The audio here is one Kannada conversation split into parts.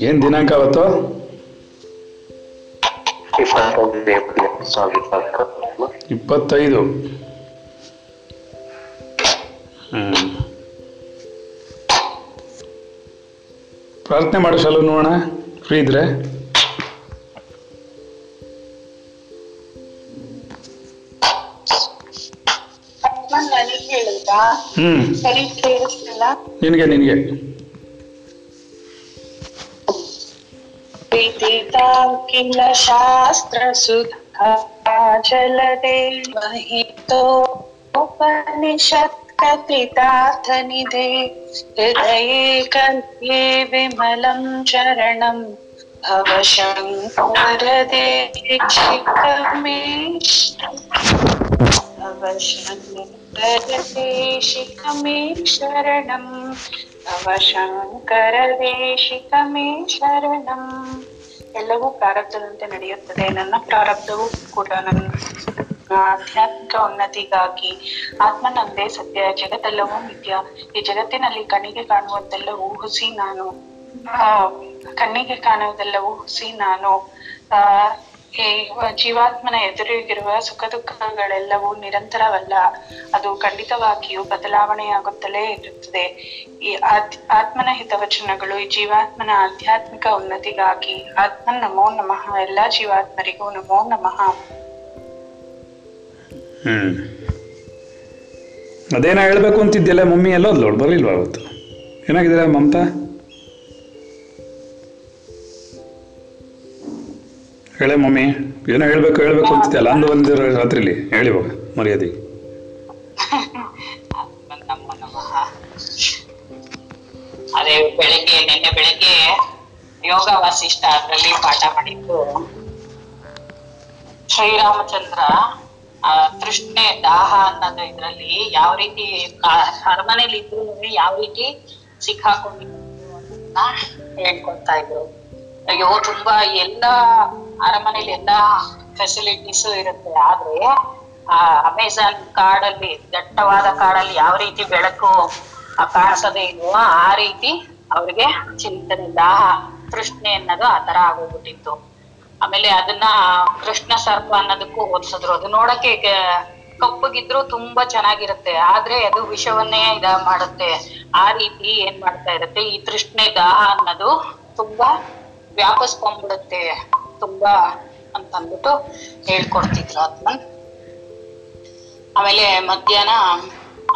ಏನ್ ದಿನಾಂಕ ಅವತ್ತು? ಇಪ್ಪತ್ತೊಂದು. ಪ್ರಾರ್ಥನೆ ಮಾಡೋ ಸಲ ನೋಡೋಣ ಫ್ರೀ ಇದ್ರೆ? ನಿನಗೆ ನಿನಗೆ ವಿದಿತಾಂಕಿಲ ಶಾಸ್ತ್ರ ಸುಧಾ ಜಲದೆ ಮಹಿತೋಪನಿಷತ್ ಕಥಿತಾರ್ಥ ನಿಧೆ ಹೃದಯೇ ಕಲ್ಪೆ ವಿಮಲಂ ಚರಣಂ ಶಿಖಮೇ ಶರಣಂ ತವ ಶಂಕರ ಶರಣಂ ಎಲ್ಲವೂ ಪ್ರಾರಬ್ಧದಂತೆ ನಡೆಯುತ್ತದೆ. ನನ್ನ ಪ್ರಾರಬ್ಧವೂ ಕೂಡ ನನ್ನ ಆಧ್ಯಾತ್ಮಿಕ ಉನ್ನತಿಗಾಗಿ. ಆತ್ಮನಂದೇ ಸತ್ಯ ಜಗತ್ತೆಲ್ಲವೂ ನಿತ್ಯ ಈ ಜಗತ್ತಿನಲ್ಲಿ ಕಣ್ಣಿಗೆ ಕಾಣುವುದೆಲ್ಲವೂ ಹುಸಿ ನಾನು. ಕಣ್ಣಿಗೆ ಕಾಣುವುದೆಲ್ಲವೂ ಹುಸಿ ನಾನು. ಆ ಜೀವಾತ್ಮನ ಎದುರಿಗಿರುವ ಸುಖ ದುಃಖಗಳೆಲ್ಲವೂ ನಿರಂತರವಲ್ಲ. ಅದು ಖಂಡಿತವಾಗಿಯೂ ಬದಲಾವಣೆಯಾಗುತ್ತಲೇ ಇರುತ್ತದೆ. ಈ ಆತ್ ಆತ್ಮನ ಹಿತವಚನಗಳು ಜೀವಾತ್ಮನ ಆಧ್ಯಾತ್ಮಿಕ ಉನ್ನತಿಗಾಗಿ ಆತ್ಮ ನಮೋ ನಮಃ, ಎಲ್ಲಾ ಜೀವಾತ್ಮರಿಗೂ ನಮೋ ನಮಃ. ಹ್ಮ್. ಅದೇನ ಹೇಳ್ಬೇಕು ಅಂತಿದ್ಯಲ್ಲ ಮಮ್ಮಿ, ಎಲ್ಲೋ ಬರಲಿಲ್ವಾ ಅವತ್ತು? ಮಮತಾ? ಹೇಳೆ ಮಮ್ಮಿ, ಏನೋ ಹೇಳ್ಬೇಕು ಹೇಳ್ಬೇಕು ಅಂತಿದ್ಯಲ್ಲ, ಅಂದು ಬಂದಿರೋ ರಾತ್ರಿಲಿ, ಹೇಳಿ ಹೋಗ ಮರ್ಯಾದೆ. ಅದೇ ಬೆಳಿಗ್ಗೆ, ನಿನ್ನೆ ಬೆಳಿಗ್ಗೆ ಯೋಗ ವಾಸಿಷ್ಠ ಅದರಲ್ಲಿ ಪಾಠ ಮಾಡಿದ್ದು ಶ್ರೀರಾಮಚಂದ್ರ ತೃಷ್ಣೆ ದಾಹ ಅನ್ನೋದು ಇದ್ರಲ್ಲಿ ಯಾವ ರೀತಿ ಅರಮನೆಯಲ್ಲಿ ಇದ್ರು ಯಾವ ರೀತಿ ಸಿಕ್ಕಾಕೊಂಡಿದ್ರು ಅಂತ ಹೇಳ್ಕೊಳ್ತಾ ಇದ್ರು. ಅಯ್ಯೋ, ತುಂಬಾ ಎಲ್ಲಾ ಅರಮನೆಯಲ್ಲಿ ಎಲ್ಲಾ ಫೆಸಿಲಿಟೀಸ್ ಇರುತ್ತೆ. ಆದ್ರೆ, ಆ ಅಮೆಝಾನ್ ಕಾಡಲ್ಲಿ ದಟ್ಟವಾದ ಕಾಡಲ್ಲಿ ಯಾವ ರೀತಿ ಬೆಳಕು ಕಾಣಿಸದೇ ಇಲ್ವೋ ಆ ರೀತಿ ಅವ್ರಿಗೆ ಚಿಂತನೆ ದಾಹ ತೃಷ್ಣೆ ಅನ್ನೋದು ಆ ತರ ಆಗೋಗ್ಬಿಟ್ಟಿತ್ತು. ಆಮೇಲೆ ಅದನ್ನ ಕೃಷ್ಣ ಸರ್ಪ ಅನ್ನೋದಕ್ಕೂ ಹೋಲ್ಸಿದ್ರು ಅದು ನೋಡಕ್ಕೆ ಕಪ್ಪಗಿದ್ರು ತುಂಬಾ ಚೆನ್ನಾಗಿರುತ್ತೆ. ಆದ್ರೆ ಅದು ವಿಷವನ್ನೇ ಇದ ಮಾಡುತ್ತೆ. ಆ ರೀತಿ ಏನ್ ಮಾಡ್ತಾ ಇರುತ್ತೆ? ಈ ತೃಷ್ಣೆ ದಾಹ ಅನ್ನೋದು ತುಂಬಾ ವ್ಯಾಪಿಸ್ಕೊಂಡ್ಬಿಡುತ್ತೆ. ತುಂಬಾ ಅಂತ ಅಂದ್ಬಿಟ್ಟು ಹೇಳ್ಕೊಡ್ತಿದ್ರು ಅದನ್ನ ಆಮೇಲೆ ಮಧ್ಯಾಹ್ನ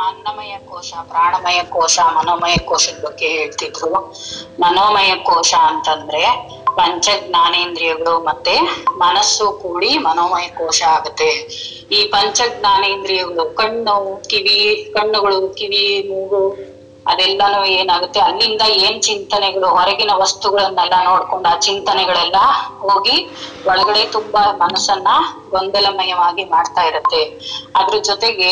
ಅನ್ನಮಯ ಕೋಶ, ಪ್ರಾಣಮಯ ಕೋಶ, ಮನೋಮಯ ಕೋಶದ ಬಗ್ಗೆ ಹೇಳ್ತಿದ್ರು. ಮನೋಮಯ ಕೋಶ ಅಂತಂದ್ರೆ ಪಂಚ ಜ್ಞಾನೇಂದ್ರಿಯಗಳು ಮತ್ತೆ ಮನಸ್ಸು ಕೂಡಿ ಮನೋಮಯ ಕೋಶ ಆಗುತ್ತೆ. ಈ ಪಂಚ ಜ್ಞಾನೇಂದ್ರಿಯಗಳು ಕಣ್ಣು, ಕಿವಿ, ಕಣ್ಣುಗಳು, ಕಿವಿ, ಮೂಗು ಅದೆಲ್ಲಾನು ಏನಾಗುತ್ತೆ? ಅಲ್ಲಿಂದ ಏನ್ ಚಿಂತನೆಗಳು? ಹೊರಗಿನ ವಸ್ತುಗಳನ್ನೆಲ್ಲ ನೋಡ್ಕೊಂಡು ಆ ಚಿಂತನೆಗಳೆಲ್ಲ ಹೋಗಿ ಒಳಗಡೆ ತುಂಬಾ ಮನಸ್ಸನ್ನ ಗೊಂದಲಮಯವಾಗಿ ಮಾಡ್ತಾ ಇರುತ್ತೆ. ಅದ್ರ ಜೊತೆಗೆ,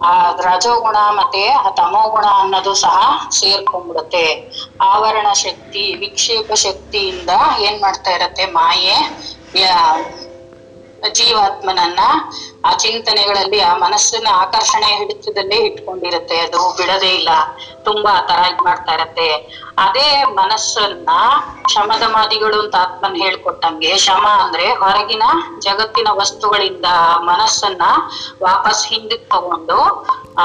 ಆ ರಜೋಗುಣ ಮತ್ತೆ ಆ ತಮೋಗುಣ ಅನ್ನೋದು ಸಹ ಸೇರ್ಕೊಂಡ್ಬಿಡುತ್ತೆ. ಆವರಣ ಶಕ್ತಿ, ವಿಕ್ಷೇಪ ಶಕ್ತಿಯಿಂದ ಏನ್ ಮಾಡ್ತಾ ಇರತ್ತೆ? ಮಾಯೆ ಜೀವಾತ್ಮನನ್ನ ಆ ಚಿಂತನೆಗಳಲ್ಲಿ, ಆ ಮನಸ್ಸನ್ನ ಆಕರ್ಷಣೆ ಹಿಡಿತದಲ್ಲೇ ಇಟ್ಕೊಂಡಿರುತ್ತೆ. ಅದು ಬಿಡದೇ ಇಲ್ಲ. ತುಂಬಾ ಆ ತರ ಇದ್ ಮಾಡ್ತಾ ಇರತ್ತೆ. ಅದೇ ಮನಸ್ಸನ್ನ ಶಮದಮಾದಿಗಳು ಅಂತ ಆತ್ಮನ್ ಹೇಳ್ಕೊಟ್ಟಂಗೆ, ಶಮ ಅಂದ್ರೆ ಹೊರಗಿನ ಜಗತ್ತಿನ ವಸ್ತುಗಳಿಂದ ಮನಸ್ಸನ್ನ ವಾಪಸ್ ಹಿಂದಕ್ ತಗೊಂಡು, ಆ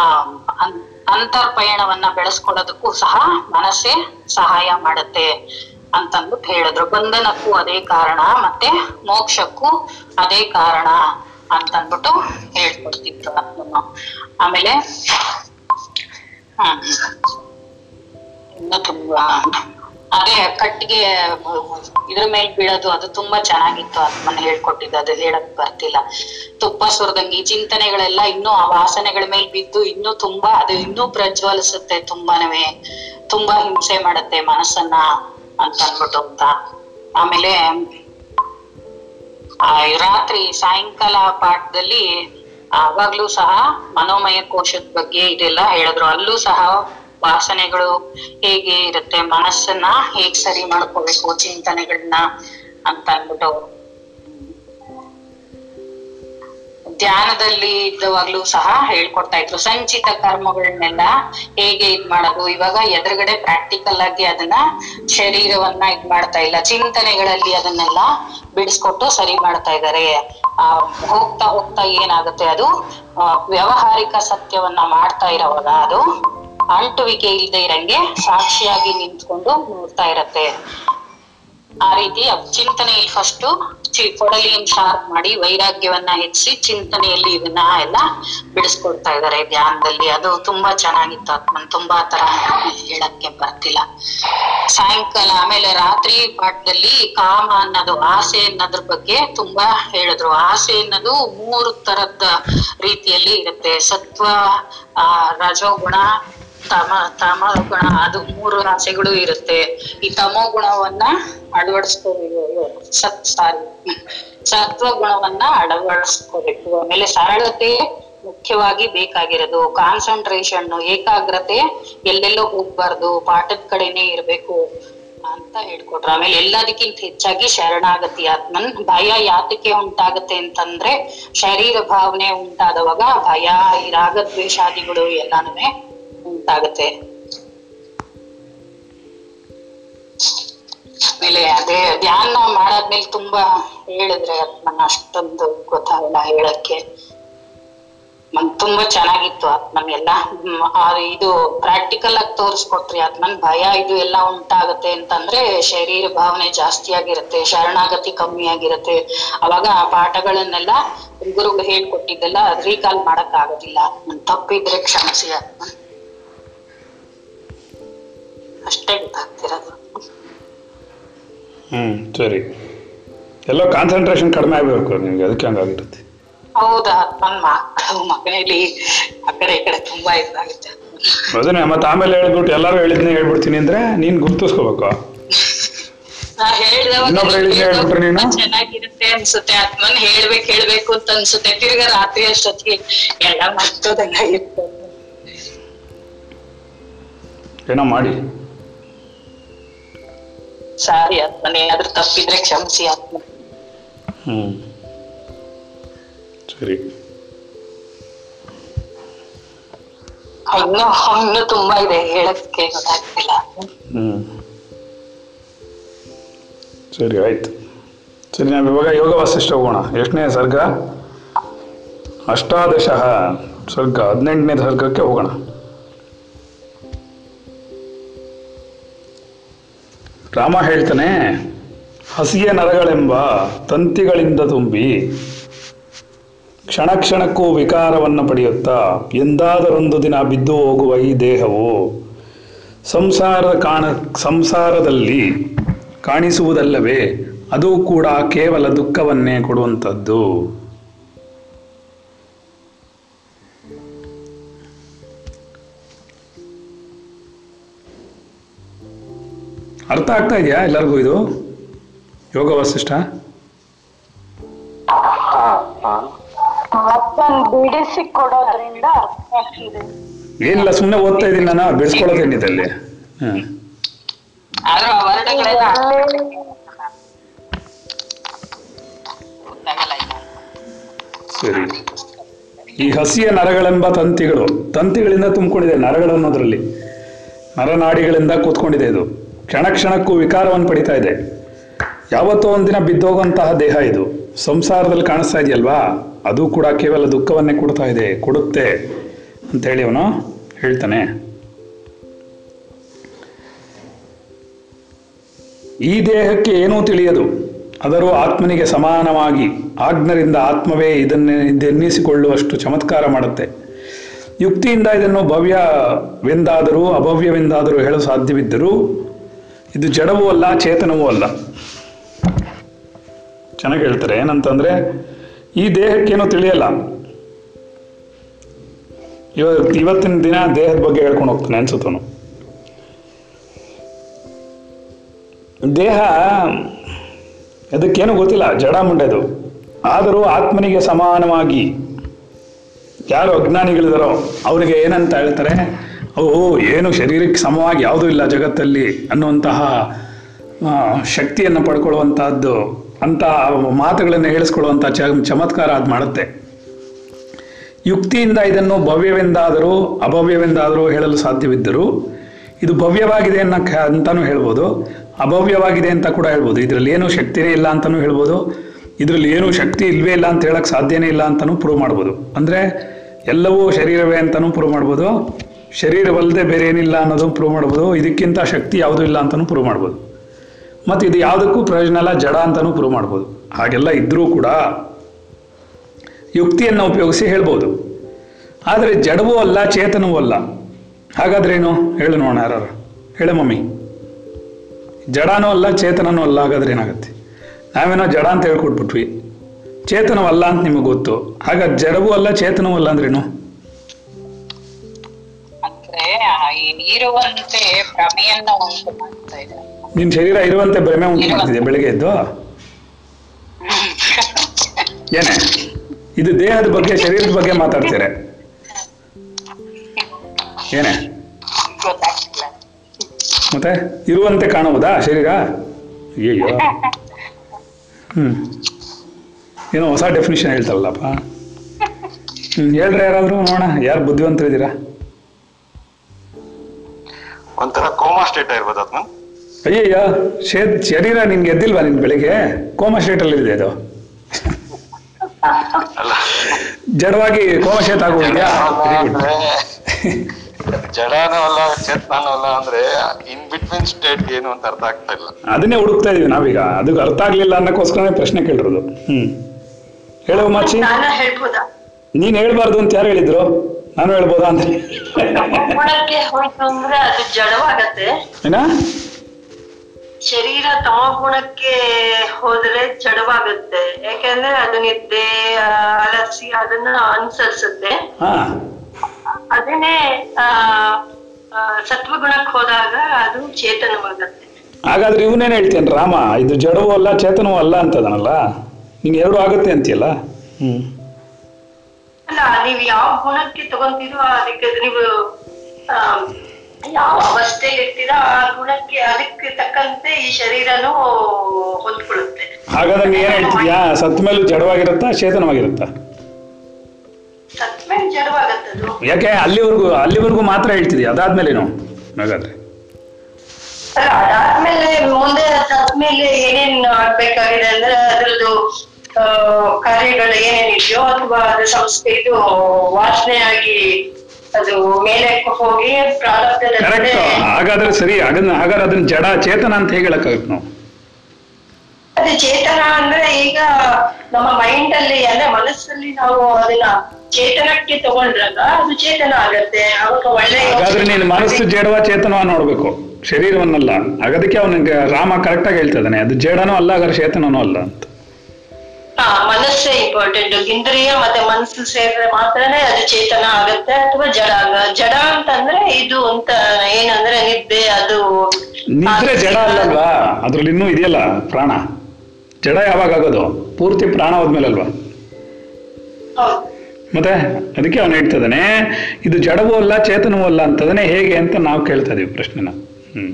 ಅಂತರ್ಪಯಣವನ್ನ ಬೆಳೆಸ್ಕೊಳ್ಳೋದಕ್ಕೂ ಸಹ ಮನಸ್ಸೇ ಸಹಾಯ ಮಾಡುತ್ತೆ. ಅಂತಂದ್ಬಿಟ್ಟು ಹೇಳಿದ್ರು. ಬಂಧನಕ್ಕೂ ಅದೇ ಕಾರಣ, ಮತ್ತೆ ಮೋಕ್ಷಕ್ಕೂ ಅದೇ ಕಾರಣ ಅಂತಂದ್ಬಿಟ್ಟು ಹೇಳ್ಕೊಡ್ತಿದ್ರು ಅದನ್ನು. ಆಮೇಲೆ, ಹ್ಮ್ ತುಂಬಾ ಅದೇ ಕಟ್ಟಿಗೆ, ಇದ್ರ ಮೇಲೆ ಬೀಳೋದು ಅದು ತುಂಬಾ ಚೆನ್ನಾಗಿತ್ತು ಅದನ್ನ ಹೇಳ್ಕೊಟ್ಟಿದ್ದು. ಅದು ಹೇಳಕ್ ಬರ್ತಿಲ್ಲ. ತುಪ್ಪ ಸುರದಂಗಿ ಚಿಂತನೆಗಳೆಲ್ಲ ಇನ್ನೂ ಆ ವಾಸನೆಗಳ ಮೇಲೆ ಬಿದ್ದು ಇನ್ನೂ ತುಂಬಾ ಅದು ಇನ್ನೂ ಪ್ರಜ್ವಲಿಸುತ್ತೆ ತುಂಬಾನೇ, ತುಂಬಾ ಹಿಂಸೆ ಮಾಡುತ್ತೆ ಮನಸ್ಸನ್ನ. ಅಂತ ಅನ್ಬಿಟ್ಟು ಅಂತ. ಆಮೇಲೆ, ಆ, ರಾತ್ರಿ ಸಾಯಂಕಾಲ ಪಾಠದಲ್ಲಿ ಆವಾಗ್ಲೂ ಸಹ ಮನೋಮಯ ಕೋಶದ ಬಗ್ಗೆ ಇದೆಲ್ಲ ಹೇಳಿದ್ರು. ಅಲ್ಲೂ ಸಹ ವಾಸನೆಗಳು ಹೇಗೆ ಇರುತ್ತೆ, ಮನಸ್ಸನ್ನ ಹೇಗ್ ಸರಿ ಮಾಡ್ಕೋಬೇಕು, ಚಿಂತನೆಗಳನ್ನ ಅಂತ ಅಂದ್ಬಿಟ್ಟು ಧ್ಯಾನದಲ್ಲಿ ಇದ್ದವಾಗ್ಲೂ ಸಹ ಹೇಳ್ಕೊಡ್ತಾ ಇದ್ರು. ಸಂಚಿತ ಕರ್ಮಗಳನ್ನೆಲ್ಲ ಹೇಗೆ ಇದ್ ಮಾಡೋದು? ಇವಾಗ ಎದುರುಗಡೆ ಪ್ರಾಕ್ಟಿಕಲ್ ಆಗಿ ಅದನ್ನ ಶರೀರವನ್ನ ಇದ್ ಮಾಡ್ತಾ ಇಲ್ಲ. ಚಿಂತನೆಗಳಲ್ಲಿ ಅದನ್ನೆಲ್ಲ ಬಿಡಿಸ್ಕೊಟ್ಟು ಸರಿ ಮಾಡ್ತಾ ಇದ್ದಾರೆ ಆ, ಹೋಗ್ತಾ ಹೋಗ್ತಾ ಏನಾಗುತ್ತೆ ಅದು? ವ್ಯವಹಾರಿಕ ಸತ್ಯವನ್ನ ಮಾಡ್ತಾ ಇರೋವಾಗ ಅದು ಅಂಟುವಿಕೆ ಇಲ್ಲದೆ ಇರಂಗೆ ಸಾಕ್ಷಿಯಾಗಿ ನಿಂತ್ಕೊಂಡು ನೋಡ್ತಾ ಇರತ್ತೆ. ಆ ರೀತಿ ಚಿಂತನೆಯಲ್ಲಿ ಫಸ್ಟ್ ಕೊಡಲಿಯನ್ನು ಶಾರ್ಪ್ ಮಾಡಿ ವೈರಾಗ್ಯವನ್ನ ಹೆಚ್ಚಿಸಿ ಚಿಂತನೆಯಲ್ಲಿ ಇದನ್ನ ಎಲ್ಲ ಬಿಡಿಸ್ಕೊಡ್ತಾ ಇದ್ದಾರೆ ಧ್ಯಾನದಲ್ಲಿ. ಅದು ತುಂಬಾ ಚೆನ್ನಾಗಿತ್ತು ಆತ್ಮನ್ ತುಂಬಾ ತರ ಹೇಳಕ್ಕೆ ಬರ್ತಿಲ್ಲ. ಸಾಯಂಕಾಲ ಆಮೇಲೆ ರಾತ್ರಿ ಪಾಠದಲ್ಲಿ ಕಾಮ ಅನ್ನೋದು, ಆಸೆ ಅನ್ನೋದ್ರ ಬಗ್ಗೆ ತುಂಬಾ ಹೇಳಿದ್ರು. ಆಸೆ ಅನ್ನೋದು ಮೂರು ತರದ ರೀತಿಯಲ್ಲಿ ಇರುತ್ತೆ. ಸತ್ವ, ಆ, ರಜೋಗುಣ ತಮ ತಮ ಗುಣ, ಅದು ಮೂರು ರಾಶಿಗಳು ಇರುತ್ತೆ. ಈ ತಮೋ ಗುಣವನ್ನ ಅಳವಡಿಸ್ಕೋಬೇಕು. ಸತ್, ಸಾರಿ. ಸತ್ವ ಗುಣವನ್ನ ಅಳವಡಿಸ್ಕೋಬೇಕು. ಆಮೇಲೆ ಸರಳತೆ ಮುಖ್ಯವಾಗಿ ಬೇಕಾಗಿರೋದು. ಕಾನ್ಸಂಟ್ರೇಷನ್ ಏಕಾಗ್ರತೆ, ಎಲ್ಲೆಲ್ಲೋ ಹೋಗ್ಬಾರ್ದು. ಪಾಠದ ಕಡೆನೆ ಇರ್ಬೇಕು ಅಂತ ಹೇಳ್ಕೊಟ್ರು. ಆಮೇಲೆ ಎಲ್ಲದಕ್ಕಿಂತ ಹೆಚ್ಚಾಗಿ ಶರಣಾಗತಿ, ಆತ್ಮನ್. ಭಯ ಯಾತಕ್ಕೆ ಉಂಟಾಗತ್ತೆ ಅಂತಂದ್ರೆ ಶರೀರ ಭಾವನೆ ಉಂಟಾದವಾಗ ಭಯ ಈ ರಾಗದ್ವೇಷಾದಿಗಳು ಎಲ್ಲಾನು ಉಂಟಾಗತ್ತೆ ಆಮೇಲೆ ಅದೇ ಧ್ಯಾನ ಮಾಡಾದ್ಮೇಲೆ ತುಂಬಾ ಹೇಳಿದ್ರೆ ಆತ್ಮನ ಅಷ್ಟೊಂದು ಗೊತ್ತಾಗಲ್ಲ ಹೇಳಕ್ಕೆ. ತುಂಬಾ ಚೆನ್ನಾಗಿತ್ತು ಆತ್ಮನ್ ಎಲ್ಲ. ಇದು ಪ್ರಾಕ್ಟಿಕಲ್ ಆಗಿ ತೋರಿಸ್ಕೊಟ್ರಿ ಆತ್ಮನ್. ಭಯ ಇದು ಎಲ್ಲ ಉಂಟಾಗತ್ತೆ ಅಂತಂದ್ರೆ ಶರೀರ ಭಾವನೆ ಜಾಸ್ತಿ ಆಗಿರುತ್ತೆ, ಶರಣಾಗತಿ ಕಮ್ಮಿ ಆಗಿರುತ್ತೆ. ಅವಾಗ ಆ ಪಾಠಗಳನ್ನೆಲ್ಲ ಗುರುಗಳು ಹೇಳ್ಕೊಟ್ಟಿದ್ದೆಲ್ಲ ರೀಕಾಲ್ ಮಾಡಕ್ ಆಗೋದಿಲ್ಲ ತಪ್ಪಿದ್ರೆ ಕ್ಷಮಿಸಿ ಆತ್ಮನ್. ಅಷ್ಟೇ ಗೊತ್ತಾಗ್ತಿರೋದು. ಹ್ಮ್ ಸರಿ. ಎಲ್ಲೋ ಕಾನ್ಸಂಟ್ರೇಷನ್ ಕಡಿಮೆ ಆಗಬೇಕು ನಿಮಗೆ ಅದಕ್ಕೆ ಹಂಗಾಗಿರುತ್ತೆ. ಹೌದಾ ನನ್ನ ಮಕ್ಕಳು ಮನೆಯಲ್ಲಿ ಆ ಕಡೆ ಈ ಕಡೆ ತುಂಬಾ ಇದಾಗುತ್ತೆ. ಅದನ್ನೇ ಮತ್ತೆ ಆಮೇಲೆ ಹೇಳ್ಬಿಟ್ಟು ಎಲ್ಲರೂ ಹೇಳಿದ್ನೇ ಹೇಳ್ಬಿಡ್ತೀನಿ ಅಂದ್ರೆ ನೀನ್ ಗುರ್ತಿಸ್ಕೋಬೇಕು? ಚೆನ್ನಾಗಿರುತ್ತೆ ಅನ್ಸುತ್ತೆ. ಆತ್ಮನ್ ಹೇಳ್ಬೇಕು ಹೇಳ್ಬೇಕು ಅಂತ ಅನ್ಸುತ್ತೆ. ತಿರ್ಗಾ ರಾತ್ರಿ ಅಷ್ಟೊತ್ತಿಗೆ ಎಲ್ಲ ಮರ್ತೋದೆಲ್ಲ ಇರ್ತದೆ ಏನೋ ಮಾಡಿ. ಸಾರಿ ಆತ್ಮನ್ ಏನಾದ್ರೂ ತಪ್ಪಿದ್ರೆ ಕ್ಷಮಿಸಿ ಆತ್ಮ ಹ್ಞೂ ಸರಿ ಇನ್ನು ಇನ್ನು ತುಂಬಾ ಇದೆ ಹೇಳಕ್ಕೆ ಗೊತ್ತಾಗ್ತಿಲ್ಲ ಹ್ಞೂ ಸರಿ ಆಯ್ತು ಸರಿ ನಾವು ಇವಾಗ ಯೋಗ ವಾಸಿಷ್ಠ ಹೋಗೋಣ ಎಷ್ಟನೇ ಸರ್ಗ ಅಷ್ಟಾದಶ ಸರ್ಗ ಹದಿನೆಂಟನೇ ಸರ್ಗಕ್ಕೆ ಹೋಗೋಣ ರಾಮ ಹೇಳ್ತಾನೆ, ಹಸಿಯ ನರಗಳೆಂಬ ತಂತಿಗಳಿಂದ ತುಂಬಿ ಕ್ಷಣ ಕ್ಷಣಕ್ಕೂ ವಿಕಾರವನ್ನು ಪಡೆಯುತ್ತಾ ಎಂದಾದರೊಂದು ದಿನ ಬಿದ್ದು ಹೋಗುವ ಈ ದೇಹವು ಸಂಸಾರದ ಕಾಣ, ಸಂಸಾರದಲ್ಲಿ ಕಾಣಿಸುವುದಲ್ಲವೇ, ಅದು ಕೂಡ ಕೇವಲ ದುಃಖವನ್ನೇ ಕೊಡುವಂಥದ್ದು. ಅರ್ಥ ಆಗ್ತಾ ಇದೆಯಾ ಎಲ್ಲರಿಗೂ ಇದು? ಯೋಗ ವಸಿಷ್ಠ? ಏನಿಲ್ಲ ಸುಮ್ಮನೆ ಓದ್ತಾ ಇದ್ದೀನಿ ನಾನು ಬೆಳೆಸ್ಕೊಳ್ಳೋದೇನಿದೆ ಅಲ್ಲಿ. ಸರಿ. ಈ ಹಸಿಯ ನರಗಳೆಂಬ ತಂತಿಗಳು ತಂತಿಗಳಿಂದ ತುಂಬಿಕೊಂಡಿದೆ ನರಗಳು ಅನ್ನೋದ್ರಲ್ಲಿ ನರನಾಡಿಗಳಿಂದ ಕೂತ್ಕೊಂಡಿದೆ ಇದು. ಕ್ಷಣ ಕ್ಷಣಕ್ಕೂ ವಿಕಾರವನ್ನು ಪಡಿತಾ ಇದೆ. ಯಾವತ್ತೋ ಒಂದಿನ ಬಿದ್ದೋಗುವಂತಹ ದೇಹ ಇದು. ಸಂಸಾರದಲ್ಲಿ ಕಾಣಿಸ್ತಾ ಇದೆಯಲ್ವಾ? ಅದು ಕೂಡ ಕೇವಲ ದುಃಖವನ್ನೇ ಕೊಡ್ತಾ ಇದೆ, ಕೊಡುತ್ತೆ ಅಂತೇಳಿ ಅವನು ಹೇಳ್ತಾನೆ. ಈ ದೇಹಕ್ಕೆ ಏನೂ ತಿಳಿಯದು. ಅದರೂ ಆತ್ಮನಿಗೆ ಸಮಾನವಾಗಿ ಆಜ್ಞರಿಂದ ಆತ್ಮವೇ ಇದನ್ನೇ ಇದೆನ್ನಿಸಿಕೊಳ್ಳುವಷ್ಟು ಚಮತ್ಕಾರ ಮಾಡುತ್ತೆ. ಯುಕ್ತಿಯಿಂದ ಇದನ್ನು ಭವ್ಯವೆಂದಾದರೂ, ಅಭವ್ಯವೆಂದಾದರೂ ಹೇಳಲು ಸಾಧ್ಯವಿದ್ದರೂ ಇದು ಜಡವೂ ಅಲ್ಲ, ಚೇತನವೂ ಅಲ್ಲ. ಚೆನ್ನಾಗಿ ಹೇಳ್ತಾರೆ, ಏನಂತಂದ್ರೆ ಈ ದೇಹಕ್ಕೇನೂ ತಿಳಿಯಲ್ಲ. ಇವತ್ತು ಇವತ್ತಿನ ದಿನ ದೇಹದ ಬಗ್ಗೆ ಹೇಳ್ಕೊಂಡು ಹೋಗ್ತಾನೆ ಅನ್ಸುತ್ತನು ದೇಹ, ಅದಕ್ಕೇನು ಗೊತ್ತಿಲ್ಲ, ಜಡ ಮುಂಡೆದು. ಆದರೂ ಆತ್ಮನಿಗೆ ಸಮಾನವಾಗಿ, ಯಾರು ಅಜ್ಞಾನಿಗಳಿದಾರೋ ಅವರಿಗೆ ಏನಂತ ಹೇಳ್ತಾರೆ? ಅವು ಏನು ಶರೀರಕ್ಕೆ ಸಮವಾಗಿ ಯಾವುದೂ ಇಲ್ಲ ಜಗತ್ತಲ್ಲಿ ಅನ್ನುವಂತಹ ಶಕ್ತಿಯನ್ನು ಪಡ್ಕೊಳ್ಳುವಂತಹದ್ದು, ಅಂತ ಮಾತುಗಳನ್ನು ಹೇಳಿಸ್ಕೊಳ್ಳುವಂಥ ಚ, ಚಮತ್ಕಾರ ಅದು ಮಾಡುತ್ತೆ. ಯುಕ್ತಿಯಿಂದ ಇದನ್ನು ಭವ್ಯವೆಂದಾದರೂ, ಅಭವ್ಯವೆಂದಾದರೂ ಹೇಳಲು ಸಾಧ್ಯವಿದ್ದರೂ, ಇದು ಭವ್ಯವಾಗಿದೆ ಅನ್ನೋ ಅಂತಾನೂ ಹೇಳ್ಬೋದು. ಅಭವ್ಯವಾಗಿದೆ ಅಂತ ಕೂಡ ಹೇಳ್ಬೋದು. ಇದರಲ್ಲಿ ಏನೂ ಶಕ್ತಿನೇ ಇಲ್ಲ ಅಂತಲೂ ಹೇಳ್ಬೋದು. ಇದರಲ್ಲಿ ಏನೂ ಶಕ್ತಿ ಇಲ್ವೇ ಇಲ್ಲ ಅಂತ ಹೇಳಕ್ಕೆ ಸಾಧ್ಯನೇ ಇಲ್ಲ ಅಂತಲೂ ಪ್ರೂವ್ ಮಾಡ್ಬೋದು. ಅಂದರೆ, ಎಲ್ಲವೂ ಶರೀರವೇ ಅಂತಲೂ ಪ್ರೂವ್ ಮಾಡ್ಬೋದು. ಶರೀರವಲ್ಲದೆ ಬೇರೆ ಏನಿಲ್ಲ ಅನ್ನೋದು ಪ್ರೂವ್ ಮಾಡ್ಬೋದು, ಇದಕ್ಕಿಂತ ಶಕ್ತಿ ಯಾವುದೂ ಇಲ್ಲ ಅಂತಲೂ ಪ್ರೂವ್ ಮಾಡ್ಬೋದು. ಮತ್ತು ಇದು ಯಾವುದಕ್ಕೂ ಪ್ರಯೋಜನ ಇಲ್ಲ, ಜಡ ಅಂತಲೂ ಪ್ರೂವ್ ಮಾಡ್ಬೋದು. ಹಾಗೆಲ್ಲ ಇದ್ದರೂ ಕೂಡ ಯುಕ್ತಿಯನ್ನು ಉಪಯೋಗಿಸಿ ಹೇಳ್ಬೋದು. ಆದರೆ ಜಡವೂ ಅಲ್ಲ, ಚೇತನವೂ ಅಲ್ಲ. ಹಾಗಾದ್ರೇನು? ಹೇಳು ನೋಡೋಣ ಯಾರು ಹೇಳ ಮಮ್ಮಿ. ಜಡನೂ ಅಲ್ಲ, ಚೇತನನೂ ಅಲ್ಲ, ಹಾಗಾದ್ರೆ ಏನಾಗುತ್ತೆ? ನಾವೇನೋ ಜಡ ಅಂತ ಹೇಳ್ಕೊಟ್ಬಿಟ್ವಿ. ಚೇತನವಲ್ಲ ಅಂತ ನಿಮಗೆ ಗೊತ್ತು. ಹಾಗ ಜಡವೂ ಅಲ್ಲ, ಚೇತನವೂ ಅಲ್ಲ ಅಂದ್ರೇನು? ಇರುವಂತೆ ಭ್ರಮೆಯನ್ನ ಉಂಟು ಮಾಡ್ತಾ ಇದೆ. ನಿನ್ ಶರೀರ ಇರುವಂತೆ ಭ್ರಮೆ ಉಂಟು ಮಾಡ್ತಿದೆ ಬೆಳಿಗ್ಗೆ ಎದ್ದು? ಏನೇ? ಇದು ದೇಹದ ಬಗ್ಗೆ ಶರೀರದ ಬಗ್ಗೆ ಮಾತಾಡ್ತೀರ? ಏನೇ? ಮತ್ತೆ? ಇರುವಂತೆ ಕಾಣುವುದಾ ಶರೀರ? ಅಯ್ಯೋ ಹ್ಮ್. ಏನೋ ಹೊಸ ಡೆಫಿನಿಷನ್ ಹೇಳ್ತಾರಲ್ಲಪ್ಪ. ಹ್ಮ್ ಹೇಳ್ರಿ ಯಾರಾದ್ರೂ ನೋಡೋಣ ಯಾರು ಬುದ್ಧಿವಂತರಿದ್ದೀರಾ? ಒಂಥರ ಕೋಮಾ ಸ್ಟೇಟ್ ಇರ್ಬೋದು ಅದನ್ನ ಅಯ್ಯಯ್ಯ ಶೇ ಶರೀರ ನಿನ್ಗೆ ಎದ್ದಿಲ್ವಾ ನಿನ್ ಬೆಳಿಗ್ಗೆ? ಸ್ಟೇಟ್ ಅಲ್ಲಿ ಇದೆ ಅದು ಅಲ್ಲ. ಜಡವಾಗಿ ಕೋಮಾ ಸ್ಟೇಟ್ ಆಗೋದಿದ್ಯಾ ಜಡಾನು ಅಲ್ಲ ಚೇತನೂ ಅಲ್ಲ ಅಂದ್ರೆ ಇನ್ ಬಿಟ್ವೀನ್ ಸ್ಟೇಟ್ ಏನು ಅಂತ ಅರ್ಥ ಆಗ್ತಾ ಇಲ್ಲ. ಅದನ್ನೇ ಹುಡುಕ್ತಾ ಇದೀವಿ ನಾವೀಗ. ಅದಕ್ಕೆ ಅರ್ಥ ಆಗ್ಲಿಲ್ಲ ಅನ್ನೋಕ್ಕೋಸ್ಕರನೇ ಪ್ರಶ್ನೆ ಕೇಳಿರೋದು. ಹ್ಮ್. ಹೇಳು ಮಾಚಿ ನಾನು ಹೇಳ್ಬಾರ್ದು ಅಂತ ಯಾರು ಹೇಳಿದ್ರು? ನಾನು ಹೇಳ್ಬೋದಾ ಅಂತ. ಗುಣಕ್ಕೆ ಹೋಯ್ತು ಅಂದ್ರೆ ಅದು ಜಡವಾಗತ್ತೆ. ಏನ? ಶರೀರ ತಮಗುಣಕ್ಕೆ ಹೋದ್ರೆ ಜಡವಾಗುತ್ತೆ. ಯಾಕಂದ್ರೆ ಅದು ನಿದ್ದೆ ಆ, ಅಲಸಿ ಅದನ್ನ ಅನುಸರಿಸುತ್ತೆ. ಹಾ. ಅದನ್ನೇ ಸತ್ವಗುಣಕ್ಕೆ ಹೋದಾಗ ಅದು ಚೇತನವಾಗುತ್ತೆ. ಹಾಗಾದ್ರೆ ಇವನೇನ್ ಹೇಳ್ತೇನೆ ರಾಮ? ಇದು ಜಡವೂ ಅಲ್ಲ ಚೇತನವೂ ಅಲ್ಲ ಅಂತದನಲ್ಲ? ನೀನ್ ಎರಡು ಆಗುತ್ತೆ ಅಂತೀಯಲ್ಲ? ಹ್ಮ್. ಅಲ್ಲ ನೀವ್ ಯಾವ ಗುಣಕ್ಕೆ ತಗೊಂತೀರೋ ಅದಕ್ಕೆ ನೀವು ಯಾವ ಅವಸ್ಥೆಯಲ್ಲಿ ಇರ್ತೀರಾ ಆ ಗುಣಕ್ಕೆ ಅದಕ್ಕೆ ತಕ್ಕಂತೆ ಈ ಶರೀರನು ಹೊಂದ್ಕೊಳ್ಳುತ್ತೆ. ಹಾಗಾದ್ರೆ ನೀ ಏನ್ ಹೇಳ್ತಿದ್ಯಾ? ಸತ್ ಮೇಲೂ ಜಡವಾಗಿರುತ್ತಾ ಚೇತನವಾಗಿರುತ್ತಾ? ಸತ್ಮೇಲೆ ಜಡವಾಗತ್ತದು. ಯಾಕೆ ಅಲ್ಲಿವರೆಗೂ ಅಲ್ಲಿವರೆಗೂ ಮಾತ್ರ ಹೇಳ್ತಿದ್ಯಾ? ಅದಾದ್ಮೇಲೇನು? ಹಾಗಾದ್ರೆ. ಅಲ್ಲ ಅದಾದ್ಮೇಲೆ ಮುಂದೆ ಸತ್ಮೇಲೆ ಏನೇನ್ ಆಗ್ಬೇಕಾಗಿದೆ ಅಂದ್ರೆ ಅದ್ರದ್ದು ಕಾರ್ಯಗಳು ಏನೇನಿದೆಯೋ ಅಥವಾ ಅದು ಸಂಸ್ಥೆ ಇದು ವಾಸನೆ ಆಗಿ ಅದು ಮೇಲೆ ಹೋಗಿ ಪ್ರಾರಬ್ಧದ ಹಾಗಾದ್ರೆ ಸರಿ ಅದನ್ನ ಹಾಗಾದ್ರೆ ಅದನ್ನ ಜಡ ಚೇತನ ಅಂತ ಹೇಳಕ್ಕಾಗುತ್ತೆ ನಾವು? ಅದೇ ಚೇತನ ಅಂದ್ರೆ ಈಗ ನಮ್ಮ ಮೈಂಡ್ ಅಲ್ಲಿ ಅಂದ್ರೆ ಮನಸ್ಸಲ್ಲಿ ನಾವು ಅದನ್ನ ಚೇತನಕ್ಕೆ ತಗೊಂಡ್ರಾಗ ಅದು ಚೇತನ ಆಗತ್ತೆ. ಅವಾಗ ಒಳ್ಳೆ ಹಾಗಾದ್ರೆ ನೀನು ಮನಸ್ಸು ಜಡವ ಚೇತನವ ನೋಡ್ಬೇಕು. ಶರೀರವನ್ನಲ್ಲ. ಹಾಗಾದಕ್ಕೆ ಅವನಿಗೆ ರಾಮ ಕರೆಕ್ಟಾಗಿ ಹೇಳ್ತಾ ಇದ್ದಾನೆ. ಅದು ಜಡನೂ ಅಲ್ಲ ಹಾಗಾದ್ರೆ ಚೇತನನೂ ಅಲ್ಲ ಅಂತ. ಹಾ ಮನಸ್ಸೇ ಇಂಪಾರ್ಟೆಂಟ್ ಇಂದ್ರಿಯ ಮತ್ತೆ ಮನಸ್ಸು ಸೇರಿದ್ರೆ ಮಾತ್ರನೇ ಅದು ಚೇತನ ಆಗತ್ತೆ ಅಥವಾ ಜಡ ಆಗ ಜಡ ಅಂತಂದ್ರೆ ಇದು ಅಂತ ಏನಂದ್ರೆ ನಿದ್ದೆ ಅದು ನಿದ್ರೆ ಜಡ ಅಲ್ಲಲ್ವಾ? ಅದ್ರಲ್ಲಿ ಇನ್ನೂ ಇದೆಯಲ್ಲ ಪ್ರಾಣ. ಜಡ ಯಾವಾಗ ಆಗೋದು? ಪೂರ್ತಿ ಪ್ರಾಣ ಹೋದ್ಮೇಲೆ ಅಲ್ವಾ ಮತ್ತೆ ಅದಕ್ಕೆ ಅವನು ಹೇಳ್ತಾ ಇದ್ದಾನೆ ಇದು ಜಡವೂ ಅಲ್ಲ ಚೇತನವೂ ಅಲ್ಲ ಅಂತದನೆ ಹೇಗೆ ಅಂತ ನಾವು ಕೇಳ್ತಾ ಇದೀವಿ ಪ್ರಶ್ನೆನ. ಹ್ಮ್.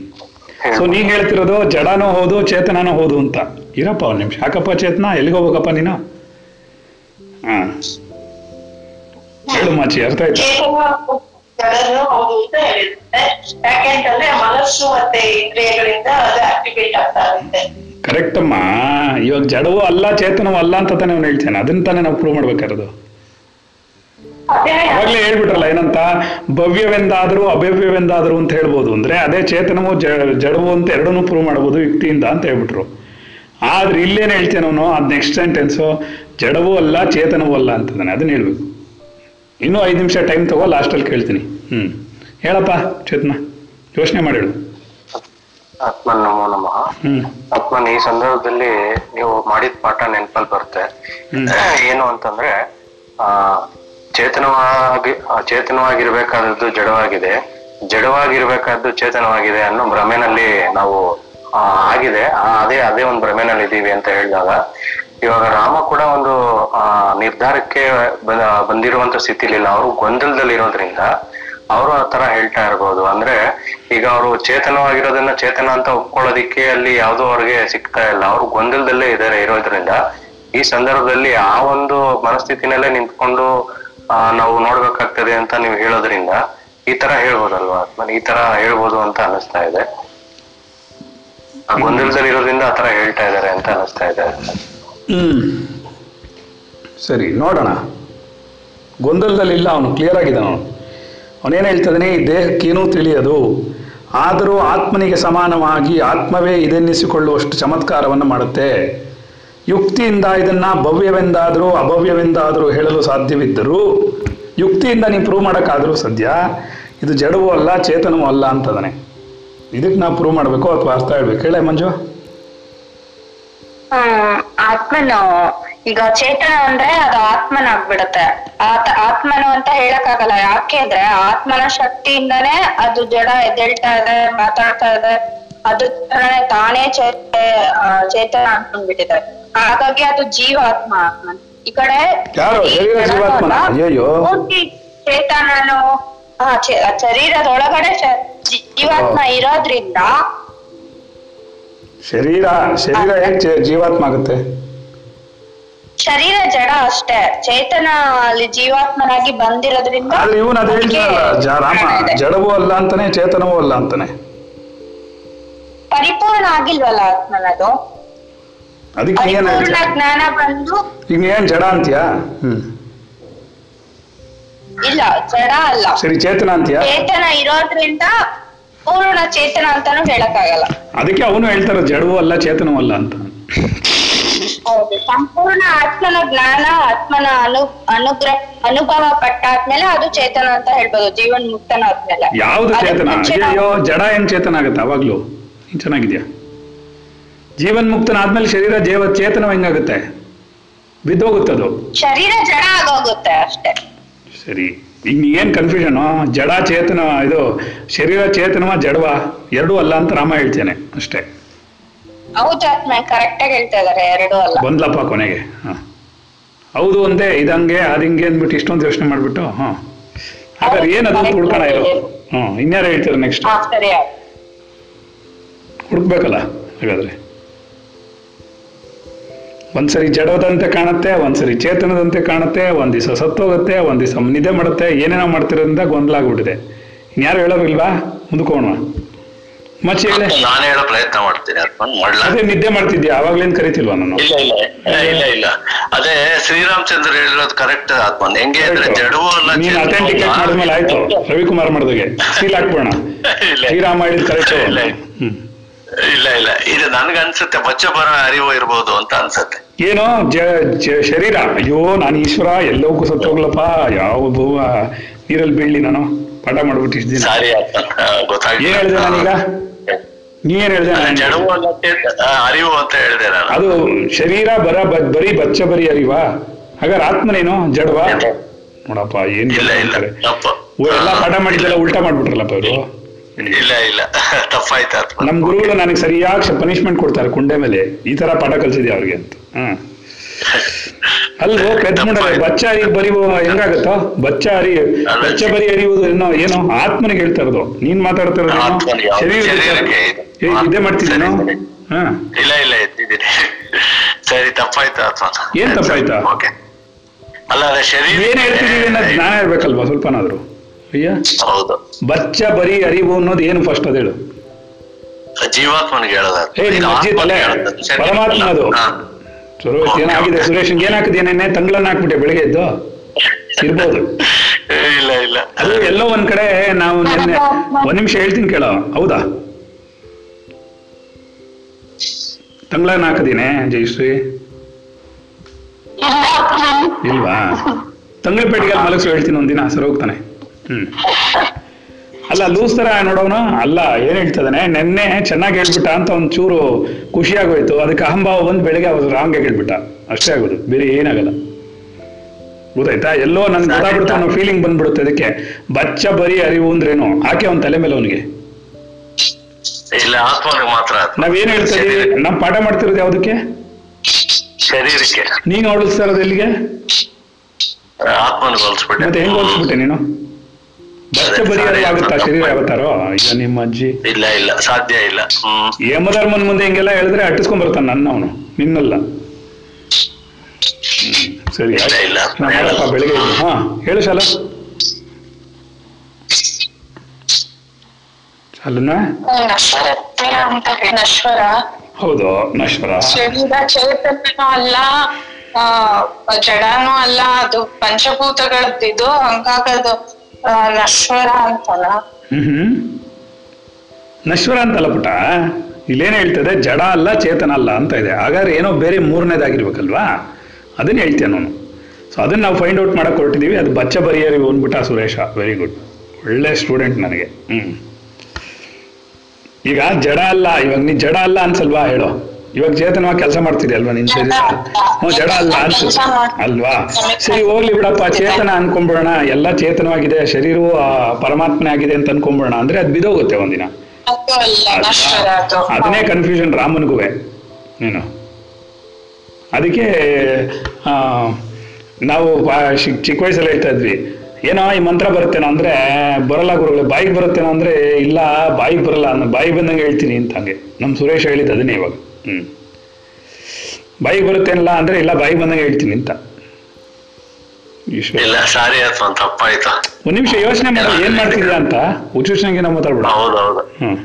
ಸೊ ನೀ ಹೇಳ್ತಿರೋದು ಜಡನೂ ಹೌದು ಚೇತನನೂ ಹೌದು ಅಂತ. ಇರಪ್ಪ ಒಂದು ನಿಮಿಷ. ಯಾಕಪ್ಪ ಚೇತನ? ಎಲ್ಲಿಗೆ ಹೋಗ್ಬೇಕಪ್ಪ ನೀನು? ಹಾ. ಹೇಳು ಮಾಚಿ ಅರ್ಥ ಆಯ್ತು? ಯಾಕೆಂತಂದ್ರೆ ಮನಸ್ಸು ಮತ್ತೆ ಇಂದ್ರಿಯಗಳಿಂದ ಅದು ಆಕ್ಟಿವೇಟ್ ಆಗ್ತಾ ಇರುತ್ತೆ. ಕರೆಕ್ಟ್ ಅಮ್ಮ ಇವಾಗ ಜಡವೂ ಅಲ್ಲ ಚೇತನವೂ ಅಲ್ಲ ಅಂತ ತಾನೇ ಅವ್ನು ಹೇಳ್ತೇನೆ. ಅದನ್ನ ತಾನೇ ನಾವು ಪ್ರೂವ್ ಮಾಡ್ಬೇಕಾರದು ಅವಾಗ್ಲೇ ಹೇಳ್ಬಿಟ್ರಲ್ಲ ಏನಂತ? ಭವ್ಯವೆಂದಾದರೂ ಅಭವ್ಯವೆಂದಾದರೂ ಅಂತ ಹೇಳ್ಬೋದು. ಅಂದ್ರೆ ಅದೇ ಚೇತನವು ಜಡವು ಅಂತ ಎರಡನ್ನೂ ಪ್ರೂವ್ ಮಾಡ್ಬೋದು ಯುಕ್ತಿಯಿಂದ ಅಂತ ಹೇಳ್ಬಿಟ್ರು. ಆದ್ರೆ ಇಲ್ಲೇನು ಹೇಳ್ತೇನೆ ಅವನು? ಅದ್ ನೆಕ್ಸ್ಟ್ ಸೆಂಟೆನ್ಸು ಜಡವೂ ಅಲ್ಲ ಚೇತನವೂ ಅಲ್ಲ ಅಂತದಾನೆ. ಅದನ್ನ ಹೇಳ್ಬೇಕು. ಇನ್ನೂ ಐದು ನಿಮಿಷ ಟೈಮ್ ತಗೋ ಲಾಸ್ಟಲ್ಲಿ ಕೇಳ್ತೀನಿ. ಹ್ಮ್. ಹೇಳಪ್ಪ ಚೇತನ. ಯೋಚನೆ ಮಾಡಿ ಹೇಳು. ಆತ್ಮನ್ ನಮೋ ನಮಃ. ಹ್ಮ್. ಆತ್ಮನ್ ಈ ಸಂದರ್ಭದಲ್ಲಿ ನೀವು ಮಾಡಿದ ಪಾಠ ನೆನಪಲ್ಲಿ ಬರುತ್ತೆ. ಏನು ಅಂತಂದ್ರೆ ಆ ಚೇತನವಾಗಿ ಚೇತನವಾಗಿರ್ಬೇಕಾದದ್ದು ಜಡವಾಗಿದೆ. ಜಡವಾಗಿರ್ಬೇಕಾದ್ದು ಚೇತನವಾಗಿದೆ ಅನ್ನೋ ಭ್ರಮೆನಲ್ಲಿ ನಾವು ಆಗಿದೆ. ಅದೇ ಅದೇ ಒಂದು ಭ್ರಮೆನಲ್ಲಿ ಇದ್ದೀವಿ ಅಂತ ಹೇಳಿದಾಗ, ಇವಾಗ ರಾಮ ಕೂಡ ಒಂದು, ಆ, ನಿರ್ಧಾರಕ್ಕೆ ಬಂದಿರುವಂತ ಸ್ಥಿತಿಲಿಲ್ಲ. ಅವರು ಗೊಂದಲದಲ್ಲಿ ಇರೋದ್ರಿಂದ ಅವರು ಆ ತರ ಹೇಳ್ತಾ ಇರ್ಬೋದು. ಅಂದ್ರೆ ಈಗ ಅವರು ಚೇತನವಾಗಿರೋದನ್ನ ಚೇತನ ಅಂತ ಒಪ್ಕೊಳ್ಳೋದಿಕ್ಕೆ ಅಲ್ಲಿ ಯಾವ್ದೋ ಅವ್ರಿಗೆ ಸಿಗ್ತಾ ಇಲ್ಲ. ಅವರು ಗೊಂದಲದಲ್ಲೇ ಇದಾರೆ ಇರೋದ್ರಿಂದ ಈ ಸಂದರ್ಭದಲ್ಲಿ ಆ ಒಂದು ಮನಸ್ಥಿತಿನಲ್ಲೇ ನಿಂತ್ಕೊಂಡು ನಾವು ನೋಡ್ಬೇಕಾಗ್ತದೆ ಅಂತ ನೀವು ಹೇಳೋದ್ರಿಂದ ಈ ತರ ಹೇಳ್ಬೋದಲ್ವಾ? ಆತ್ಮನ್, ಈ ತರ ಹೇಳ್ಬೋದು ಅಂತ ಅನಿಸ್ತಾ ಇದೆ. ಗೊಂದಲದಲ್ಲಿ ಇರೋದ್ರಿಂದ ತರ ಹೇಳ್ತಾ ಇದ್ದಾರೆ ಅಂತ ಅನಿಸ್ತಾ ಇದೆ. ಹ್ಮ್. ಸರಿ, ನೋಡೋಣ. ಗೊಂದಲದಲ್ಲಿ ಇಲ್ಲ ಅವನು ಕ್ಲಿಯರ್ ಆಗಿದ್ದಾನೆ ಅವನು. ಅವನೇನು ಹೇಳ್ತಿದ್ದಾನೆ ಈ ದೇಹಕ್ಕೇನೂ ತಿಳಿಯದು. ಆದರೂ ಆತ್ಮನಿಗೆ ಸಮಾನವಾಗಿ ಆತ್ಮವೇ ಇದೆನ್ನಿಸಿಕೊಳ್ಳುವಷ್ಟು ಚಮತ್ಕಾರವನ್ನು ಮಾಡುತ್ತೆ. ಯುಕ್ತಿಯಿಂದ ಇದನ್ನ ಭವ್ಯವೆಂದಾದರೂ ಅಭವ್ಯವೆಂದಾದರೂ ಹೇಳಲು ಸಾಧ್ಯವಿದ್ದರೂ, ಯುಕ್ತಿಯಿಂದ ನೀವು ಪ್ರೂವ್ ಮಾಡೋಕ್ಕಾದರೂ ಸದ್ಯ ಇದು ಜಡವೂ ಅಲ್ಲ, ಚೇತನವೂ ಅಲ್ಲ ಅಂತದಾನೆ. ಇದಕ್ಕೆ ನಾವು ಪ್ರೂವ್ ಮಾಡಬೇಕು ಅಥವಾ ಅರ್ಥ ಹೇಳ್ಬೇಕು? ಹೇಳ ಮಂಜು. ಆತ್ಮನು, ಈಗ ಚೇತನ ಅಂದ್ರೆ ಅದು ಆತ್ಮನಾಗ್ಬಿಡತ್ತೆ. ಆತ, ಆತ್ಮನು ಅಂತ ಹೇಳಕ್ಕಾಗಲ್ಲ. ಯಾಕೆ ಅಂದ್ರೆ ಆತ್ಮನ ಶಕ್ತಿಯಿಂದಾನೇ ಅದು ಜಡ ಎದ್ದೇಳ್ತಾ ಇದೆ, ಮಾತಾಡ್ತಾ ಇದೆ. ಅದ್ರ ತರನೇ ತಾನೇ ಚೇತನ ಚೇತನ ಅನ್ಕೊಂಡ್ಬಿಟ್ಟಿದ್ದಾರೆ. ಹಾಗಾಗಿ ಅದು ಜೀವಾತ್ಮ. ಈ ಕಡೆ. ಚೇತನನು ಆ, ಚೇ- ಶರೀರದ ಒಳಗಡೆ ಶ- ಜೀ- ಜೀವಾತ್ಮ ಇರೋದ್ರಿಂದ ಶರೀರ ಶರೀರ ಜೀವಾತ್ಮ ಆಗುತ್ತೆ? ಶರೀರ ಜಡ ಅಷ್ಟೇ. ಚೇತನ ಅಲ್ಲಿ ಜೀವಾತ್ಮನಾಗಿ ಬಂದಿರೋದ್ರಿಂದ ಇವನ್ ಅದು ರಾಮ ಜಡವೂ ಅಲ್ಲ ಅಂತಾನೆ ಚೇತನವೂ ಅಲ್ಲ ಅಂತಾನೆ. ಪರಿಪೂರ್ಣ ಆಗಿಲ್ವಲ್ಲ ಆತ್ಮನದು ಅದಕ್ಕೆ ನೀನ್ ಪರಿಪೂರ್ಣ ಜ್ಞಾನ ಬಂದು ಈಗ ನೀನ್ ಜಡ ಅಂತೀಯಾ? ಹ್ಮ್. ಇಲ್ಲ ಜಡ ಅಲ್ಲ. ಸರಿ ಚೇತನ ಅಂತೀಯಾ? ಚೇತನ ಇರೋದ್ರಿಂದ ಪೂರ್ಣ ಚೇತನ ಅಂತಾನು ಹೇಳಕ್ಕಾಗಲ್ಲ. ಅದಕ್ಕೆ ಅವನು ಹೇಳ್ತಾರ ಜಡವೂ ಅಲ್ಲ ಚೇತನವೂ ಅಲ್ಲ ಅಂತ. ಹೌದು ಸಂಪೂರ್ಣ ಆತ್ಮನ ಜ್ಞಾನ ಆತ್ಮನ ಅನು ಅನುಗ್ರಹ ಅನುಭವ ಪಟ್ಟಾದ್ಮೇಲೆ ಅದು ಚೇತನ ಅಂತ ಹೇಳ್ಬೋದು ಜೀವನ್ ಮುಕ್ತನಾದ್ಮೇಲೆ ಯಾವ್ದು ಚೇತನ? ಅಯ್ಯೋ ಜಡ ಏನ್ ಚೇತನ ಆಗುತ್ತೆ ಅವಾಗ್ಲೂ? ಚೆನ್ನಾಗಿದ್ಯಾ? ಜೀವನ್ ಮುಕ್ತನಾದ್ಮೇಲೆ ಶರೀರ ಜೀವ ಚೇತನ ಹೆಂಗಾಗುತ್ತೆ ಬಿದ್ದೋಗುತ್ತದು ಶರೀರ ಜಡ ಆಗೋಗುತ್ತೆ ಅಷ್ಟೇ. ಸರಿ ಈಗ ನೀ ಏನ್ ಕನ್ಫ್ಯೂಷನ್ ಜಡ ಚೇತನ ಇದು ಶರೀರ ಚೇತನವ ಜಡವಾ? ಎರಡೂ ಅಲ್ಲ ಅಂತ ರಾಮ ಹೇಳ್ತೇನೆ ಅಷ್ಟೇ. ಬಂದ್ಲಪ್ಪ ಕೊನೆಗೆ. ಹೌದು ಒಂದೇ ಇದಂಗೆ ಅದಿಂಗೆ ಅಂದ್ಬಿಟ್ಟು ಇಷ್ಟೊಂದು ಯೋಚನೆ ಮಾಡ್ಬಿಟ್ಟು ಹಾ. ಹಾಗಾದ್ರೆ ಏನದು ಹುಡ್ಕೋಣ ಇರೋ. ಹ್ಮ್ ಇನ್ಯಾರು ಹೇಳ್ತೀರ ನೆಕ್ಸ್ಟ್. ಹುಡುಕ್ಬೇಕಲ್ಲ ಹಾಗಾದ್ರೆ. ಒಂದ್ಸರಿ ಜಡದಂತೆ ಕಾಣುತ್ತೆ ಒಂದ್ಸರಿ ಚೇತನದಂತೆ ಕಾಣುತ್ತೆ ಒಂದ್ ದಿವಸ ಸತ್ತೋಗುತ್ತೆ ಒಂದ್ ದಿವಸ ನಿದ್ದೆ ಮಾಡುತ್ತೆ ಏನೇನೋ ಮಾಡ್ತಿರೋದ್ರಿಂದ ಗೊಂದಲ ಆಗ್ಬಿಟ್ಟಿದೆ ಇನ್ಯಾರು ಹೇಳೋರಿಲ್ವಾ? ಮುಂದ್ಕೋಣ. ಮಚ್ಚಿ ಹೇಳಿ. ನಾನು ಹೇಳೋ ಪ್ರಯತ್ನ ಮಾಡ್ತೀನಿ ಅದೇ ನಿದ್ದೆ ಮಾಡ್ತಿದ್ಯಾ? ಅವಾಗ್ಲೇನ್ ಕರಿತಿಲ್ವಾ ನಾನು? ಇಲ್ಲ ಇಲ್ಲ ಅದೇ ಶ್ರೀರಾಮಚಂದ್ರ ಹೇಳಿರೋದು ಕರೆಕ್ಟ್ ಆತ್ಮನ್ ಹೆಂಗೆ ಅಂದ್ರೆ ಜಡವು ನೀನ್ ಅಥೆಂಟಿಕೇಟ್. ಮಾಡಿದ್ಮೇಲೆ ಆಯ್ತು. ರವಿಕುಮಾರ್ ಮಾಡಿದಾಗೆ. ಸೀಲ್ ಹಾಕ್ಬೋಣ. ಶ್ರೀರಾಮ ಹೇಳಿದ್ ಕರೆಕ್ಟ್ ಇಲ್ಲ. ಹ್ಮ್. ಇಲ್ಲ ಇಲ್ಲ. ಇದು ನನ್ಗನ್ಸುತ್ತೆ ಬಚ್ಚ ಬರ ಅರಿವು ಇರ್ಬೋದು ಅಂತ ಅನ್ಸುತ್ತೆ. ಏನೋ ಜ ಶರೀರ. ಅಯ್ಯೋ ನಾನು ಈಶ್ವರ ಎಲ್ಲವಕ್ಕೂ ಸತ್ತೋಗ್ಲಪ್ಪ ಯಾವ ಭೂವ ನೀರಲ್ಲಿ ಬೀಳಿ ನಾನು ಪಾಠ ಮಾಡ್ಬಿಟ್ಟಿದ್ದೀನಿ ಸಾರಿ ಏನ್ ಹೇಳಿದೆ ನಾನೀಗ? ನೀ ಏನ್ ಹೇಳಿದೆ ಅರಿವು ಅಂತ ಹೇಳಿದೆ ನಾನು. ಅದು ಶರೀರ ಬರ ಬರೀ ಬಚ್ಚ ಬರೀ ಅರಿವಾ? ಹಾಗಾದ್ರೆ ಆತ್ಮನೇನು? ಜಡವಾ? ನೋಡಪ್ಪ ಏನ್ ಇಲ್ಲ ಇಲ್ಲ. ಎಲ್ಲ ಪಾಠ ಮಾಡಿದ್ದೆಲ್ಲ ಉಲ್ಟಾ ಮಾಡ್ಬಿಟ್ರಲ್ಲಪ್ಪ ಇವರು? ಇಲ್ಲ ಇಲ್ಲ. ತಪ್ಪಾಯ್ತು ನಮ್ ಗುರುಗಳು ನನಗೆ ಸರಿಯಾಗಿ ಪನಿಷ್ಮೆಂಟ್ ಕೊಡ್ತಾರೆ ಕುಂಡೆ ಮೇಲೆ. ಈ ತರ ಪಾಠ ಕಲ್ಸಿದ್ಯಾ ಅವ್ರಿಗೆ ಅಂತ. ಹ್ಮ್ ಅಲ್ವೋ ಬಚ್ಚಾರಿ ಬಚ್ಚ ಅರಿ ಬರಿವು ಹೆಂಗಾಗತ್ತೋ? ಬಚ್ಚ ಅರಿ ಬಚ್ಚ ಬರಿ ಅರಿಯುವುದು ಏನೋ ಏನೋ ಆತ್ಮನಿಗೆ ಹೇಳ್ತಾ ಇರೋದು. ನೀನ್ ಮಾತಾಡ್ತಾ ಇರೋದು ಇದು. ಮಾಡ್ತಿದ್ದೀನೋ? ಇಲ್ಲ ಇಲ್ಲ ಎತ್ತಿದೀನಿ ಸರಿ ತಪ್ಪಾಯ್ತಾ ಏನ್ ತಪ್ಪಾಯ್ತಾ? ಓಕೆ ಅಲ್ಲ ಅದೇ ಶರೀರ ಏನ್ ಹೇಳ್ತಿದೀವಿ ಅನ್ನೋದು ಜ್ಞಾನ ಇರ್ಬೇಕಲ್ವಾ ಸ್ವಲ್ಪನಾದ್ರು? ಹೌದು. ಬಚ್ಚ ಬರಿ ಅರಿವು ಅನ್ನೋದು ಏನು ಫಸ್ಟ್ ಅದು ಹೇಳು. ಜೀವಾತ್ಮನಿಗೆ ಪರಮಾತ್ಮ ಅದು. ಸುರೇಶ್ ಏನಾಗಿದೆ ಸುರೇಶ್ ತಂಗ್ಳನ್ನ ಹಾಕ್ಬಿಟ್ಟೆ ಬೆಳಿಗ್ಗೆ ಎದ್ದು? ಇರ್ಬೋದು. ಇಲ್ಲ ಇಲ್ಲ. ಅದು ಎಲ್ಲೋ ಒಂದ್ ಕಡೆ ನಾವು ನಿನ್ನೆ ಒಂದ್ ನಿಮಿಷ ಹೇಳ್ತೀನಿ ಕೇಳೋ. ಹೌದಾ? ತಂಗ್ಳನ್ನ ಹಾಕದೀನೆ ಜಯಶ್ರೀ? ಇಲ್ವಾ? ತಂಗ್ಳಪೇಟೆಗೆ ಮಲಗಿಸು ಹೇಳ್ತೀನಿ ಒಂದಿನ ಸರಿ ಹೋಗ್ತಾನೆ. ಹ್ಮ್. ಅಲ್ಲ ಲೂಸ್ ತರ ನೋಡೋಣ ಅಲ್ಲ ಏನ್ ಹೇಳ್ತದಾನೆ ನೆನ್ನೆ ಚೆನ್ನಾಗಿ ಹೇಳ್ಬಿಟ್ಟ ಅಂತ ಒಂದ್ ಚೂರು ಖುಷಿ ಆಗೋಯ್ತು ಅದಕ್ಕೆ ಅಹಂಭಾವ ಬಂದು ಬೆಳಿಗ್ಗೆ ಅವ್ರು ರಾಂಗ್ ಹೇಳ್ಬಿಟ್ಟ. ಅಷ್ಟೇ ಆಗೋದು. ಬೇರೆ ಏನಾಗಲ್ಲ. ಗೊತ್ತಾಯ್ತಾ? ಎಲ್ಲೋ ನನ್ ಗೊತ್ತಾಗ್ಬಿಡುತ್ತೆ ಅನ್ನೋ ಫೀಲಿಂಗ್ ಬಂದ್ಬಿಡುತ್ತೆ ಅದಕ್ಕೆ. ಬಚ್ಚ ಬರಿ ಅರಿವು ಅಂದ್ರೇನು? ಆಕೆ ಅವನ ತಲೆ ಮೇಲೆ ಅವನಿಗೆ. ಇಲ್ಲ ಆತ್ಮನಿಗೆ ಮಾತ್ರ ಅದು. ನಾವೇನ್ ಹೇಳ್ತಾ ಇದೀವಿ? ನಾವ್ ಪಾಠ ಮಾಡ್ತಿರೋದು ಯಾವ್ದಕ್ಕೆ? ನೀನ್ ನೀನು ಹೋಲಿಸ್ತಾ ಇರೋದು ಎಲ್ಲಿಗೆ? ಮತ್ತೆ ಹೆಂಗ್ ಹೋಲಿಸ್ಬಿಟ್ಟೆ ನೀನು? ಆಗುತ್ತಾ ಶರೀರ ಯಾವತ್ತಾರೋ? ಈಗ ನಿಮ್ಮ ಅಜ್ಜಿ. ಇಲ್ಲ ಇಲ್ಲ ಸಾಧ್ಯ ಇಲ್ಲ. ಯಮಧರ್ಮನ್ ಮುಂದೆ ಹಿಂಗೆಲ್ಲ ಹೇಳಿದ್ರೆ ಅಟ್ಟಿಸ್ಕೊಂಡ್ ಬರ್ತಾನೆ ನನ್ನ ಅವನು ನಿನ್ನಲ್ಲ. ಸರಿ ಮಾಡಪ್ಪ ಬೆಳಿಗ್ಗೆ. ಹಾ ಹೇಳು ಶಾಲ. ಶಾಲನ? ನಶ್ವರ. ಹೌದು ನಶ್ವರ. ಶರೀರ ಚೈತನ್ಯನೂ ಅಲ್ಲ ಆ ಜಡನೂ ಅಲ್ಲ ಅದು ಪಂಚಭೂತಗಳದ್ದು ಹಂಗಾಗದು. ನಶ್ವರ ಅಂತಲ್ಲ ಹ್ಮ್. ನಶ್ವರ ಅಂತಲ್ಲ ಪುಟ. ಇಲ್ಲೇನು ಹೇಳ್ತದೆ, ಜಡ ಅಲ್ಲ, ಚೇತನ ಅಲ್ಲ ಅಂತ ಇದೆ. ಹಾಗಾದ್ರೆ ಏನೋ ಬೇರೆ ಮೂರನೇದಾಗಿರ್ಬೇಕಲ್ವಾ? ಅದನ್ನ ಹೇಳ್ತೇನೆ ನಾನು. ಸೊ ಅದನ್ನ ನಾವು ಫೈಂಡ್ ಔಟ್ ಮಾಡಕ್ ಹೊರಟಿದೀವಿ. ಅದು ಬಚ್ಚ ಬರಿಯರಿ ಬಂದ್ಬಿಟ್ಟ ಸುರೇಶ. ವೆರಿ ಗುಡ್ ಒಳ್ಳೆ ಸ್ಟೂಡೆಂಟ್ ನನಗೆ. ಹ್ಮ್. ಈಗ ಜಡ ಅಲ್ಲ, ಇವಾಗ ನೀ ಜಡ ಅಲ್ಲ ಅನ್ಸಲ್ವಾ ಹೇಳು. ಇವಾಗ ಚೇತನವಾಗಿ ಕೆಲಸ ಮಾಡ್ತೀರಿ ಅಲ್ವಾ ನಿನ್ ಹ್ಞೂ ಜಡ ಅಲ್ಲ ಅಲ್ವಾ? ಸರಿ ಹೋಗ್ಲಿ ಬಿಡಪ್ಪ. ಚೇತನ ಅನ್ಕೊಂಬಿಡೋಣ. ಎಲ್ಲ ಚೇತನವಾಗಿದೆ. ಶರೀರವು ಆ ಪರಮಾತ್ಮನೆ ಆಗಿದೆ ಅಂತ ಅನ್ಕೊಂಬಿಡೋಣ. ಅಂದ್ರೆ ಅದ್ ಬಿದೋಗುತ್ತೆ ಒಂದಿನ. ಅದನ್ನೇ ಕನ್ಫ್ಯೂಷನ್ ರಾಮನ್ಗುವೆ ನೀನು ಅದಕ್ಕೆ ಆ, ನಾವು ಚಿಕ್ಕ ವಯಸ್ಸಲ್ಲಿ ಹೇಳ್ತಾ ಇದ್ವಿ. ಏನೋ ಈ ಮಂತ್ರ ಬರುತ್ತೇನೋ ಅಂದ್ರೆ ಬರಲ್ಲ ಗುರುಗಳು ಬಾಯಿಗೆ ಬರುತ್ತೇನೋ ಅಂದ್ರೆ ಇಲ್ಲ ಬಾಯಿಗೆ ಬರಲ್ಲ ಬಾಯಿಗೆ ಬಂದಂಗೆ ಹೇಳ್ತೀನಿ ಅಂತ ಹಂಗೆ. ನಮ್ಮ ಸುರೇಶ್ ಹೇಳಿದ್ದು ಅದನ್ನೇ ಇವಾಗ. ಹ್ಮ್. ಬಾಯಿ ಬರುತ್ತೇನಲ್ಲ ಅಂದ್ರೆ ಇಲ್ಲ ಬಾಯಿ ಬಂದಾಗ ಹೇಳ್ತೀನಿ ಅಂತ. ಇಲ್ಲ ಸಾರಿ ಆಯ್ತು ಒಂದು ತಪ್ಪಾಯ್ತು. ಒಂದ್ ನಿಮಿಷ ಯೋಚನೆ ಮಾಡಿ ಏನ್ ಮಾಡ್ತಿದ್ಯಾ ಅಂತ? ಹುಚ್ಚುಚ್ನಂಗೆ ನಾವು ಮಾತಾಡ್ಬಿಡ ಹೌದೌದು. ಹ್ಮ್.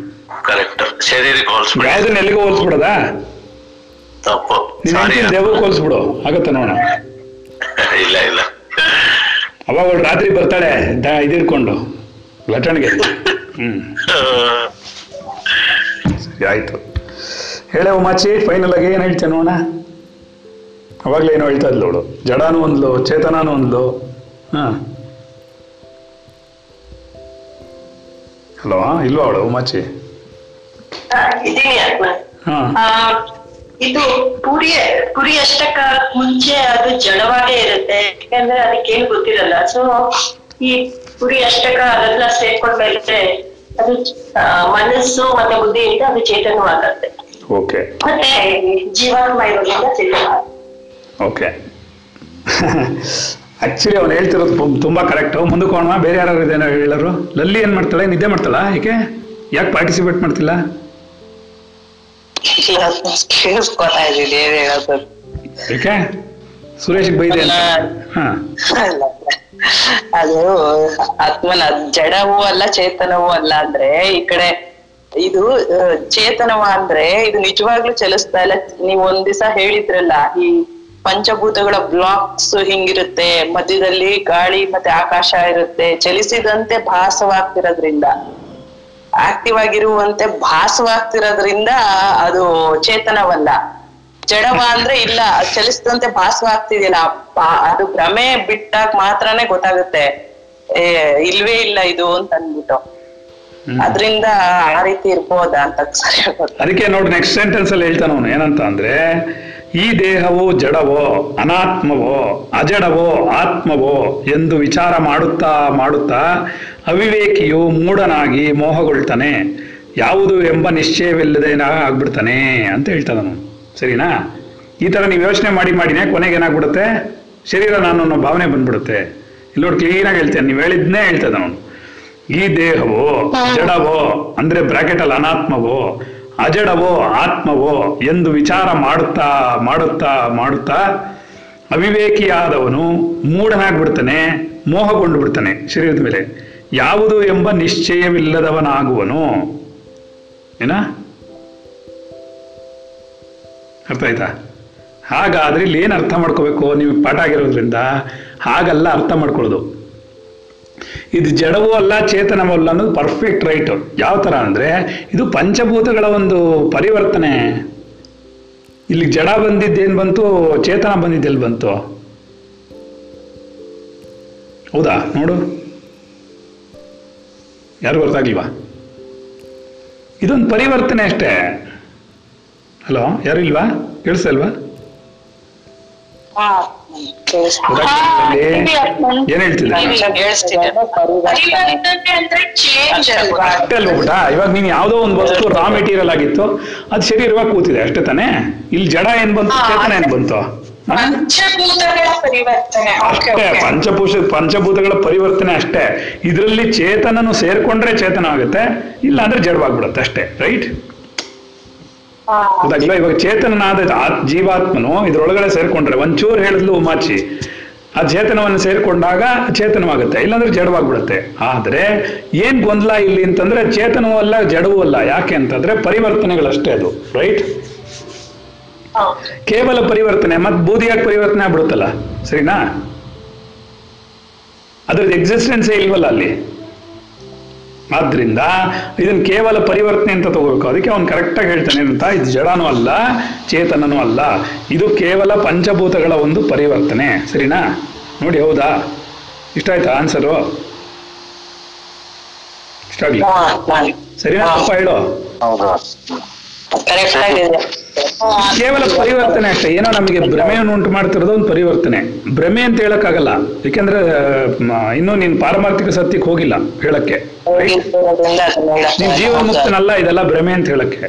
ಕರೆಕ್ಟ್ ಶರೀರಕ್ಕೆ ಹೋಲಿಸ್ಬಿಡಿ. ಯಾವ್ದನ್ನ ಎಲ್ಲಿಗೂ ಹೋಲ್ಸ್ಬಿಡೋದಾ? ತಪ್ಪು. ಸಾರಿ ದೇವಕ್ಕೆ ಹೋಲ್ಸ್ಬಿಡು. ಆಗತ್ತೆ ನೋಡೋಣ. ಇಲ್ಲ ಇಲ್ಲ. ಅವಾಗ ಅವಳು ರಾತ್ರಿ ಬರ್ತಾಳೆ ದ- ಲಟಣಿಗೆ ಹ್ಮ್. ಆಯ್ತು. ಹೇಳೆ ಉಮಾಚಿ ಫೈನಲ್ ಆಗಿ ಏನ್ ಹೇಳ್ತೇನೆ ನೋಣ ಅವಾಗಲೇ ಏನೋ ಹೇಳ್ತಾ ಇದ್ಲು ಅವಳು. ಜಡಾನು ಒಂದ್ಲು ಚೇತನಾನು ಒಂದ್ಲು. ಹಾ. ಹಲೋ ಇಲ್ವಾ ಅವಳು ಉಮಾಚಿ? ಇದು ಪುರಿ ಪುರಿ ಅಷ್ಟಕ್ಕ ಮುಂಚೆ ಅದು ಜಡವಾಗೇ ಇರುತ್ತೆ. ಯಾಕಂದ್ರೆ ಅದಕ್ಕೇನು ಗೊತ್ತಿರಲ್ಲ. ಸೊ ಈ ಪುರಿ ಅಷ್ಟಕ ಅದೆಲ್ಲ ಸೇರ್ಕೊಂಡ್ಮೇಲೆ ಅದು ಮನಸ್ಸು ಮತ್ತೆ ಬುದ್ಧಿಯಿಂದ ಅದು ಚೇತನವಾಗತ್ತೆ. ಓಕೆ ಓಕೆ ಆಕ್ಚುಲಿ ಅವ್ನು ಹೇಳ್ತಿರೋದು ತುಂಬಾ ಕರೆಕ್ಟ್ ಮುಂದಕ್ಕೆ ಹೋಣ ಬೇರೆ ಯಾರು ಇದೇನೋ ಹೇಳೋರು. ಲಲ್ಲಿ ಏನ್ ಮಾಡ್ತಾಳೆ? ನಿದ್ದೆ ಮಾಡ್ತಾಳ ಯಾಕೆ ಯಾಕೆ ಪಾರ್ಟಿಸಿಪೇಟ್ ಮಾಡ್ತಿಲ್ಲ? ಯಾಕೆ ಸುರೇಶ್ ಬೈದೆ. ಅದು ಆತ್ಮನ ಜಡವೂ ಅಲ್ಲ ಚೇತನವೂ ಅಲ್ಲ ಅಂದ್ರೆ ಈ ಕಡೆ ಇದು ಚೇತನವ ಅಂದ್ರೆ ಇದು ನಿಜವಾಗ್ಲೂ ಚಲಿಸ್ತಾ ಇಲ್ಲ. ನೀವ್ ಒಂದ್ ದಿವಸ ಹೇಳಿದ್ರಲ್ಲ, ಈ ಪಂಚಭೂತಗಳ ಬ್ಲಾಕ್ಸ್ ಹಿಂಗಿರುತ್ತೆ, ಮಧ್ಯದಲ್ಲಿ ಗಾಳಿ ಮತ್ತೆ ಆಕಾಶ ಇರುತ್ತೆ, ಚಲಿಸಿದಂತೆ ಭಾಸವಾಗ್ತಿರೋದ್ರಿಂದ ಆಕ್ಟಿವ್ ಆಗಿರುವಂತೆ ಭಾಸವಾಗ್ತಿರೋದ್ರಿಂದ ಅದು ಚೇತನವಲ್ಲ. ಜಡವ ಅಂದ್ರೆ ಇಲ್ಲ ಚಲಿಸಿದಂತೆ ಭಾಸವಾಗ್ತಿದೆಯಲ್ಲ, ಆ- ಅದು ಭ್ರಮೆ ಬಿಟ್ಟಾಗ ಮಾತ್ರನೇ ಗೊತ್ತಾಗುತ್ತೆ. ಏ, ಇಲ್ವೇ ಇಲ್ಲ ಇದು ಅಂತ ಅಂದ್ಬಿಟ್ಟು. ಅದ್ರಿಂದ ಆ ರೀತಿ ಇರ್ಬೋದಾ ಅಂತ ಅದಕ್ಕೆ ನೋಡಿ ನೆಕ್ಸ್ಟ್ ಸೆಂಟೆನ್ಸ್ ಅಲ್ಲಿ ಹೇಳ್ತಾನ ಅವನು ಏನಂತ ಅಂದ್ರೆ ಈ ದೇಹವು ಜಡವೋ ಅನಾತ್ಮವೋ ಅಜಡವೋ ಆತ್ಮವೋ ಎಂದು ವಿಚಾರ ಮಾಡುತ್ತಾ ಮಾಡುತ್ತಾ ಅವಿವೇಕಿಯು ಮೂಢನಾಗಿ ಮೋಹಗೊಳ್ತಾನೆ. ಯಾವುದು ಎಂಬ ನಿಶ್ಚಯವಿಲ್ಲದೆ ಆಗ್ಬಿಡ್ತಾನೆ ಅಂತ ಹೇಳ್ತಾನೆ ಅವನು. ಸರಿನಾ? ಈ ತರ ನೀವು ಯೋಚನೆ ಮಾಡಿ ಮಾಡಿನೇ ಕೊನೆಗೆ ಏನಾಗ್ಬಿಡುತ್ತೆ? ಶರೀರ ನಾನು ಅನ್ನೋ ಭಾವನೆ ಬಂದ್ಬಿಡುತ್ತೆ. ಇಲ್ಲೋಡ್ ಕ್ಲೀನಾಗಿ ಹೇಳ್ತೇನೆ ನೀವು ಹೇಳಿದ್ನೇ ಹೇಳ್ತಾನೆ ಅವನು. ಈ ದೇಹವೋ ಜಡವೋ ಅಂದ್ರೆ ಬ್ರಾಕೆಟ್ ಅಲ್ಲಿ ಅನಾತ್ಮವೋ, ಅಜಡವೋ ಆತ್ಮವೋ ಎಂದು ವಿಚಾರ ಮಾಡುತ್ತಾ ಮಾಡುತ್ತಾ ಮಾಡುತ್ತಾ ಅವಿವೇಕಿಯಾದವನು ಮೂಢನಾಗ್ಬಿಡ್ತಾನೆ ಮೋಹಗೊಂಡು ಬಿಡ್ತಾನೆ ಶರೀರದ ಮೇಲೆ. ಯಾವುದು ಎಂಬ ನಿಶ್ಚಯವಿಲ್ಲದವನಾಗುವನು. ಏನ? ಅರ್ಥ ಆಯ್ತಾ? ಹಾಗಾದ್ರೆ ಇಲ್ಲಿ ಏನು ಅರ್ಥ ಮಾಡ್ಕೋಬೇಕು? ನೀವು ಪಾಠ ಆಗಿರೋದ್ರಿಂದ ಹಾಗಲ್ಲ ಅರ್ಥ ಮಾಡ್ಕೊಳ್ಳೋದು. ಇದು ಜಡವೂ ಅಲ್ಲ, ಚೇತನವೂ ಅಲ್ಲ ಅನ್ನೋದು ಪರ್ಫೆಕ್ಟ್ ರೈಟ್ ಯಾವ ಥರ ಅಂದರೆ, ಇದು ಪಂಚಭೂತಗಳ ಒಂದು ಪರಿವರ್ತನೆ. ಇಲ್ಲಿ ಜಡ ಬಂದಿದ್ದೇನ್ ಬಂತು? ಚೇತನ ಬಂದಿದ್ದೆಲ್ಲಿ ಬಂತು? ಹೌದಾ? ನೋಡು. ಯಾರು ಗೊತ್ತಾಗ್ಲಿವಾ ಇದೊಂದು ಪರಿವರ್ತನೆ ಅಷ್ಟೇ. ಹಲೋ ಯಾರು ಇಲ್ವಾ? ಕೇಳಿಸಲ್ವಾ. ಏನ್ ಹೇಳ್ತಿದ್ದೆ? ಅಷ್ಟೇ ಇವಾಗ ನೀನ್ ಯಾವ್ದೋ ಒಂದು ವಸ್ತು ರಾ ಮೆಟೀರಿಯಲ್ ಆಗಿತ್ತು ಅದು ಶರೀರವಾಗಿ ಕೂತಿದೆ ಅಷ್ಟೇ ತಾನೇ? ಇಲ್ಲಿ ಜಡ ಏನ್ ಬಂತು ಚೇತನ ಏನ್ ಬಂತು? ಅಷ್ಟೇ ಪಂಚಭೂಷ ಪಂಚಭೂತಗಳ ಪರಿವರ್ತನೆ ಅಷ್ಟೇ. ಇದರಲ್ಲಿ ಚೇತನನು ಸೇರ್ಕೊಂಡ್ರೆ ಚೇತನ ಆಗುತ್ತೆ ಇಲ್ಲ ಅಂದ್ರೆ ಜಡವಾಗ್ಬಿಡುತ್ತೆ ಅಷ್ಟೇ ರೈಟ್ ಗೊತ್ತಾಗಿಲ್ಲ ಇವಾಗ ಚೇತನನಾದ ಜೀವಾತ್ಮನು ಇದ್ರೊಳಗಡೆ ಸೇರ್ಕೊಂಡ್ರೆ, ಒಂಚೂರು ಹೇಳಿದ್ಲು ಉಮಾಚಿ, ಆ ಚೇತನವನ್ನು ಸೇರ್ಕೊಂಡಾಗ ಚೇತನವಾಗುತ್ತೆ, ಇಲ್ಲಾಂದ್ರೆ ಜಡವಾಗ್ಬಿಡುತ್ತೆ. ಆದ್ರೆ ಏನ್ ಗೊಂದಲ ಇಲ್ಲಿ ಅಂತಂದ್ರೆ ಚೇತನವೂ ಅಲ್ಲ, ಜಡವೂ ಅಲ್ಲ. ಯಾಕೆ ಅಂತಂದ್ರೆ ಪರಿವರ್ತನೆಗಳಷ್ಟೇ ಅದು ರೈಟ್ ಕೇವಲ ಪರಿವರ್ತನೆ ಮತ್ ಬೂದಿಯಾಗಿ ಪರಿವರ್ತನೆ ಆಗ್ಬಿಡುತ್ತಲ್ಲ, ಸರಿನಾ? ಅದ್ರದ್ದು ಎಕ್ಸಿಸ್ಟೆನ್ಸೇ ಇಲ್ವಲ್ಲ ಅಲ್ಲಿ. ಆದ್ರಿಂದ ಇದನ್ನ ಕೇವಲ ಪರಿವರ್ತನೆ ಅಂತ ತಗೋಬೇಕು. ಅದಕ್ಕೆ ಅವ್ನು ಕರೆಕ್ಟಾಗಿ ಹೇಳ್ತಾನೆ ಅಂತ ಇದು ಜಡನೂ ಅಲ್ಲ ಚೇತನನೂ ಅಲ್ಲ. ಇದು ಕೇವಲ ಪಂಚಭೂತಗಳ ಒಂದು ಪರಿವರ್ತನೆ. ಸರಿನಾ? ನೋಡಿ ಹೌದಾ? ಇಷ್ಟ ಆಯ್ತಾ ಆನ್ಸರು ಇಷ್ಟ ಆಗ್ಲಿ ಸರಿನಾ? ಅಪ್ಪ ಹೇಳು. ಕೇವಲ ಪರಿವರ್ತನೆ ಅಷ್ಟೇ. ಏನೋ ನಮಗೆ ಭ್ರಮೆಯನ್ನು ಉಂಟು ಮಾಡ್ತಿರೋದು ಒಂದು ಪರಿವರ್ತನೆ. ಭ್ರಮೆ ಅಂತ ಹೇಳಕ್ಕಾಗಲ್ಲ. ಯಾಕೆಂದ್ರೆ ಯಾಕಂದ್ರೆ ಇನ್ನೂ ನೀನ್ ಪಾರಮಾರ್ಥಿಕ ಸತ್ಯಕ್ಕೆ ಹೋಗಿಲ್ಲ ಹೇಳಕ್ಕೆ. ನೀನ್ ಜೀವ ಮುಕ್ತನಲ್ಲ ಇದೆಲ್ಲ ಭ್ರಮೆ ಅಂತ ಹೇಳಕ್ಕೆ.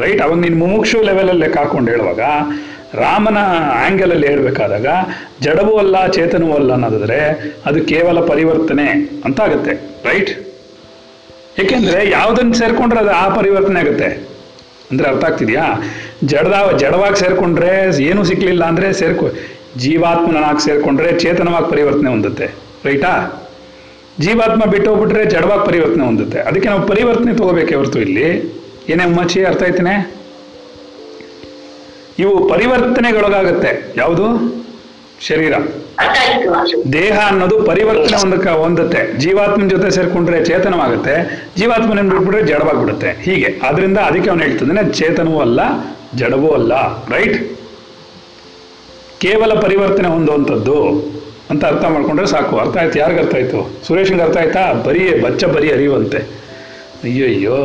ರೈಟ್ ಅವಾಗ ನೀನ್ ಮುಮುಕ್ಷು ಲೆವೆಲ್ ಅಲ್ಲಿ ಹಾಕೊಂಡು ಹೇಳುವಾಗ, ರಾಮನ ಆಂಗಲ್ ಅಲ್ಲಿ ಹೇಳ್ಬೇಕಾದಾಗ, ಜಡವೂ ಅಲ್ಲ ಚೇತನವೂ ಅಲ್ಲ ಅನ್ನೋದಾದ್ರೆ, ಅದು ಕೇವಲ ಪರಿವರ್ತನೆ ಅಂತ ಆಗುತ್ತೆ ರೈಟ್ ಏಕೆಂದ್ರೆ, ಯಾವ್ದನ್ನ ಸೇರ್ಕೊಂಡ್ರೆ ಅದು ಆ ಪರಿವರ್ತನೆ ಆಗುತ್ತೆ. ಅಂದ್ರೆ ಅರ್ಥ ಆಗ್ತಿದ್ಯಾ? ಜಡದ ಜಡವಾಗಿ ಸೇರ್ಕೊಂಡ್ರೆ ಏನು ಸಿಕ್ಲಿಲ್ಲ ಅಂದ್ರೆ ಸೇರ್ಕೊ ಜೀವಾತ್ಮನಾಗಿ ಸೇರ್ಕೊಂಡ್ರೆ ಚೇತನವಾಗಿ ಪರಿವರ್ತನೆ ಹೊಂದುತ್ತೆ ರೈಟಾ ಜೀವಾತ್ಮ ಬಿಟ್ಟು ಹೋಗ್ಬಿಟ್ರೆ ಜಡವಾಗಿ ಪರಿವರ್ತನೆ ಹೊಂದುತ್ತೆ. ಅದಕ್ಕೆ ನಾವು ಪರಿವರ್ತನೆ ತಗೋಬೇಕೆ ಹೊರತು ಇಲ್ಲಿ. ಏನೇ ಉಮ್ಮಚ್ಚಿ, ಅರ್ಥ ಆಯ್ತೇನೆ? ಇವು ಪರಿವರ್ತನೆಗೊಳಗಾಗುತ್ತೆ. ಯಾವುದು? ಶರೀರ. ದೇಹ ಅನ್ನೋದು ಪರಿವರ್ತನೆ ಹೊಂದಕ ಹೊಂದುತ್ತೆ. ಜೀವಾತ್ಮನ ಜೊತೆ ಸೇರ್ಕೊಂಡ್ರೆ ಚೇತನವಾಗುತ್ತೆ. ಜೀವಾತ್ಮನ ಬಿಟ್ಬಿಟ್ರೆ ಜಡವಾಗ್ಬಿಡುತ್ತೆ. ಹೀಗೆ. ಆದ್ರಿಂದ ಅದಕ್ಕೆ ಅವನು ಹೇಳ್ತಿದ್ದಾನೆ, ಚೇತನವೂ ಅಲ್ಲ ಜಡವೂ ಅಲ್ಲ ರೈಟ್ ಕೇವಲ ಪರಿವರ್ತನೆ ಹೊಂದುವಂಥದ್ದು ಅಂತ ಅರ್ಥ ಮಾಡ್ಕೊಂಡ್ರೆ ಸಾಕು. ಅರ್ಥ ಆಯ್ತು. ಯಾರಿಗೆ ಅರ್ಥ ಆಯಿತು? ಸುರೇಶ್ಗೆ ಅರ್ಥ ಆಯ್ತಾ? ಬರೀ ಬಚ್ಚ ಬರೀ ಅರಿವಂತೆ ಅಯ್ಯೋ ಅಯ್ಯೋ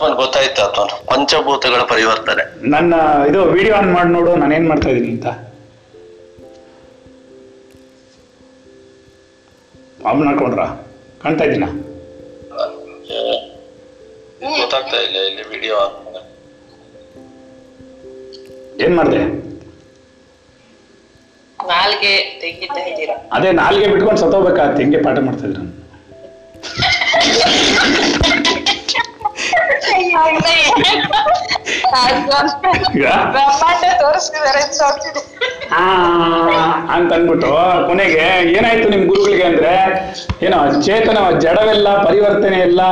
ಅವ್ನ್ ಗೊತ್ತಾಯ್ತು ಅಥವಾ ಪಂಚಭೂತಗಳ ಪರಿವರ್ತನೆ. ನನ್ನ ಇದು ವಿಡಿಯೋ ಆನ್ ಮಾಡಿ ನೋಡು ನಾನು ಏನ್ ಮಾಡ್ತಾ ಇದ್ದೀನಿ ಅಂತ. ಆನ್ ಮಾಡ್ಕೊಂಡ್ರ? ಕಾಣ್ತಾ ಇದ್ದೀನ? ಗೊತ್ತಾಗ್ತಾ ಇಲ್ಲ ಇಲ್ಲಿ ವಿಡಿಯೋ ಏನ್ ಮಾಡಿದೆ? ನಾಲ್ಗೆ ತೆಗಿತಾ ಇದ್ದೀರಾ? ಅದೇ ನಾಲ್ಗೆ ಬಿಟ್ಕೊಂಡು ಸತ್ತೋಗ್ಬೇಕಾಗತ್ತೆ ತೆಂಗೆ ಪಾಠ ಮಾಡ್ತಾ ಇದ್ರು ಬ್ರಹ್ಮಾಂಡ ತೋರಿಸ್ತಿದಾರೆ ಅಂತ ನೋಡ್ತಿದ್ದೆ ಆ ಅಂತ ಅಂದ್ಬಿಟ್ಟು ಕೊನೆಗೆ ಏನಾಯ್ತು ನಿಮ್ ಗುರುಗಳಿಗೆ ಅಂದ್ರೆ ಏನೋ ಚೇತನ ಜಡವೆಲ್ಲ ಪರಿವರ್ತನೆ ಎಲ್ಲ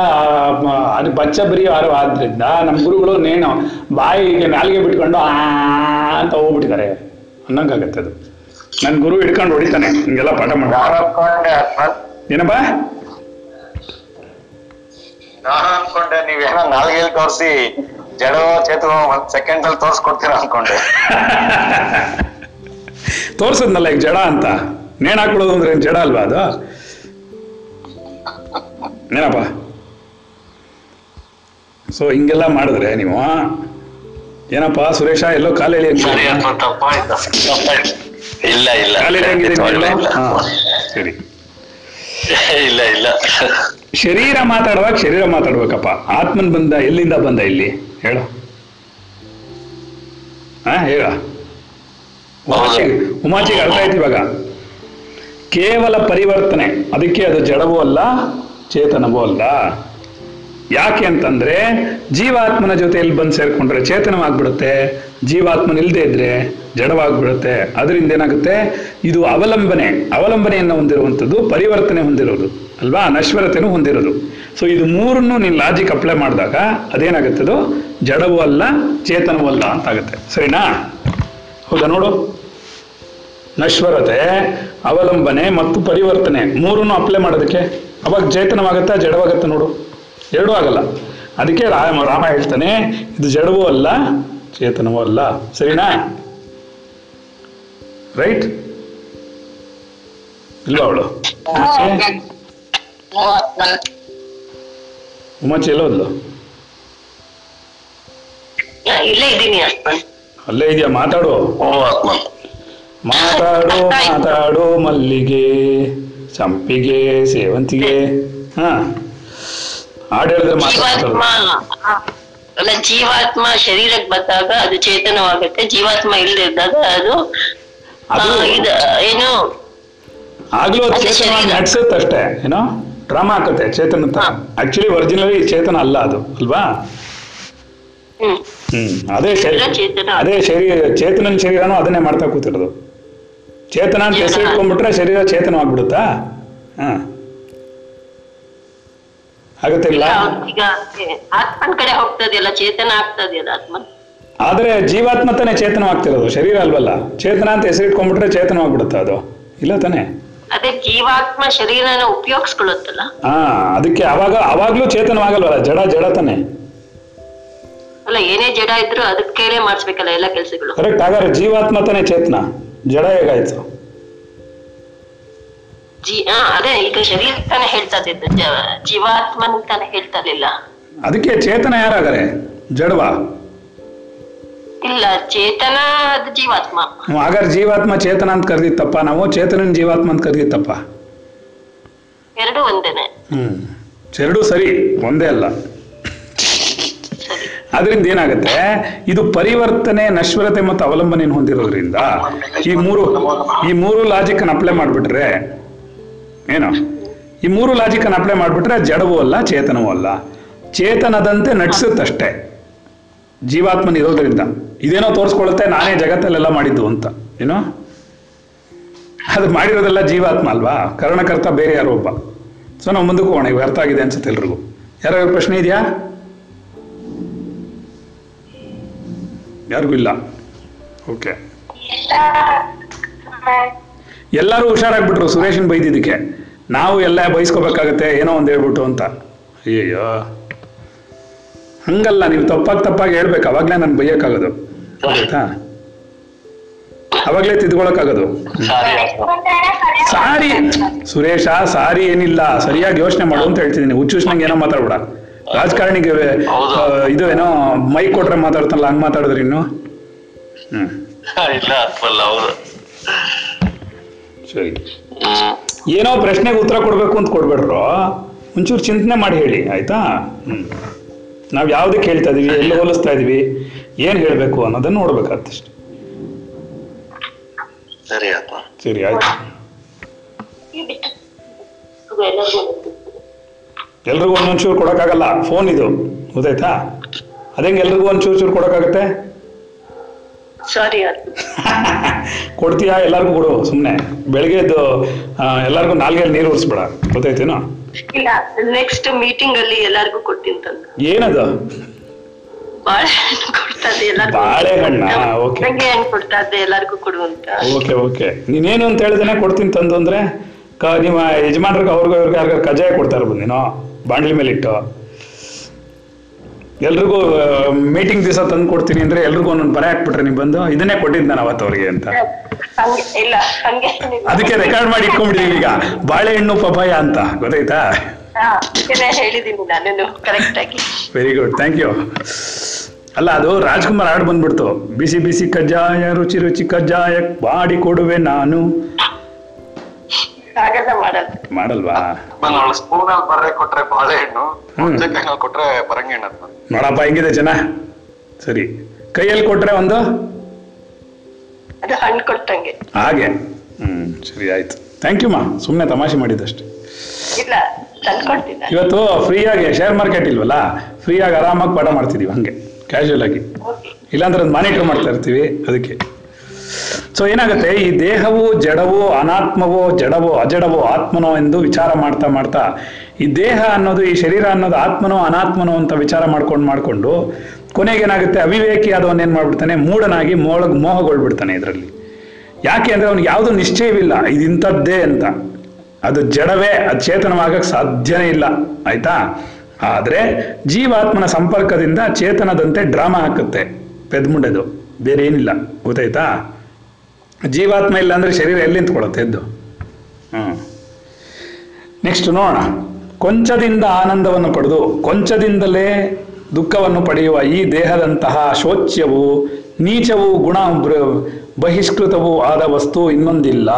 ಅದು ಬಚ್ಚ ಬರೀ ಯಾರು ಆದ್ರಿಂದ ನಮ್ ಗುರುಗಳು ನೇಣು ಬಾಯಿಗೆ ನಾಲ್ಗೆ ಬಿಟ್ಕೊಂಡು ಆ ಅಂತ ಹೋಗ್ಬಿಟ್ಟಿದ್ದಾರೆ. ಅನ್ನಂಗಾಗತ್ತೆ ಅದು. ನನ್ ಗುರು ಹಿಡ್ಕೊಂಡು ಹೊಡಿತಾನೆ ಹಿಂಗೆಲ್ಲ ಪಾಠ ಮಾಡ. ಏನಪ್ಪ? ನಾನು ಅನ್ಕೊಂಡೆ ನೀವೇನೋ ನಾಲ್ಗೆಲ್ ತೋರಿಸಿ ಜಡವೋ ಚೇತು ಒಂದ್ ಸೆಕೆಂಡ್ ಅಲ್ಲಿ ತೋರ್ಸ್ಕೊಡ್ತೀರಾ ಅನ್ಕೊಂಡೆ. ತೋರ್ಸದ್ನಲ್ಲ ಈಗ ಜಡ ಅಂತ? ನೇಣ ಹಾಕೊಳ್ಳೋದು ಅಂದ್ರೆ ಏನ್ ಜಡ ಅಲ್ವಾ ಅದು? ಏನಪ್ಪ ಸೊ ಹಿಂಗೆಲ್ಲ ಮಾಡಿದ್ರೆ ನೀವು ಏನಪ್ಪ ಸುರೇಶ ಎಲ್ಲೋ ಕಾಲೇಳಿ ಇಲ್ಲ, ಇಲ್ಲ. ಸರಿ. ಇಲ್ಲ ಇಲ್ಲ. ಶರೀರ ಮಾತಾಡುವಾಗ ಶರೀರ ಮಾತಾಡ್ಬೇಕಪ್ಪ. ಆತ್ಮನ್ ಬಂದ ಎಲ್ಲಿಂದ ಬಂದ ಇಲ್ಲಿ? ಹೇಳು. ಹಾ, ಹೇಳ. ಉಮಾಚಿ ಉಮಾಚಿಗೆ ಅರ್ಥ ಆಯ್ತು ಇವಾಗ. ಕೇವಲ ಪರಿವರ್ತನೆ, ಅದಕ್ಕೆ ಅದು ಜಡವೂ ಅಲ್ಲ, ಚೇತನವೂ ಅಲ್ಲ. ಯಾಕೆ ಅಂತಂದ್ರೆ ಜೀವಾತ್ಮನ ಜೊತೆಯಲ್ಲಿ ಬಂದು ಸೇರ್ಕೊಂಡ್ರೆ ಚೇತನವಾಗ್ಬಿಡುತ್ತೆ, ಜೀವಾತ್ಮನ ಇಲ್ಲದೆ ಇದ್ರೆ ಜಡವಾಗ್ಬಿಡುತ್ತೆ. ಅದರಿಂದ ಏನಾಗುತ್ತೆ? ಇದು ಅವಲಂಬನೆ, ಅವಲಂಬನೆಯನ್ನು ಹೊಂದಿರುವಂಥದ್ದು, ಪರಿವರ್ತನೆ ಹೊಂದಿರೋದು, ಅಲ್ವಾ? ನಶ್ವರತೆನೂ ಹೊಂದಿರೋದು. ಸೊ ಇದು ಮೂರನ್ನು ನೀನು ಲಾಜಿಕ್ ಅಪ್ಲೈ ಮಾಡಿದಾಗ ಅದೇನಾಗುತ್ತೆ ಅದು? ಜಡವೂ ಅಲ್ಲ, ಚೇತನವೂ ಅಲ್ಲ ಅಂತ ಆಗುತ್ತೆ ಸರಿನಾ? ಹೌದಾ ನೋಡು. ನಶ್ವರತೆ, ಅವಲಂಬನೆ ಮತ್ತು ಪರಿವರ್ತನೆ ಮೂರನ್ನು ಅಪ್ಲೈ ಮಾಡೋದಕ್ಕೆ. ಅವಾಗ ಚೇತನವಾಗತ್ತಾ, ಜಡವಾಗತ್ತೆ ನೋಡು. ಎರಡೂ ಆಗಲ್ಲ. ಅದಕ್ಕೆ ರಾಮ ರಾಮ ಹೇಳ್ತಾನೆ ಇದು ಜಡವೂ ಅಲ್ಲ ಚೇತನವೂ ಅಲ್ಲ. ಸರಿನಾ? ರೈಟ್ ಇಲ್ವಾ ಅವಳು? ಉಮಾಚಿ ಎಲ್ಲೋ ಹೋದ್ಲು ಇಲ್ಲೇ ಅಲ್ಲೇ ಇದೆಯಾ? ಮಾತಾಡು. ಮಾತಾಡು ಮಾತಾಡು ಮಲ್ಲಿಗೆ ಸಂಪಿಗೆ ಸೇವಂತಿಗೆ. ಹಾ. ಜೀವಾತ್ಮ ಅಲ್ಲ ಜೀವಾತ್ಮ ಶರೀರಕ್ಕೆ ಬಂದಾಗ ಅದು ಚೇತನವಾಗುತ್ತೆ ಜೀವಾತ್ಮ ಇಲ್ದಿದ್ದಾಗ ಅದು ಏನು? ಆಗ್ಲೂ ಅದು ಶರೀರ. ನಡ್ಸುತ್ತೆ ಅಷ್ಟೇ ಏನೋ? ಡ್ರಾಮಾ ಆಗುತ್ತೆ ಚೇತನ ಆಕ್ಚುಲಿ ಒರಿಜಿನಲಿ ಚೇತನ ಅಲ್ಲ ಅದು ಅಲ್ವಾ? ಹ್ಮ್. ಅದೇ ಶರೀರ ಚೇತನ. ಅದೇ ಶರೀರ ಚೇತನನ ಶರೀರನೂ ಅದನ್ನೇ ಮಾಡ್ತಾ ಕೂತಿರೋದು. ಚೇತನ ಅಂತ ಹೆಸರು ಇಟ್ಕೊಂಡ್ಬಿಟ್ರೆ ಶರೀರ ಚೇತನವಾಗ್ಬಿಡುತ್ತಾ? ಹಾ. ಆಗುತ್ತಿಲ್ಲ? ಈಗ ಆತ್ಮನ್ ಕಡೆ ಹೋಗ್ತದೆಯಲ್ಲ ಚೇತನ ಆಗ್ತದೆಯಲ್ಲ ಆತ್ಮ? ಆದ್ರೆ ಜೀವಾತ್ಮ ತಾನೇ ಚೇತನವಾಗ್ತಿರೋದು ಶರೀರ ಅಲ್ವಲ್ಲ? ಚೇತನ ಅಂತ ಹೆಸರಿಟ್ಕೊಂಡ್ಬಿಟ್ರೆ ಚೇತನ ಆಗ್ಬಿಡುತ್ತೆ ಅದು. ಇಲ್ಲ ತಾನೆ? ಅದೇ ಜೀವಾತ್ಮ ಶರೀರನ ಉಪಯೋಗಿಸ್ಕೊಳ್ಳುತ್ತಲ್ಲ? ಹಾ ಅದಕ್ಕೆ ಅವಾಗ ಅವಾಗ್ಲೂ ಚೇತನವಾಗಲ್ವಲ್ಲ? ಜಡ ಜಡ ತಾನೆ? ಅಲ್ಲ ಏನೇ ಜಡ ಇದ್ರು ಅದಕ್ಕೇನೆ ಮಾಡಿಸ್ಬೇಕಲ್ಲ ಎಲ್ಲ ಕೆಲಸಗಳು. ಕರೆಕ್ಟ್ ಹಾಗಾದ್ರೆ ಜೀವಾತ್ಮ ತಾನೇ ಚೇತನ. ಜಡ ಹೇಗಾಯ್ತು? ಜೀ ಅದೇ ಈಗ ಶರೀರ ತಾನೇ ಹೇಳ್ತಾ ಇದ್ದ. ಜೀವಾತ್ಮನ್ ತಾನೇ ಹೇಳ್ತಾ ಇರ್ಲಿಲ್ಲ. ಅದಕ್ಕೆ ಚೇತನ ಯಾರಾದರೆ ಜಡವಾ? ಇಲ್ಲ ಚೇತನ ಅದು ಜೀವಾತ್ಮ. ಹಾಗಾದ್ರೆ ಜೀವಾತ್ಮ ಚೇತನ ಅಂತ ಕರೆದಿತ್ತಪ್ಪ. ನಾವು ಚೇತನನ್ ಜೀವಾತ್ಮ ಅಂತ ಕರೆದಿತ್ತಪ್ಪ. ಎರಡು ಒಂದೇನೆ. ಹ್ಮ್ ಎರಡು ಸರಿ ಒಂದೇ ಅಲ್ಲ. ಅದರಿಂದ ಏನಾಗುತ್ತೆ? ಇದು ಪರಿವರ್ತನೆ ನಶ್ವರತೆ ಮತ್ತು ಅವಲಂಬನೆಯನ್ನು ಹೊಂದಿರೋದ್ರಿಂದ ಈ ಮೂರು ಈ ಮೂರು ಲಾಜಿಕ್ ಅಪ್ಲೈ ಮಾಡಿಬಿಟ್ರೆ ಏನು? ಈ ಮೂರು ಲಾಜಿಕ್ ಅಪ್ಲೈ ಮಾಡಿಬಿಟ್ರೆ ಜಡವೂ ಅಲ್ಲ, ಚೇತನವೂ ಅಲ್ಲ. ಚೇತನದಂತೆ ನಟಿಸುತ್ತಷ್ಟೇ ಜೀವಾತ್ಮನ ಇರೋದ್ರಿಂದ ಇದೇನೋ ತೋರಿಸ್ಕೊಳ್ಳುತ್ತೆ, ನಾನೇ ಜಗತ್ತಲ್ಲೆಲ್ಲ ಮಾಡಿದ್ದು ಅಂತ. ಏನೋ? ಅದು ಮಾಡಿರೋದೆಲ್ಲ ಜೀವಾತ್ಮ ಅಲ್ವಾ? ಕರ್ಣಕರ್ತ ಬೇರೆ ಯಾರೋ ಒಬ್ಬ. ಸೊ, ನಾವು ಮುಂದಕ್ಕೆ ಹೋಗೋಣ ಈಗ ಅರ್ಥ ಆಗಿದೆ ಅನ್ಸುತ್ತೆ ಎಲ್ರಿಗೂ. ಯಾರ್ಯಾರು ಪ್ರಶ್ನೆ ಇದೆಯಾ? ಯಾರಿಗೂ ಇಲ್ಲ. ಓಕೆ ಎಲ್ಲರೂ ಹುಷಾರಾಗ್ಬಿಟ್ರು ಸುರೇಶನ್ ಬೈದಿದ್ದಕ್ಕೆ. ನಾವು ಎಲ್ಲ ಬೈಸ್ಕೋಬೇಕಾಗತ್ತೆ ಏನೋ ಒಂದು ಹೇಳ್ಬಿಟ್ಟು ಅಂತ. ಅಯ್ಯಯ್ಯೋ. ಹಂಗಲ್ಲ ನೀವು ತಪ್ಪಾಗಿ ತಪ್ಪಾಗಿ ಹೇಳ್ಬೇಕು. ಅವಾಗಲೇ ನಾನು ಬೈಯಕ್ಕಾಗೋದು. ಆಯ್ತಾ? ಅವಾಗಲೇ ತಿದ್ಕೊಳಕ್ಕಾಗೋದು. ಸಾರಿ. ಸುರೇಶ ಸಾರಿ ಏನಿಲ್ಲ. ಸರಿಯಾಗಿ ಯೋಚನೆ ಮಾಡು ಅಂತ ಹೇಳ್ತಿದ್ದೀನಿ. ಹುಚ್ಚುಷ್ಣಂಗೆ ಏನೋ ಮಾತಾಡ್ಬೇಡ. ರಾಜಕಾರಣಿಗೆ ಇದು ಏನೋ ಮೈಕ್ ಕೊಟ್ರೆ ಮಾತಾಡ್ತಲ್ಲ ಹಂಗ್ ಮಾತಾಡಿದ್ರಿ ಇನ್ನು? ಹ್ಮ್. ಸರಿ. ಏನೋ ಪ್ರಶ್ನೆಗೆ ಉತ್ತರ ಕೊಡಬೇಕು ಅಂತ ಕೊಡ್ಬೇಡ್ರು. ಒಂಚೂರು ಚಿಂತನೆ ಮಾಡಿ ಹೇಳಿ ಆಯ್ತಾ? ಹ್ಞೂ ನಾವು ಯಾವ್ದಕ್ಕೆ ಹೇಳ್ತಾ ಇದೀವಿ ಎಲ್ಲಿ ಹೋಲಿಸ್ತಾ ಇದೀವಿ ಏನು ಹೇಳಬೇಕು ಅನ್ನೋದನ್ನ ನೋಡ್ಬೇಕಾಗ್ತಷ್ಟೆ ಸರಿ ಸರಿ ಆಯ್ತು. ಎಲ್ರಿಗೂ ಒಂದೊಂದು ಚೂರು ಕೊಡೋಕ್ಕಾಗಲ್ಲ ಫೋನ್ ಇದು ಗೊತ್ತಾಯ್ತಾ? ಅದೇ ಎಲ್ರಿಗೂ ಒಂದು ಚೂರು ಚೂರು ಕೊಡೋಕ್ಕಾಗತ್ತೆ? ಸಾರಿ ಕೊಡ್ತೀಯಾ? ಎಲ್ಲರಿಗೂ ಕೊಡು ಸುಮ್ಮನೆ ಬೆಳಗ್ಗೆ ಎದ್ದು ಎಲ್ಲರಿಗೂ ನಾಲ್ಗೆಲ್ಲಿ ನೀರು ಉರಿಸ್ಬೇಡ. ಗೊತ್ತಾಯ್ತೇನೋ? ಇಲ್ಲ ನೆಕ್ಸ್ಟ್ ಮೀಟಿಂಗ್ ಅಲ್ಲಿ ಎಲ್ಲರಿಗೂ ಕೊಡ್ತೀನಿ ತಂದು. ಏನದು? ಬಾಳೆಹಣ್ಣು ಕೊಡ್ತಾ ಇದ್ದೆ ಎಲ್ಲಾರ್ಗೂ. ಬಾಳೆಹಣ್ಣ ಓಕೆ ನಂಗೆ ಹೆಂಗ್ ಕೊಡ್ತಾ ಇದ್ದೆ ಎಲ್ಲಾರ್ಗೂ ಕೊಡು ಅಂತ. Okay okay. ನೀನೇನು ಅಂತ ಹೇಳಿದ್ರೆ ಕೊಡ್ತೀನಿ ತಂದು ಅಂದ್ರೆ? ಕ ನಿಮ್ಮ ಯಜಮಾನ್ರಿಗೆ ಅವ್ರಿಗೂ ಇವ್ರಿಗೆ ಯಾರಿಗಾರು ಕಜಾಯ ಕೊಡ್ತಾರೆ ಬಂದಿನೋ ಬಾಂಡ್ಲಿ ಮೇಲೆ ಇಟ್ಟು ಎಲ್ರಿಗೂ ಮೀಟಿಂಗ್ ದಿವಸ ತಂದು ಕೊಡ್ತೀನಿ ಅಂದ್ರೆ ಎಲ್ರಿಗೂ ಒಂದೊಂದು ಬರ ಹಾಕ್ಬಿಟ್ರೆ ನೀವು ಬಂದು ಇದನ್ನೇ ಕೊಟ್ಟಿದ್ದ ನಾನು ಅವತ್ತು ಅವ್ರಿಗೆ ಅಂತ. ಅದಕ್ಕೆ ರೆಕಾರ್ಡ್ ಮಾಡಿ ಇಟ್ಕೊಂಡ್ಬಿಟ್ಟಿದೀವಿ ಈಗ. ಬಾಳೆಹಣ್ಣು ಪಪಾಯ ಅಂತ ಗೊತ್ತಾಯ್ತಾ? ವೆರಿ ಗುಡ್ ಥ್ಯಾಂಕ್ ಯು ಅಲ್ಲ ಅದು ರಾಜ್ಕುಮಾರ್ ಹಾಡು ಬಂದ್ಬಿಡ್ತು. ಬಿಸಿ ಬಿಸಿ ಕಜ್ಜಾಯ ರುಚಿ ರುಚಿ ಕಜ್ಜಾಯ ಮಾಡಿ ಕೊಡುವೆ ನಾನು. ಮಾಡಲ್ವಾ? ಸ್ಪೂನ್ ಅಲ್ಲಿ ಬರ್ರೆ ಕೊಟ್ರೆ ಬಾಳೆಹಣ್ಣು ಹ್ಮ್. ಹುಂಚೆಕಾಯಿನಲ್ಲಿ ಕೊಟ್ರೆ ಬರಂಗಿಣ್ಣ ನೋಡಪ್ಪ ಹೆಂಗಿದೆ ಜನ? ಸರಿ. ಕೈಯಲ್ಲಿ ಕೊಟ್ರೆ ಒಂದು? ಅದು ಹಣ್ಣು ಕೊಟ್ಟಂಗೆ. ಹಾಗೆ. ಹ್ಮ್ ಸರಿ ಆಯ್ತು. ಥ್ಯಾಂಕ್ ಯು ಮಾ. ಸುಮ್ಮನೆ ತಮಾಷೆ ಮಾಡಿದ್ದಷ್ಟೇ. ಇವತ್ತು ಫ್ರೀಯಾಗಿ ಶೇರ್ ಮಾರ್ಕೆಟ್ ಇಲ್ವಲ್ಲ ಫ್ರೀಯಾಗಿ ಆರಾಮಾಗಿ ಪಾಠ ಮಾಡ್ತಿದೀವಿ ಹಂಗೆ ಕ್ಯಾಶುವಲ್ ಆಗಿ. ಇಲ್ಲಾಂದ್ರೆ ಅದು ಮಾನಿಟರ್ ಮಾಡ್ತಾ ಇರ್ತೀವಿ ಅದಕ್ಕೆ. ಸೊ ಏನಾಗುತ್ತೆ? ಈ ದೇಹವು, ಜಡವೋ, ಅನಾತ್ಮವೋ, ಜಡವೋ, ಅಜಡವೋ, ಆತ್ಮನೋ ಎಂದು ವಿಚಾರ ಮಾಡ್ತಾ ಮಾಡ್ತಾ, ಈ ದೇಹ ಅನ್ನೋದು, ಈ ಶರೀರ ಅನ್ನೋದು ಆತ್ಮನೋ, ಅನಾತ್ಮನೋ ಅಂತ ವಿಚಾರ ಮಾಡ್ಕೊಂಡು ಮಾಡ್ಕೊಂಡು, ಕೊನೆಗೆ ಏನಾಗುತ್ತೆ? ಅವಿವೇಕಿ ಆದವನ್ ಏನ್ ಮಾಡ್ಬಿಡ್ತಾನೆ? ಮೂಢನಾಗಿ ಮೋಳ ಮೋಹಗೊಳ್ಬಿಡ್ತಾನೆ ಇದರಲ್ಲಿ. ಯಾಕೆ ಅಂದ್ರೆ ಅವ್ನಿಗೆ ಯಾವುದು ನಿಶ್ಚಯವಿಲ್ಲ. ಇದು ಇಂಥದ್ದೇ ಅಂತ. ಅದು ಜಡವೇ, ಅದು ಚೇತನವಾಗಕ್ಕೆ ಸಾಧ್ಯನೇ ಇಲ್ಲ. ಆಯ್ತಾ? ಆದ್ರೆ ಜೀವಾತ್ಮನ ಸಂಪರ್ಕದಿಂದ ಚೇತನದಂತೆ ಡ್ರಾಮಾ ಹಾಕುತ್ತೆ. ಪೆದ್ಮುಂಡೆದು. ಬೇರೆ ಏನಿಲ್ಲ ಗೊತ್ತಾಯ್ತಾ? ಜೀವಾತ್ಮ ಇಲ್ಲ ಅಂದರೆ ಶರೀರ ಎಲ್ಲಿ ನಿಂತ್ಕೊಳ್ಳುತ್ತೆ ಎದ್ದು ಹ್ಮ್. ನೆಕ್ಸ್ಟ್ ನೋಡೋಣ. ಕೊಂಚದಿಂದ ಆನಂದವನ್ನು ಪಡೆದು ಕೊಂಚದಿಂದಲೇ ದುಃಖವನ್ನು ಪಡೆಯುವ ಈ ದೇಹದಂತಹ ಶೋಚ್ಯವು ನೀಚವು ಗುಣ ಬಹಿಷ್ಕೃತವೂ ಆದ ವಸ್ತು ಇನ್ನೊಂದಿಲ್ಲ.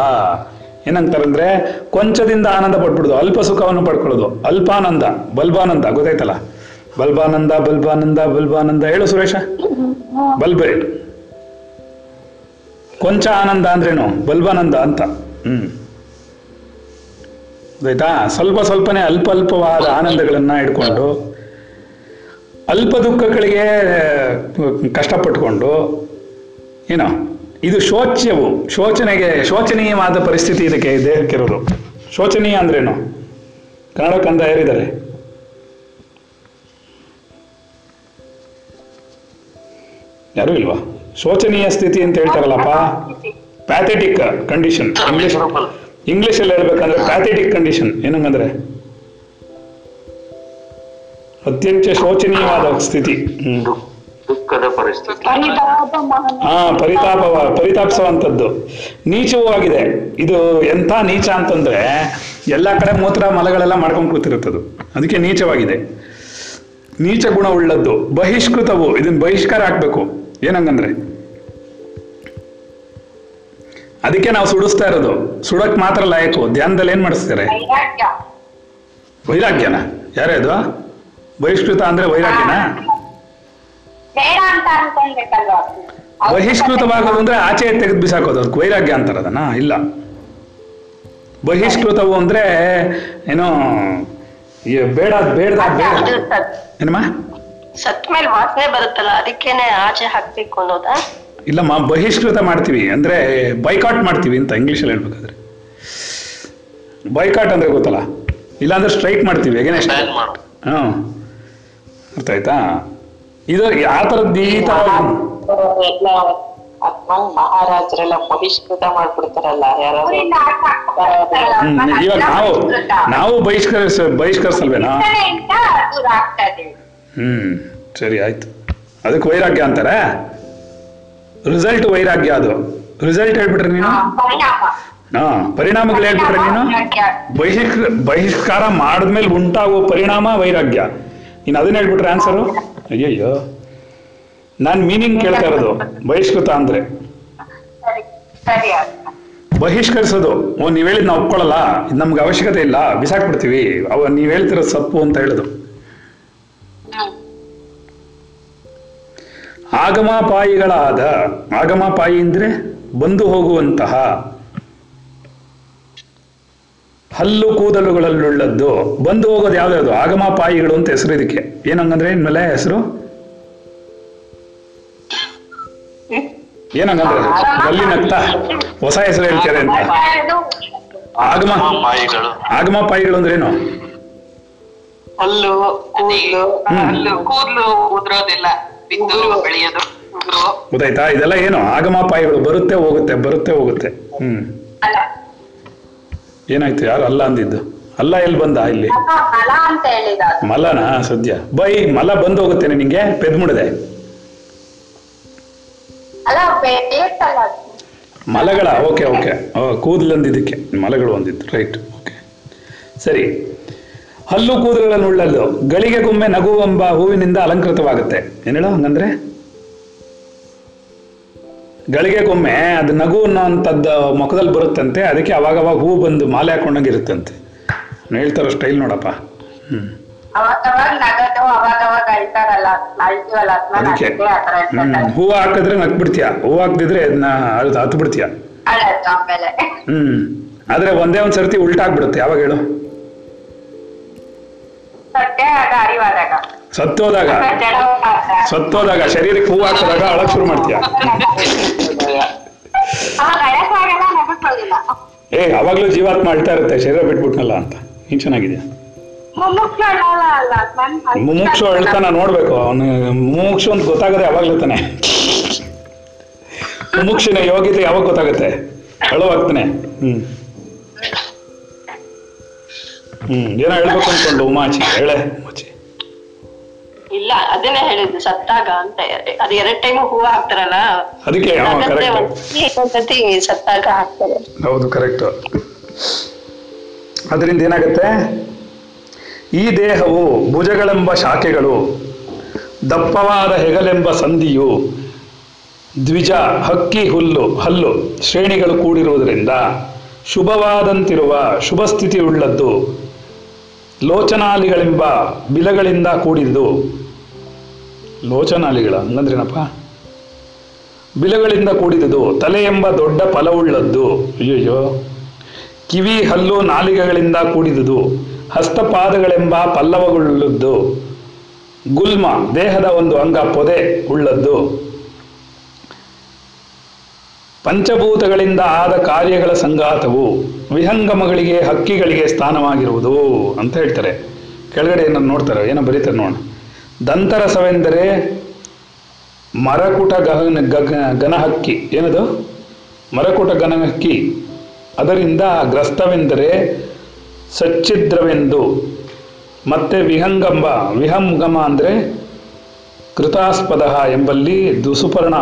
ಏನಂತಾರಂದ್ರೆ ಕೊಂಚದಿಂದ ಆನಂದ ಪಡ್ಬಿಡುದು ಅಲ್ಪ ಸುಖವನ್ನು ಪಡ್ಕೊಳ್ಳೋದು. ಅಲ್ಪಾನಂದ ಬಲ್ಬಾನಂದ ಗೊತ್ತಾಯ್ತಲ್ಲ? ಬಲ್ಬಾನಂದ ಬಲ್ಬಾನಂದ ಬಲ್ಬಾನಂದ. ಹೇಳು ಸುರೇಶ. ಬಲ್ಬೆ ಕೊಂಚ ಆನಂದ ಅಂದ್ರೇನು? ಬಲ್ಬಾನಂದ ಅಂತ. ಹ್ಮ್. ಆಯ್ತಾ? ಸ್ವಲ್ಪ ಸ್ವಲ್ಪನೇ ಅಲ್ಪ ಅಲ್ಪವಾದ ಆನಂದಗಳನ್ನ ಇಟ್ಕೊಂಡು ಅಲ್ಪ ದುಃಖಗಳಿಗೆ ಕಷ್ಟಪಟ್ಟುಕೊಂಡು ಏನೋ, ಇದು ಶೋಚ್ಯವು. ಶೋಚನೆಗೆ, ಶೋಚನೀಯವಾದ ಪರಿಸ್ಥಿತಿ ಇದಕ್ಕೆ ದೇಹಕ್ಕಿರೋದು ಶೋಚನೀಯ ಅಂದ್ರೇನು? ಕನ್ನಡ ಕಂದ ಯಾರಿದ್ದಾರೆ ಯಾರು ಇಲ್ವಾ? ಶೋಚನೀಯ ಸ್ಥಿತಿ ಅಂತ ಹೇಳ್ತಾರಲ್ಲಪ್ಪ? ಪ್ಯಾಥೆಟಿಕ್ ಕಂಡೀಷನ್ ಇಂಗ್ಲಿಷ್ ಇಂಗ್ಲಿಷ್ ಅಲ್ಲಿ ಹೇಳ್ಬೇಕಂದ್ರೆ ಪ್ಯಾಥೆಟಿಕ್ ಕಂಡೀಷನ್ ಏನಂಗಂದ್ರೆ? ಅತ್ಯಂತ ಶೋಚನೀಯವಾದ ಸ್ಥಿತಿ. ಹ್ಮ್ ದುಃಖದ ಪರಿಸ್ಥಿತಿ. ಹಾ ಪರಿತಾಪವ ಪರಿತಾಪಿಸುವಂಥದ್ದು. ನೀಚವೂ ಆಗಿದೆ ಇದು ಎಂಥ ನೀಚ ಅಂತಂದ್ರೆ ಎಲ್ಲ ಕಡೆ ಮೂತ್ರ ಮಲಗಳೆಲ್ಲ ಮಾಡ್ಕೊಂಡು ಕೂತಿರುತ್ತದು. ಅದಕ್ಕೆ ನೀಚವಾಗಿದೆ. ನೀಚ ಗುಣ ಉಳ್ಳದ್ದು. ಬಹಿಷ್ಕೃತವು. ಇದನ್ನ ಬಹಿಷ್ಕಾರ ಹಾಕ್ಬೇಕು. ಏನಂಗಂದ್ರೆ? ಅದಕ್ಕೆ ನಾವು ಸುಡಿಸ್ತಾ ಇರೋದು ಸುಡಕ್ ಮಾತ್ರ ಲಾಯಕು. ಧ್ಯಾನದಲ್ಲಿ ಏನ್ ಮಾಡಿಸ್ತಾರೆ? ವೈರಾಗ್ಯನ? ವೈರಾಗ್ಯನ ಅದು? ಬಹಿಷ್ಕೃತ ಅಂದ್ರೆ ವೈರಾಗ್ಯನ? ಬಹಿಷ್ಕೃತವಾಗೋದು ಅಂದ್ರೆ ಆಚೆ ತೆಗೆದು ಬಿಸಾಕೋದು. ಅದಕ್ಕೆ ವೈರಾಗ್ಯ ಅಂತಾರ ಅದನ್ನ? ಇಲ್ಲ. ಬಹಿಷ್ಕೃತವು ಅಂದ್ರೆ ಏನೋ ಬೇಡ ಬೇಡದ ಬೇಡ. ಏನಮ್ಮ? ಸತ್ ಮೇಲೆ ವಾಸನೆ ಬರುತ್ತಲ್ಲ ಅದಕ್ಕೇನೆ ಆಚೆ ಹಾಕ್ಬೇಕು ಅನ್ನೋದಾ? ಇಲ್ಲಮ್ಮ ಬಹಿಷ್ಕೃತ ಮಾಡ್ತೀವಿ. ಅಂದ್ರೆ ಬೈಕಾಟ್ ಮಾಡ್ತೀವಿ ಅಂತ ಇಂಗ್ಲೀಷಲ್ಲಿ ಹೇಳ್ಬೇಕಾದ್ರೆ. ಬೈಕಾಟ್ ಅಂದ್ರೆ ಗೊತ್ತಲ್ಲ? ಇಲ್ಲಾಂದ್ರೆ ಸ್ಟ್ರೈಕ್ ಮಾಡ್ತೀವಿ ಮಾಡು ಹ್ಮ್ ಅರ್ಥ ಆಯ್ತಾ? ಇದು ಆ ಥರದ್ದು ಈ ಥರ ಮಹಾರಾಜರೆಲ್ಲ ಬಹಿಷ್ಕೃತ ಮಾಡ್ಬಿಡ್ತಾರಲ್ಲ ಇವಾಗ ನಾವು ನಾವು ಬಹಿಷ್ಕರಿಸ ಬಹಿಷ್ಕರಿಸಲ್ವೇನಾ? ಹ್ಮ್ ಸರಿ ಆಯ್ತು. ಅದಕ್ಕೆ ವೈರಾಗ್ಯ ಅಂತಾರೆ? ರಿಸಲ್ಟ್ ವೈರಾಗ್ಯ ಅದು. ರಿಸಲ್ಟ್ ಹೇಳ್ಬಿಟ್ರೆ ನೀನು? ಹಾ ಪರಿಣಾಮಗಳು ಹೇಳ್ಬಿಟ್ರೆ ನೀನು? ಬಹಿಷ್ಕ ಬಹಿಷ್ಕಾರ ಮಾಡಿದ್ಮೇಲೆ ಉಂಟಾಗುವ ಪರಿಣಾಮ ವೈರಾಗ್ಯ. ನೀನು ಅದನ್ನ ಹೇಳ್ಬಿಟ್ರೆ ಆನ್ಸರು ಅಯ್ಯಯ್ಯೋ. ನಾನು ಮೀನಿಂಗ್ ಕೇಳ್ತಾ ಇರೋದು. ಬಹಿಷ್ಕೃತ ಅಂದ್ರೆ. ಬಹಿಷ್ಕರಿಸೋದು. ಓ ನೀವು ಹೇಳಿದ್ ನಾವು ಒಪ್ಕೊಳ್ಳಲ್ಲ. ಇದು ನಮ್ಗೆ ಅವಶ್ಯಕತೆ ಇಲ್ಲ. ಬಿಸಾಕ್ಬಿಡ್ತೀವಿ. ಅವ ನೀವು ಹೇಳ್ತಿರೋ ಸಪ್ಪು ಅಂತ ಹೇಳೋದು. ಆಗಮಾಪಾಯಿಗಳಾದ ಆಗಮಾಪಾಯಿ ಅಂದ್ರೆ ಬಂದು ಹೋಗುವಂತಹ ಹಲ್ಲು ಕೂದಲುಗಳಲ್ಲುಳ್ಳದ್ದು ಬಂದು ಹೋಗೋದು ಯಾವ್ದಾವುದು ಆಗಮಾಪಾಯಿಗಳು ಅಂತ ಹೆಸರು ಇದಕ್ಕೆ. ಏನಂಗಂದ್ರೆ ಇನ್ಮೇಲೆ ಹೆಸರು? ಏನಂಗಂದ್ರೆ ಅಲ್ಲಿ ನಗ್ತಾ? ಹೊಸ ಹೆಸರು ಹೇಳ್ತಾರೆ ಅಂತ. ಆಗಮ ಪಾಯಿಗಳು ಆಗಮಾಪಾಯಿಗಳು ಅಂದ್ರೆ ಏನು? ಹಲ್ಲು ಕೂದಲು ಕೂದಲು ಉದುರೋದಿಲ್ಲ. ಬಿದ್ದು ಬೆಳೆಯೋದು ಉದುರು ಗೊತ್ತಾಯ್ತಾ? ಇದೆಲ್ಲ ಏನು? ಆಗಮಾಪಾಯಗಳು ಬರುತ್ತೆ ಹೋಗುತ್ತೆ ಬರುತ್ತೆ ಹೋಗುತ್ತೆ. ಹ್ಮ್. ಏನಾಯ್ತು? ಯಾರು ಅಲ್ಲ ಅಂದಿದ್ದು? ಅಲ್ಲ ಎಲ್ಲಿ ಬಂದ ಇಲ್ಲಿ? ಮಲನ? ಸದ್ಯ. ಬೈ ಮಲ ಬಂದ್ ಹೋಗುತ್ತೇನೆ ನಿಂಗೆ? ಪೆದ್ ಮುಡಿದೆ. ಮಲಗಳ ಓಕೆ ಓಕೆ. ಕೂದಲು ಅಂದಿದ್ದಕ್ಕೆ ಮಲಗಳು ಅಂದಿದ್ದು ರೈಟ್ ಓಕೆ. ಸರಿ. ಹಲ್ಲು ಕೂದಲುಗಳನ್ನು ಗಳಿಗೆ ಗೊಮ್ಮೆ ನಗುವೆಂಬ ಹೂವಿನಿಂದ ಅಲಂಕೃತವಾಗುತ್ತೆ. ಏನ್ ಹೇಳೋ ಹಂಗಂದ್ರೆ? ಗಳಿಗೆ ಗೊಮ್ಮೆ ಅದು ನಗು ಅನ್ನೋಂಥದ್ದು ಮುಖದಲ್ಲಿ ಬರುತ್ತಂತೆ ಅದಕ್ಕೆ ಅವಾಗ ಅವಾಗ ಹೂ ಬಂದು ಮಾಲೆ ಹಾಕೊಂಡಂಗಿರುತ್ತಂತೆ ಇರುತ್ತಂತೆ. ಹೇಳ್ತಾರೋ ಸ್ಟೈಲ್ ನೋಡಪ್ಪ. ಹ್ಮ್. ಹೂ ಹಾಕಿದ್ರೆ ನಗ್ಬಿಡ್ತೀಯ. ಹೂ ಹಾಕ್ದಿದ್ರೆ ಅದನ್ನ ಹತ್ತು ಬಿಡ್ತೀಯ ಹ್ಮ್. ಆದ್ರೆ ಒಂದೇ ಒಂದ್ ಸರ್ತಿ ಉಲ್ಟಾಗ್ಬಿಡುತ್ತೆ. ಯಾವಾಗ ಹೇಳು? ಸತ್ತೋದಾಗ ಸತ್ತೋದಾಗ ಶರೀರಕ್ಕೆ ಹೂ ಹಾಕಿದಾಗ ಅಳಕ್ ಶುರು ಮಾಡ್ತೀಯ? ಏ ಅವಾಗ್ಲೂ ಜೀವಾತ್ಮ ಅಳ್ತಾ ಇರುತ್ತೆ ಶರೀರ ಬಿಟ್ಬಿಟ್ನಲ್ಲ ಅಂತ. ನೀನ್ ಚೆನ್ನಾಗಿದ್ಯಾ? ಮುಮುಕ್ಷು ಅಳ್ತಾನ ನೋಡ್ಬೇಕು ಅವನು ಮುಮುಕ್ಷು ಅಂತ ಗೊತ್ತಾಗದೆ ಯಾವಾಗ್ಲೂ ತಾನೆ. ಮುಮುಕ್ಷಿನ ಯೋಗ್ಯತೆ ಯಾವಾಗ ಗೊತ್ತಾಗುತ್ತೆ? ಅಳುವಾಗ್ತಾನೆ. ಹ್ಮ್. ಹ್ಮ್ ಏನೋ ಹೇಳ್ಬೇಕು ಅನ್ಕೊಂಡು ಉಮಾಚಿ ಹೇಳೆ ಉಮಾಚಿ ಇಲ್ಲ ಅದನ್ನೇ ಹೇಳಿದ್ದು ಸತ್ತಾಗ ಅಂತ. ಅದು ಎರಡ್ ಟೈಮ್ ಹೂವ ಹಾಕ್ತಾರಲ್ಲ? ಅದಕ್ಕೆ ಒಂದ್ಸತಿ ಸತ್ತಾಗ ಹಾಕ್ತಾರೆ. ಹೌದು ಕರೆಕ್ಟ್ ಅದರಿಂದ ಏನಾಗುತ್ತೆ? ಈ ದೇಹವು ಭುಜಗಳೆಂಬ ಶಾಖೆಗಳು ದಪ್ಪವಾದ ಹೆಗಲೆಂಬ ಸಂಧಿಯು ದ್ವಿಜ ಹಕ್ಕಿ ಹುಲ್ಲು ಹಲ್ಲು ಶ್ರೇಣಿಗಳು ಕೂಡಿರುವುದರಿಂದ ಶುಭವಾದಂತಿರುವ ಶುಭ ಸ್ಥಿತಿಯುಳ್ಳದ್ದು ಲೋಚನಾಲಿಗಳೆಂಬ ಬಿಲಗಳಿಂದ ಕೂಡಿದ್ದು. ಲೋಚನಾಲಿಗಳ ಅಂದ್ರೇನಪ್ಪ ಬಿಲಗಳಿಂದ ಕೂಡಿದುದು ತಲೆ ಎಂಬ ದೊಡ್ಡ ಫಲವುಳ್ಳದ್ದು. ಅಯ್ಯಯ್ಯೋ. ಕಿವಿ, ಹಲ್ಲು, ನಾಲಿಗೆಗಳಿಂದ ಕೂಡಿದುದು, ಹಸ್ತಪಾದಗಳೆಂಬ ಪಲ್ಲವಗಳುಳ್ಳದ್ದು. ಗುಲ್ಮ, ದೇಹದ ಒಂದು ಅಂಗ, ಪೊದೆ ಉಳ್ಳದ್ದು. ಪಂಚಭೂತಗಳಿಂದ ಆದ ಕಾರ್ಯಗಳ ಸಂಘಾತವು ವಿಹಂಗಮಗಳಿಗೆ ಹಕ್ಕಿಗಳಿಗೆ ಸ್ಥಾನವಾಗಿರುವುದು ಅಂತ ಹೇಳ್ತಾರೆ. ಕೆಳಗಡೆ ಏನನ್ನು ನೋಡ್ತಾರೆ, ಏನೋ ಬರೀತಾರೆ ನೋಡೋಣ. ದಂತರಸವೆಂದರೆ ಮರಕುಟ ಗಹನ ಗಗ ಗನಹಕ್ಕಿ ಏನದು? ಮರಕುಟ ಗನಹಕ್ಕಿ ಅದರಿಂದ ಗ್ರಸ್ತವೆಂದರೆ ಸಚ್ಚಿದ್ರವೆಂದು. ಮತ್ತೆ ವಿಹಂಗಂಬ, ವಿಹಂಗಮ ಅಂದರೆ ಕೃತಾಸ್ಪದ ಎಂಬಲ್ಲಿ ದುಸುಪರ್ಣ.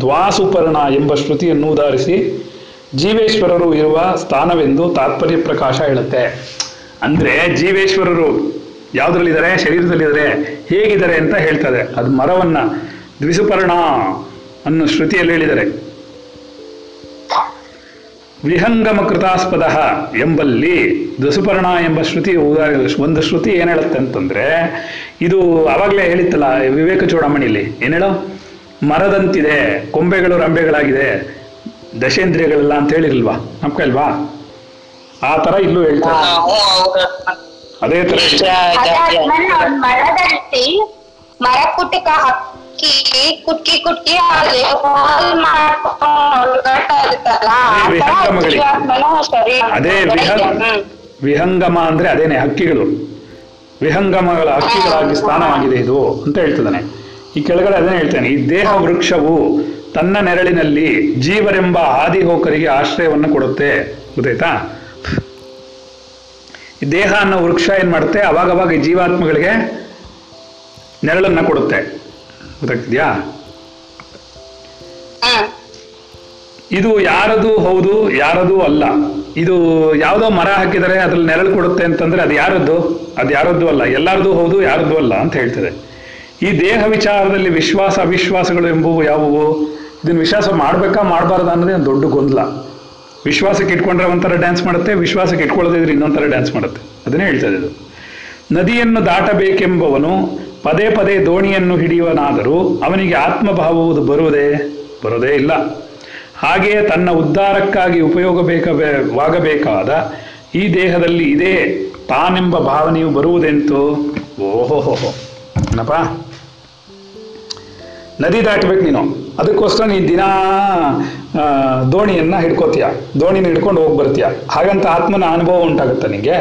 ದ್ವಾಸುಪರ್ಣ ಎಂಬ ಶ್ರುತಿಯನ್ನು ಉದಾಹರಿಸಿ, ಜೀವೇಶ್ವರರು ಇರುವ ಸ್ಥಾನವೆಂದು ತಾತ್ಪರ್ಯ ಪ್ರಕಾಶ ಹೇಳುತ್ತೆ. ಅಂದ್ರೆ ಜೀವೇಶ್ವರರು ಯಾವುದ್ರಲ್ಲಿದ್ದಾರೆ? ಶರೀರದಲ್ಲಿದ್ದಾರೆ. ಹೇಗಿದ್ದಾರೆ ಅಂತ ಹೇಳ್ತಾರೆ. ಅದು ಮರವನ್ನ ದ್ವಿಸುಪರ್ಣ ಅನ್ನೋ ಶ್ರುತಿಯಲ್ಲಿ ಹೇಳಿದ್ದಾರೆ. ವಿಹಂಗಮ ಕೃತಾಸ್ಪದ ಎಂಬಲ್ಲಿ ದಸುಪರ್ಣ ಎಂಬ ಶ್ರುತಿ ಉದಾಹರಣೆ, ಒಂದು ಶ್ರುತಿ ಏನ್ ಹೇಳುತ್ತೆ ಅಂತಂದ್ರೆ, ಇದು ಅವಾಗಲೇ ಹೇಳಿತ್ತಲ್ಲ ವಿವೇಕ ಚೂಡಾಮಣಿಲಿ ಹೇಳೋ? ಮರದಂತಿದೆ ಕೊಂಬೆಗಳು ರಂಬೆಗಳಾಗಿದೆ ದಶೇಂದ್ರಿಯಗಳೆಲ್ಲ ಅಂತ ಹೇಳಿಲ್ವಾ ನಮ್ಕಲ್ವಾ ಆ ತರ ಇಲ್ಲೂ ಹೇಳ್ತಾರೆ. ಅದೇ ತರ ಮರ ಕುಟುಕ ಕುಟ್ಕಿ ಕುಟ್ಕಿ ಅದೇ ತರ ವಿಹಂಗಮಗಳಿಗೆ. ಜೀವಾತ್ಮನೂ ಅದೇ ವಿಹ ವಿಹಂಗಮ ಅಂದ್ರೆ ಅದೇನೆ ಹಕ್ಕಿಗಳು. ವಿಹಂಗಮಗಳ ಹಕ್ಕಿಗಳಾಗಿ ಸ್ಥಾನವಾಗಿದೆ ಇದು ಅಂತ ಹೇಳ್ತಿದ್ದಾನೆ. ಈ ಕೆಳಗಡೆ ಅದನ್ನೇ ಹೇಳ್ತೇನೆ ಈ ದೇಹ ವೃಕ್ಷವು ತನ್ನ ನೆರಳಿನಲ್ಲಿ ಜೀವರೆಂಬ ಆದಿಹೋಕರಿಗೆ ಆಶ್ರಯವನ್ನು ಕೊಡುತ್ತೆ. ಗೊತ್ತಾಯ್ತಾ? ಈ ದೇಹ ಅನ್ನೋ ವೃಕ್ಷ ಏನ್ ಮಾಡುತ್ತೆ? ಅವಾಗವಾಗ ಈ ಜೀವಾತ್ಮಗಳಿಗೆ ನೆರಳನ್ನ ಕೊಡುತ್ತೆ. ಗೊತ್ತಾಗ್ತಿದ್ಯಾ? ಇದು ಯಾರದು ಹೌದು ಯಾರದು ಅಲ್ಲ. ಇದು ಯಾವುದೋ ಮರ ಹಾಕಿದರೆ ಅದ್ರಲ್ಲಿ ನೆರಳು ಕೊಡುತ್ತೆ ಅಂತಂದ್ರೆ ಅದು ಯಾರದ್ದು? ಅದು ಯಾರದ್ದು ಅಲ್ಲ. ಎಲ್ಲಾರದು ಹೌದು ಯಾರದ್ದು ಅಲ್ಲ ಅಂತ ಹೇಳ್ತದೆ. ಈ ದೇಹ ವಿಚಾರದಲ್ಲಿ ವಿಶ್ವಾಸ, ಅವಿಶ್ವಾಸಗಳು ಎಂಬುವು ಯಾವುವು? ಇದನ್ನ ವಿಶ್ವಾಸ ಮಾಡ್ಬೇಕಾ, ಮಾಡಬಾರ್ದು ಅನ್ನೋದೇ ಒಂದು ದೊಡ್ಡ ಗೊಂದಲ. ವಿಶ್ವಾಸಕ್ಕೆ ಇಟ್ಕೊಂಡ್ರೆ ಒಂಥರ ಡ್ಯಾನ್ಸ್ ಮಾಡುತ್ತೆ, ವಿಶ್ವಾಸಕ್ಕೆ ಇಟ್ಕೊಳ್ಳೋದಿದ್ರೆ ಇನ್ನೊಂಥರ ಡ್ಯಾನ್ಸ್ ಮಾಡುತ್ತೆ. ಅದನ್ನೇ ಹೇಳ್ತದೆ ಇದು ನದಿಯನ್ನು ದಾಟಬೇಕೆಂಬವನು ಪದೇ ಪದೇ ದೋಣಿಯನ್ನು ಹಿಡಿಯುವನಾದರೂ ಅವನಿಗೆ ಆತ್ಮಭಾವವುದು ಬರುವುದೇ? ಬರೋದೇ ಇಲ್ಲ. ಹಾಗೆಯೇ ತನ್ನ ಉದ್ಧಾರಕ್ಕಾಗಿ ಉಪಯೋಗ ಉಪಯೋಗಬೇಕವಾಗಬೇಕಾದ ಈ ದೇಹದಲ್ಲಿ ಇದೇ ತಾನೆಂಬ ಭಾವನೆಯು ಬರುವುದೆಂತು? ಓಹೋಹೋಹೋ. ಏನಪ್ಪ? ನದಿ ದಾಟಬೇಕು ನೀನು. ಅದಕ್ಕೋಸ್ಕರ ನೀನು ದಿನ ದೋಣಿಯನ್ನ ಹಿಡ್ಕೋತೀಯ. ದೋಣಿನ ಹಿಡ್ಕೊಂಡು ಹೋಗಿ ಬರ್ತೀಯ. ಹಾಗಂತ ಆತ್ಮನ ಅನುಭವ ಉಂಟಾಗುತ್ತೆ ನಿಂಗೆ.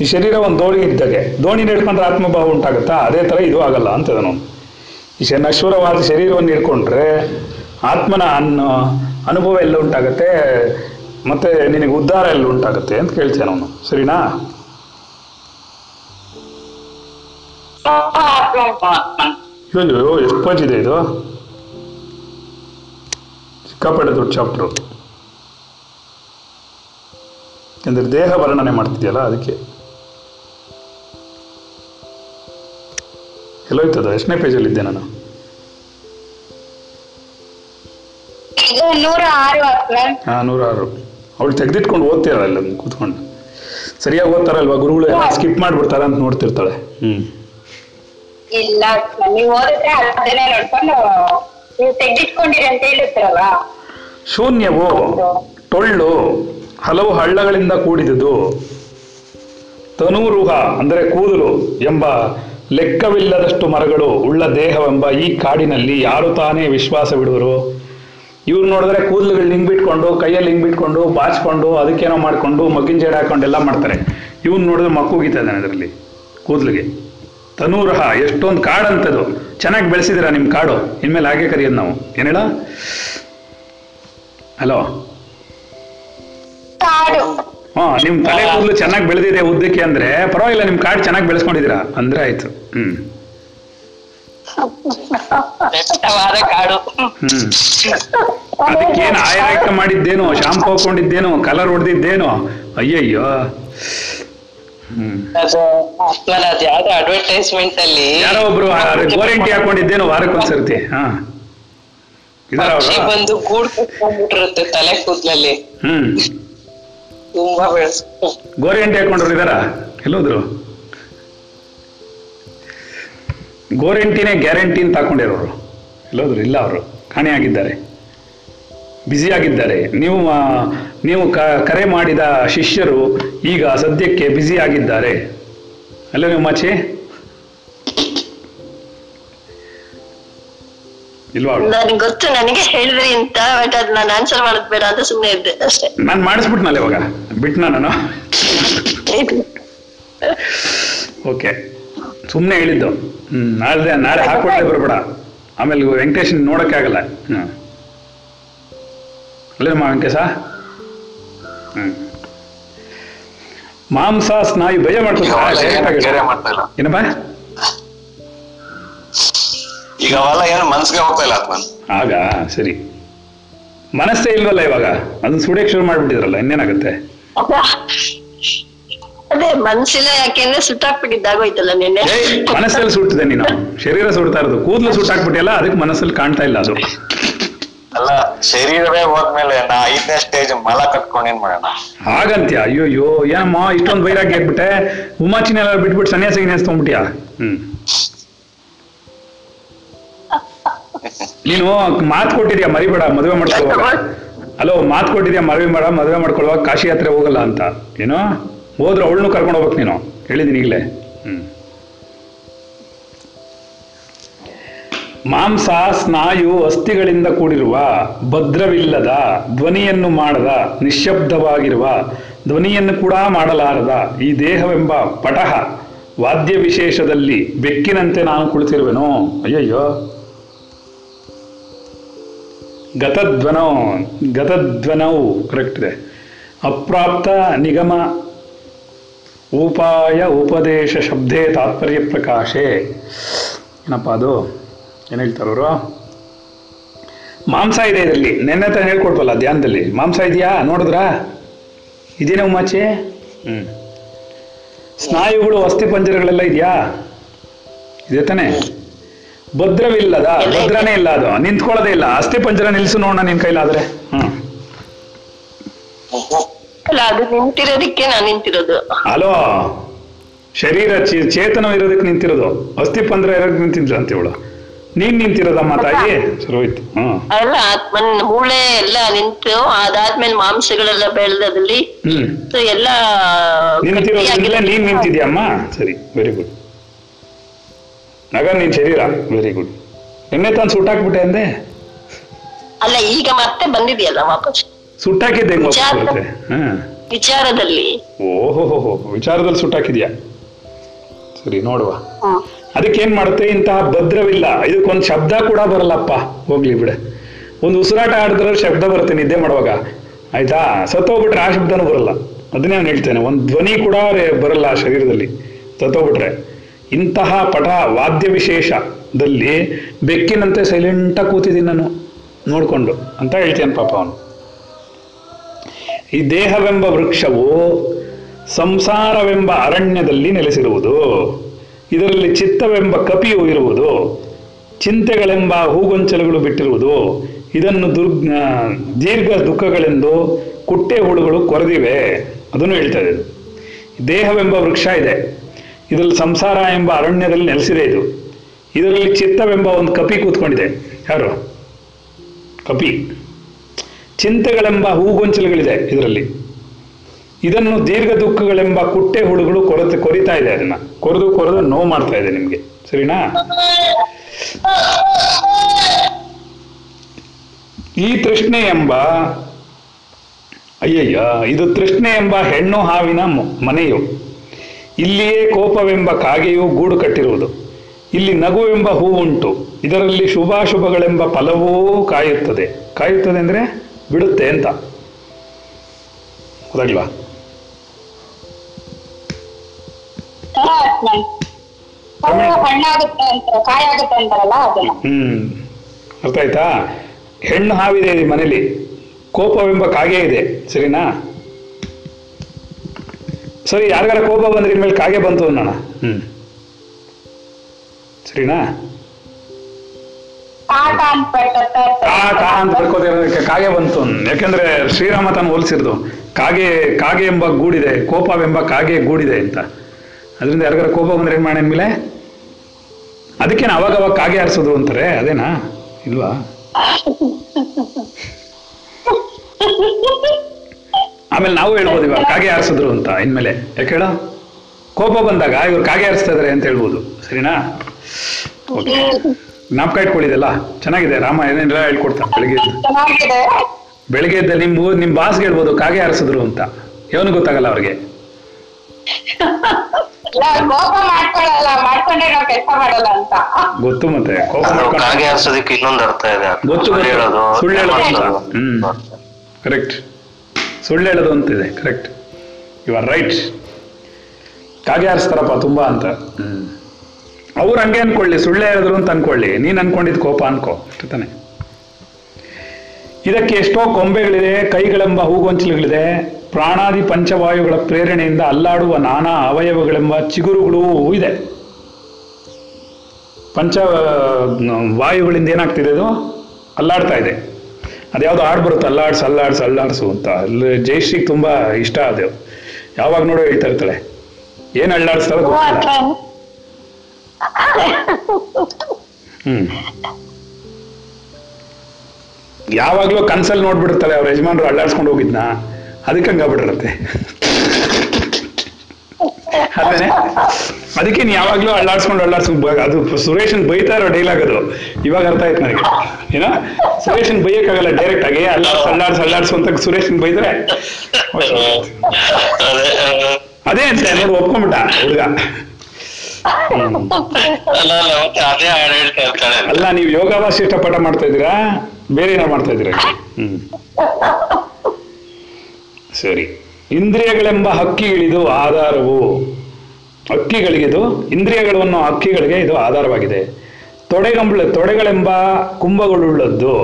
ಈ ಶರೀರ ಒಂದು ದೋಣಿ ಇದ್ದಾಗೆ, ದೋಣಿನ ಹಿಡ್ಕೊಂಡ್ರೆ ಆತ್ಮಭಾವ ಉಂಟಾಗುತ್ತಾ? ಅದೇ ಥರ ಇದು ಆಗಲ್ಲ ಅಂತ ನಾನು ಈ ನಶ್ವರವಾದ ಶರೀರವನ್ನು ಹಿಡ್ಕೊಂಡ್ರೆ ಆತ್ಮನ ಅನ್ನು, ಅನುಭವ ಎಲ್ಲ ಉಂಟಾಗುತ್ತೆ. ಮತ್ತೆ ನಿನಗೆ ಉದ್ಧಾರ ಎಲ್ಲ ಉಂಟಾಗುತ್ತೆ ಅಂತ ಕೇಳ್ತೇನೆ ನಾನು ಸರಿನಾ? ಅಯ್ಯೋ ಎಷ್ಟು ಪೇಜ್ ಇದೆ ಇದು? ಸಿಕ್ಕಾಪಟ್ಟೆ ದೊಡ್ಡ ಚಾಪ್ಟ್ರು ಅಂದರೆ ದೇಹ ವರ್ಣನೆ ಮಾಡ್ತಿದೆಯಲ್ಲ ಅದಕ್ಕೆ. ಎಲ್ಲೋಯ್ತದ ಎಷ್ಟನೇ ಪೇಜಲ್ಲಿದ್ದೆ ನಾನು? ಇದು ನೂರ ಆರು ಹಾ ಅವಳು ತೆಗೆದಿಟ್ಕೊಂಡು ಓದ್ತಿರಲ್ಲ ಕೂತ್ಕೊಂಡು. ಸರಿಯಾಗಿ ಓದ್ತಾರಲ್ವಾ ಗುರುಗಳು? ಎಲ್ಲ ಸ್ಕಿಪ್ ಮಾಡ್ಬಿಡ್ತಾರ ಅಂತ ನೋಡ್ತಿರ್ತಾಳೆ. ಹ್ಮ್. ಇಲ್ಲ ನೀವು ಓದಿದ್ರೆ ಅದನ್ನೇ ನೋಡ್ಕೊಂಡು ನೀವು ತೆಗ್ದಿಟ್ಕೊಂಡಿರಿ ಅಂತ ಹೇಳಿರ್ತೀರಲ್ಲ ಶೂನ್ಯವು ಟೊಳ್ಳು ಹಲವು ಹಳ್ಳಗಳಿಂದ ಕೂಡಿದುದು. ತನೂರುಹ ಅಂದರೆ ಕೂದಲು ಎಂಬ ಲೆಕ್ಕವಿಲ್ಲದಷ್ಟು ಮರಗಳು ಉಳ್ಳ ದೇಹವೆಂಬ ಈ ಕಾಡಿನಲ್ಲಿ ಯಾರು ತಾನೇ ವಿಶ್ವಾಸ ಬಿಡುವರು? ಇವ್ರು ನೋಡಿದ್ರೆ ಕೂದಲುಗಳು ಹಿಂಗ್ ಬಿಟ್ಕೊಂಡು ಕೈಯಲ್ಲಿ ಹಿಂಗ್ ಬಿಟ್ಕೊಂಡು ಬಾಚ್ಕೊಂಡು ಅದಕ್ಕೇನೋ ಮಾಡ್ಕೊಂಡು ಮಗ್ಗಿನ ಜೇಡ್ ಹಾಕೊಂಡು ಎಲ್ಲ ಮಾಡ್ತಾರೆ. ಇವ್ನು ನೋಡಿದ್ರೆ ಮಕ್ಕೂಗಿತಾ ಇದ್ದಾನೆ ಅದರಲ್ಲಿ ಕೂದಲಿಗೆ. ತನೂರಹ ಎಷ್ಟೊಂದು ಕಾಡಂತದು ಚೆನ್ನಾಗಿ ಬೆಳೆಸಿದಿರ ನಿಮ್ಮ ಕಾಡು? ಇನ್ಮೇಲೆ ಹಾಗೆ ಕರೆಯೋದು ನಾವು. ಏನ್ ಹೇಳ ಹಲೋ? ಕಾಡು. ಹಾ ನಿಮ್ ತಲೆ ಕೂದಲು ಚೆನ್ನಾಗಿ ಬೆಳೆದಿದೆ ಉದ್ದಕ್ಕೆ ಅಂದ್ರೆ ಪರವಾಗಿಲ್ಲ ನಿಮ್ ಕಾಡು ಚೆನ್ನಾಗಿ ಬೆಳೆಸ್ಕೊಂಡಿದ್ದೀರಾ? ಅಂದ್ರೆ ಆಯ್ತು. ಹ್ಮ್. ಹ್ಮ್. ಅದಕ್ಕೇನು ಆಯಾಯಕ ಮಾಡಿದ್ದೇನು ಶಾಂಪು ಹಾಕೊಂಡಿದ್ದೇನು ಕಲರ್ ಹೊಡೆದಿದ್ದೇನು? ಅಯ್ಯಯ್ಯೋ. ಯಾವ್ದೋ ಅಡ್ವರ್ಟೈಸ್ಮೆಂಟ್ ಅಲ್ಲಿ ಯಾರೋ ಒಬ್ರು ವಾರಂಟಿ ಹಾಕೊಂಡಿದ್ದೇನೋ ವಾರಕ್ಕೊಂದ್ಸರ್ತಿ. ಹಾ. ಬಂದು ಗೂಡ್ ಕಟ್ಕೊಂಡ್ಬಿಟ್ಟಿರುತ್ತೆ ತಲೆ ಕೂದ್ಲಲ್ಲಿ. ಹ್ಮ್. ತುಂಬಾ ಬೆಳೆಸ್ ಗೋರಿಗಂಟೆ ಹಾಕೊಂಡ್ರು ಇದಾರ? ಎಲ್ಲೋದ್ರು? ಗೋರೆಂಟಿನೇ ಗ್ಯಾರಂಟಿ ಅಂತ ಹಾಕೊಂಡಿರೋರು. ಎಲ್ಲೋದ್ರು? ಇಲ್ಲ ಅವರು? ಕಾಣೆಯಾಗಿದ್ದಾರೆ ಬ್ಯುಸಿಯಾಗಿದ್ದಾರೆ ನೀವು ನೀವು ಕರೆ ಮಾಡಿದ ಶಿಷ್ಯರು ಈಗ ಸದ್ಯಕ್ಕೆ ಬ್ಯುಸಿ ಆಗಿದ್ದಾರೆ. ಅಲ್ಲ ನೀವು ಮಾಚಿ ಇಲ್ವಾ? ಅವಳು ನನಗೆ ಗೊತ್ತು ನನಗೆ ಹೇಳಿದ್ರಿ ಅಂತ ಬಟ್ ಅದ್ ನಾನು ಆನ್ಸರ್ ಮಾಡೋದ್ ಬೇಡ ಅಂತ ಸುಮ್ಮನೆ ಇದ್ದೆ ಅಷ್ಟೇ. ನಾನು ಮಾಡಿಸ್ಬಿಟ್ನಲ್ಲ ಇವಾಗ? ಬಿಟ್ನಾ ನಾನು? ಓಕೆ. ಸುಮ್ಮನೆ ಹೇಳಿದ್ದು. ಹ್ಞೂ ನಾಳೆ ನಾಳೆ ಹಾಕೊಟ್ಟೆ ಬರಬೇಡ. ಆಮೇಲೆ ವೆಂಕಟೇಶ್ ನೋಡೋಕ್ಕೆ ಆಗಲ್ಲ ಹ್ಞೂ ಅಲ್ಲೇನಮ್ಮ ವೆಂಕಟೇಶ ಹ್ಞೂ ಮಾಂಸ ಸ್ನಾಯು ಭಯ ಇಲ್ಲ. ಏನಪ್ಪ? ಈಗ ಅವೆಲ್ಲ ಏನು ಮನಸ್ಸಿಗೆ ಹೋಗ್ತಾ ಇಲ್ಲ ಆತ್ಮನ್. ಆಗ ಸರಿ. ಮನಸ್ಸೇ ಇಲ್ವಲ್ಲ ಇವಾಗ? ಅದನ್ನ ಸುಡಿಯಕ್ ಶುರು ಮಾಡ್ಬಿಟ್ಟಿದ್ರಲ್ಲ ಇನ್ನೇನಾಗುತ್ತೆ? ಅದ- ಅದೇ ಮನಸ್ಸಿಲ್ಲ ಯಾಕೆಂದ್ರೆ ಸುಟ್ಟಾಕ್ಬಿಟ್ಟಿದ್ದಾಗೋಯ್ತಲ್ಲ ನಿನ್ನೆ. ಮನಸ್ಸಲ್ಲಿ ಸುಟ್ಟಿದೆ ನೀನು. ಶರೀರ ಸುಡ್ತಾ ಇರೋದು. ಕೂದಲು ಸುಟ್ಟಾಕ್ಬಿಟ್ಟಿಲ್ಲ ಅದಕ್ಕೆ ಮನಸ್ಸಲ್ಲಿ ಕಾಣ್ತಾ ಇಲ್ಲ ಅದು. ಅಲ್ಲ ಶರೀರವೇ ಹೋದ್ಮೇಲೆ ನಾ ಐದನೇ ಸ್ಟೇಜ್ ಮಲ ಕಟ್ಕೊಂಡೇನ್ ಮಾಡೋಣ? ಹಾಗಂತ್ಯ? ಅಯ್ಯೋ ಅಯ್ಯೋ ಏನಮ್ಮ, ಇಷ್ಟೊಂದು ವೈರಾಗ್ಯ ಆಗ್ಬಿಟ್ಟೆ. ಉಮಾಚಿನೆಲ್ಲ ಬಿಟ್ಬಿಟ್ಟು ಸನ್ಯಾಸ ಗಿನ್ಯಾಸ ತಗೊಂಡ್ಬಿಟ್ಯಾ ಹ್ಮ್. ನೀನು ಮಾತು ಕೊಟ್ಟಿದ್ಯಾ ಮರಿಬೇಡ, ಮದುವೆ ಮಾಡ್ಕೊಳ್ಳುವಾಗ? ಹಲೋ, ಮಾತು ಕೊಟ್ಟಿದ್ಯಾ ಮರವಿ ಮಾಡ ಮದುವೆ ಮಾಡ್ಕೊಳ್ಳುವಾಗ ಕಾಶಿ ಯಾತ್ರೆ ಹೋಗಲ್ಲ ಅಂತ? ಏನೋ? ಹೋದ್ರೆ ಅವಳನ್ನು ಕರ್ಕೊಂಡು ಹೋಗ್ಬೇಕು ನೀನು. ಹೇಳಿದ್ದೀನಿ ಈಗಲೇ. ಹ್ಮ್. ಮಾಂಸ, ಸ್ನಾಯು, ಅಸ್ಥಿಗಳಿಂದ ಕೂಡಿರುವ, ಭದ್ರವಿಲ್ಲದ, ಧ್ವನಿಯನ್ನು ಮಾಡದ, ನಿಶ್ಶಬ್ದವಾಗಿರುವ, ಧ್ವನಿಯನ್ನು ಕೂಡ ಮಾಡಲಾರದ ಈ ದೇಹವೆಂಬ ಪಟಹ ವಾದ್ಯ ವಿಶೇಷದಲ್ಲಿ ಬೆಕ್ಕಿನಂತೆ ನಾನು ಕುಳಿತಿರುವೆನೋ? ಅಯ್ಯಯ್ಯೋ. ಗತಧ್ವನೋ ಗತಧ್ವನವು ಕರೆಕ್ಟ್ ಇದೆ. ಅಪ್ರಾಪ್ತ ನಿಗಮ, ಉಪಾಯ ಉಪದೇಶ ಶಬ್ದೇ ತಾತ್ಪರ್ಯ ಪ್ರಕಾಶೆ. ಏನಪ್ಪ ಅದು? ಏನು ಹೇಳ್ತಾರವರು ಮಾಂಸ ಇದೆ ಇದರಲ್ಲಿ. ನೆನ್ನೆ ತಾನು ಹೇಳ್ಕೊಡ್ಬಲ್ಲ ಧ್ಯಾನದಲ್ಲಿ. ಮಾಂಸ ಇದೆಯಾ? ನೋಡಿದ್ರಾ? ಇದೇನೋ ಮಾಚೆ ಹ್ಮ್. ಸ್ನಾಯುಗಳು ಅಸ್ಥಿ ಪಂಜರಗಳೆಲ್ಲ ಇದೆಯಾ? ಇದೆ ತಾನೆ? ಭದ್ರವಿಲ್ಲದ ಭದ್ರನೇ ಇಲ್ಲ ಅದು. ನಿಂತ್ಕೊಳ್ಳೋದೇ ಇಲ್ಲ. ಅಸ್ಥಿ ಪಂಜರ ನಿಲ್ಸು ನೋಡೋಣ ನಿನ್ ಕೈಲಾದ್ರೆ. ಹ್ಮ್. ನಿಂತಿರೋದಕ್ಕೆ ನಾನು ನಿಂತಿರೋದು. ಅಲೋ ಶರೀರ ಚೇ- ಚೇತನ ಇರೋದಕ್ಕೆ ನಿಂತಿರೋದು. ಅಸ್ಥಿ ಪಂಜರ ಇರೋದಕ್ಕೆ ನಿಂತಿದ್ರು ಅಂತ ಇವಳು. ನೀನ್ ನಿಂತಿರೋದಮ್ಮ ತಾಯಿ? ಸರಿ ಹೋಯ್ತು ಅಲ್ಲ ಆತ್ಮನ್ ಮೂಳೆ ಎಲ್ಲ ನಿಂತು ಅದಾದ್ಮೇಲೆ ಮಾಂಸಗಳೆಲ್ಲ ಬೆಳೆದಲ್ಲಿ ಹ್ಮ್. ಎಲ್ಲ ನಿಂತಿರೋದಿಲ್ಲ ನೀನ್ ನಿಂತಿದ್ಯಮ್ಮ ಸರಿ ವೆರಿ ಗುಡ್ ನಗ ನಿನ್ ಶರೀರ? ವೆರಿ ಗುಡ್ ನಿನ್ನೆ ತಾನು ಸುಟ್ಟಾಕ್ಬಿಟ್ಟೆ ಅಂದೆ? ಅಲ್ಲ ಈಗ ಮತ್ತೆ ಬಂದಿದೆಯಲ್ಲ ವಾಪಸ್? ಸುಟ್ಟಾಕಿದ್ದೆ ವಿಚಾರದಲ್ಲಿ. ಓಹೋ ವಿಚಾರದಲ್ಲಿ ಸುಟ್ಟಾಕಿದ್ಯಾ? ಸರಿ ನೋಡುವ. ಅದಕ್ಕೆ ಏನ್ ಮಾಡುತ್ತೆ? ಇಂತಹ ಭದ್ರವಿಲ್ಲ. ಇದಕ್ಕೊಂದು ಶಬ್ದ ಕೂಡ ಬರಲ್ಲಪ್ಪ. ಹೋಗ್ಲಿ ಬಿಡ. ಒಂದು ಉಸಿರಾಟ ಆಡಿದ್ರೆ ಶಬ್ದ ಬರುತ್ತೆ ನಿದ್ದೆ ಮಾಡುವಾಗ. ಆಯ್ತಾ? ಸತ್ತೋಗ್ಬಿಟ್ರೆ ಆ ಶಬ್ದನೂ ಬರಲ್ಲ. ಅದನ್ನೇ ನಾನು ಹೇಳ್ತೇನೆ. ಒಂದು ಧ್ವನಿ ಕೂಡ ಬರಲ್ಲ ಆ ಶರೀರದಲ್ಲಿ. ಸತ್ತೋಗ್ಬಿಟ್ರೆ. ಇಂತಹ ಪಟ ವಾದ್ಯ ವಿಶೇಷದಲ್ಲಿ ಬೆಕ್ಕಿನಂತೆ ಸೈಲೆಂಟಾಗಿ ಕೂತಿದ್ದೀನಿ ನಾನು. ನೋಡ್ಕೊಂಡು. ಅಂತ ಹೇಳ್ತೇನೆ ಪಾಪ ಅವನು. ಈ ದೇಹವೆಂಬ ವೃಕ್ಷವು ಸಂಸಾರವೆಂಬ ಅರಣ್ಯದಲ್ಲಿ ನೆಲೆಸಿರುವುದು. ಇದರಲ್ಲಿ ಚಿತ್ತವೆಂಬ ಕಪಿಯು ಇರುವುದು, ಚಿಂತೆಗಳೆಂಬ ಹೂಗೊಂಚಲುಗಳು ಬಿಟ್ಟಿರುವುದು, ಇದನ್ನು ದುರ್ಗ ದೀರ್ಘ ದುಃಖಗಳೆಂದು ಕುಟ್ಟೆ ಹುಳುಗಳು ಕೊರೆದಿವೆ. ಅದನ್ನು ಹೇಳ್ತಾ ಇದೆ ದೇಹವೆಂಬ ವೃಕ್ಷ ಇದೆ. ಇದರಲ್ಲಿ ಸಂಸಾರ ಎಂಬ ಅರಣ್ಯದಲ್ಲಿ ನೆಲೆಸಿದೆ ಇದು. ಇದರಲ್ಲಿ ಚಿತ್ತವೆಂಬ ಒಂದು ಕಪಿ ಕೂತ್ಕೊಂಡಿದೆ. ಯಾರು? ಕಪಿ. ಚಿಂತೆಗಳೆಂಬ ಹೂಗೊಂಚಲುಗಳಿದೆ ಇದರಲ್ಲಿ. ಇದನ್ನು ದೀರ್ಘ ದುಃಖಗಳೆಂಬ ಕುಟ್ಟೆ ಹುಳುಗಳು ಕೊರತೆ ಕೊರಿತಾ ಇದೆ ಅದನ್ನ. ಕೊರೆದು ಕೊರೆದು ನೋವು ಮಾಡ್ತಾ ಇದೆ ನಿಮ್ಗೆ. ಸರಿನಾ? ಈ ತೃಷ್ಣೆ ಎಂಬ, ಅಯ್ಯಯ್ಯ, ಇದು ತೃಷ್ಣೆ ಎಂಬ ಹೆಣ್ಣು ಹಾವಿನ ಮನೆಯು. ಇಲ್ಲಿಯೇ ಕೋಪವೆಂಬ ಕಾಗೆಯು ಗೂಡು ಕಟ್ಟಿರುವುದು. ಇಲ್ಲಿ ನಗುವೆಂಬ ಹೂವುಂಟು ಇದರಲ್ಲಿ ಶುಭಾಶುಭಗಳೆಂಬ ಫಲವೂ ಕಾಯುತ್ತದೆ. ಕಾಯುತ್ತದೆ ಅಂದ್ರೆ ಬಿಡುತ್ತೆ ಅಂತ. ಗೊತ್ತಾಗ್ಲಾ? ಹ್ಮ್. ಅರ್ಥ ಆಯ್ತಾ ಹೆಣ್ಣು ಹಾವಿದೆ ಮನೇಲಿ. ಕೋಪವೆಂಬ ಕಾಗೆ ಇದೆ, ಸರಿನಾ? ಸರಿ, ಯಾರಿಗಾರ ಕೋಪ ಬಂದ್ರೆ ಇನ್ಮೇಲೆ ಕಾಗೆ ಬಂತು ಅನ್ನೋಣ. ಹ್ಮ್. ಸರಿನಾ? ಅಂತ ಕಾಗೆ ಬಂತು. ಯಾಕಂದ್ರೆ ಯಾಕೆಂದ್ರೆ ಶ್ರೀರಾಮ ತಾನು ಹೋಲಿಸಿರ್ದು ಕಾಗೆ ಕಾಗೆ ಎಂಬ ಗೂಡಿದೆ, ಕೋಪವೆಂಬ ಕಾಗೆ ಗೂಡಿದೆ ಅಂತ. ಅದರಿಂದ ಯಾರಿಗಾರ ಕೋಪ ಬಂದ್ರೆ ಏನ್ ಮಾಡಿ ಮೇಲೆ? ಅದಕ್ಕೇನು ಅವಾಗ ಅವಾಗ ಕಾಗೆ ಆರಿಸೋದು ಅಂತಾರೆ ಅದೇನಾ? ಇಲ್ವಾ? ಆಮೇಲೆ ನಾವು ಹೇಳ್ಬೋದು ಇವಾಗ ಕಾಗೆ ಆರಿಸಿದ್ರು ಅಂತ ಇನ್ಮೇಲೆ. ಯಾಕೆ ಹೇಳ? ಕೋಪ ಬಂದಾಗ ಇವ್ರು ಕಾಗೆ ಆರಿಸ್ತಾ ಇದಾರೆ ಅಂತ ಹೇಳ್ಬೋದು. ಸರಿನಾ? ಓಕೆ ಜ್ಞಾಪಕ ಇಟ್ಕೊಳ್ಳಿದೆಲ್ಲ? ಚೆನ್ನಾಗಿದೆ. ರಾಮ ಏನೇನೆಲ್ಲ ಹೇಳ್ಕೊಡ್ತಾರೆ ಬೆಳಿಗ್ಗೆ ಬೆಳಿಗ್ಗೆ ಎದ್ದ ನಿಮ್ಮ ನಿಮ್ಮ ಬಾಸ್ಗೆ ಹೇಳ್ಬೋದು ಕಾಗೆ ಆರಿಸಿದ್ರು ಅಂತ. ಇವನು ಗೊತ್ತಾಗಲ್ಲ ಅವ್ರಿಗೆ? ಕೋಪ ಮಾಡ್ಕೊಳಲ್ಲ ಮಾಡ್ಕೊಂಡ್ರೆ ನಾವ್ ಕೆಲಸ ಮಾಡಲ್ಲ ಅಂತ. ಗೊತ್ತು ಮತ್ತೆ ಕೋಪ ಮಾಡ್ಕೊಂಡು- ಕಾಗೆ ಹಾರ್ಸೋದಕ್ಕೆ ಇನ್ನೊಂದು ಅರ್ಥ ಇದೆ. ಗೊತ್ತು. ಹೇಳೋದು ಸುಳ್ಳು ಹೇಳೋದು. ಹ್ಮ್. ಕರೆಕ್ಟ್ ಸುಳ್ಳು ಹೇಳೋದು ಅಂತಿದೆ ಕರೆಕ್ಟ್ ಯು ಆರ್ ರೈಟ್ ಕಾಗೆ ಆರಿಸ್ತಾರಪ್ಪ ತುಂಬಾ ಅಂತ. ಹ್ಮ್. ಅವ್ರು ಹಂಗೆ ಅನ್ಕೊಳ್ಳಿ ಸುಳ್ಳೆ ಹೇಳಿದ್ರು ಅಂತ ಅನ್ಕೊಳ್ಳಿ. ನೀನ್ ಅನ್ಕೊಂಡಿದ್ ಕೋಪ ಅನ್ಕೋ ಅಷ್ಟೇ ತಾನೆ. ಇದಕ್ಕೆ ಎಷ್ಟೋ ಕೊಂಬೆಗಳಿದೆ ಕೈಗಳೆಂಬ ಹೂಗೊಂಚಲುಗಳಿದೆ. ಪ್ರಾಣಾದಿ ಪಂಚವಾಯುಗಳ ಪ್ರೇರಣೆಯಿಂದ ಅಲ್ಲಾಡುವ ನಾನಾ ಅವಯವಗಳೆಂಬ ಚಿಗುರುಗಳೂ ಇದೆ. ಪಂಚ ವಾಯುಗಳಿಂದ ಏನಾಗ್ತಿದೆ ಅದು ಅಲ್ಲಾಡ್ತಾ ಇದೆ. ಅದ್ಯಾವುದು ಹಾಡು ಬರುತ್ತೆ ಅಲ್ಲಾಡ್ಸು ಅಲ್ಲಾಡ್ಸು ಅಲ್ಲಾಡ್ಸು ಅಂತ. ಅಲ್ಲಿ ಜಯಶ್ರೀಗೆ ತುಂಬಾ ಇಷ್ಟ ಅದು. ಯಾವಾಗ ನೋಡೋ ಹೇಳ್ತಾ ಇರ್ತಾಳೆ ಏನ್ ಅಲ್ಲಾಡಿಸ್ತಾಳೆ ಗೊತ್ತಿಲ್ಲ. ಹ್ಮ್. ಯಾವಾಗ್ಲೂ ಕನ್ಸಲ್ಲಿ ನೋಡ್ಬಿಡ್ತಾಳೆ ಅವ್ರ ಯಜಮಾನ್ರು ಅಲ್ಲಾಡ್ಸ್ಕೊಂಡು ಹೋಗಿದ್ನ? ಅದಕ್ಕೆ ಹಂಗಾಗ್ಬಿಟ್ಟಿರತ್ತೆ ಅದೇನೆ? ಅದಕ್ಕೆ ನೀ ಯಾವಾಗ್ಲೂ ಅಳ್ಳಾಡ್ಸ್ಕೊಂಡು ಅಳ್ಳಾಡ್ಸ್ಕೊಂಡು ಅದು ಸುರೇಶನ್ ಬೈತಾ ಇರೋ ಡೈಲಾಗ್ ಅದು. ಇವಾಗ ಅರ್ಥ ಆಯ್ತು ನನಗೆ. ಏನ? ಸುರೇಶನ್ ಬೈಯಕ್ಕಾಗಲ್ಲ ಡೈರೆಕ್ಟ್ ಆಗಿ ಅಲ್ಲಾಡ್ಸ್ ಅಲ್ಲಾಡ್ಸ್ ಅಲ್ಲಾಡ್ಸು ಅಂತ ಸುರೇಶನ್ ಬೈದ್ರೆ. ಅದೇ ಅಂತ ನೋಡಿ ಒಪ್ಕೊಂಡ್ಬಿಟ್ಟ ಹುಡುಗ. ಅಲ್ಲ ನೀವು ಯೋಗಾಭ್ಯಾಸ ಪಾಠ ಮಾಡ್ತಾ ಇದ್ದೀರಾ? ಬೇರೆ ಏನೋ ಮಾಡ್ತಾ ಇದ್ದೀರಾ? ಹ್ಮ್. ಸರಿ. ಇಂದ್ರಿಯಗಳೆಂಬ ಹಕ್ಕಿಗಳಿದು ಆಧಾರವು. ಹಕ್ಕಿಗಳಿಗಿದು ಇಂದ್ರಿಯಗಳನ್ನು ಹಕ್ಕಿಗಳಿಗೆ ಇದು ಆಧಾರವಾಗಿದೆ. ತೊಡೆಗಂಬಳ ತೊಡೆಗಳೆಂಬ ಕುಂಭಗಳುಳ್ಳದ್ದು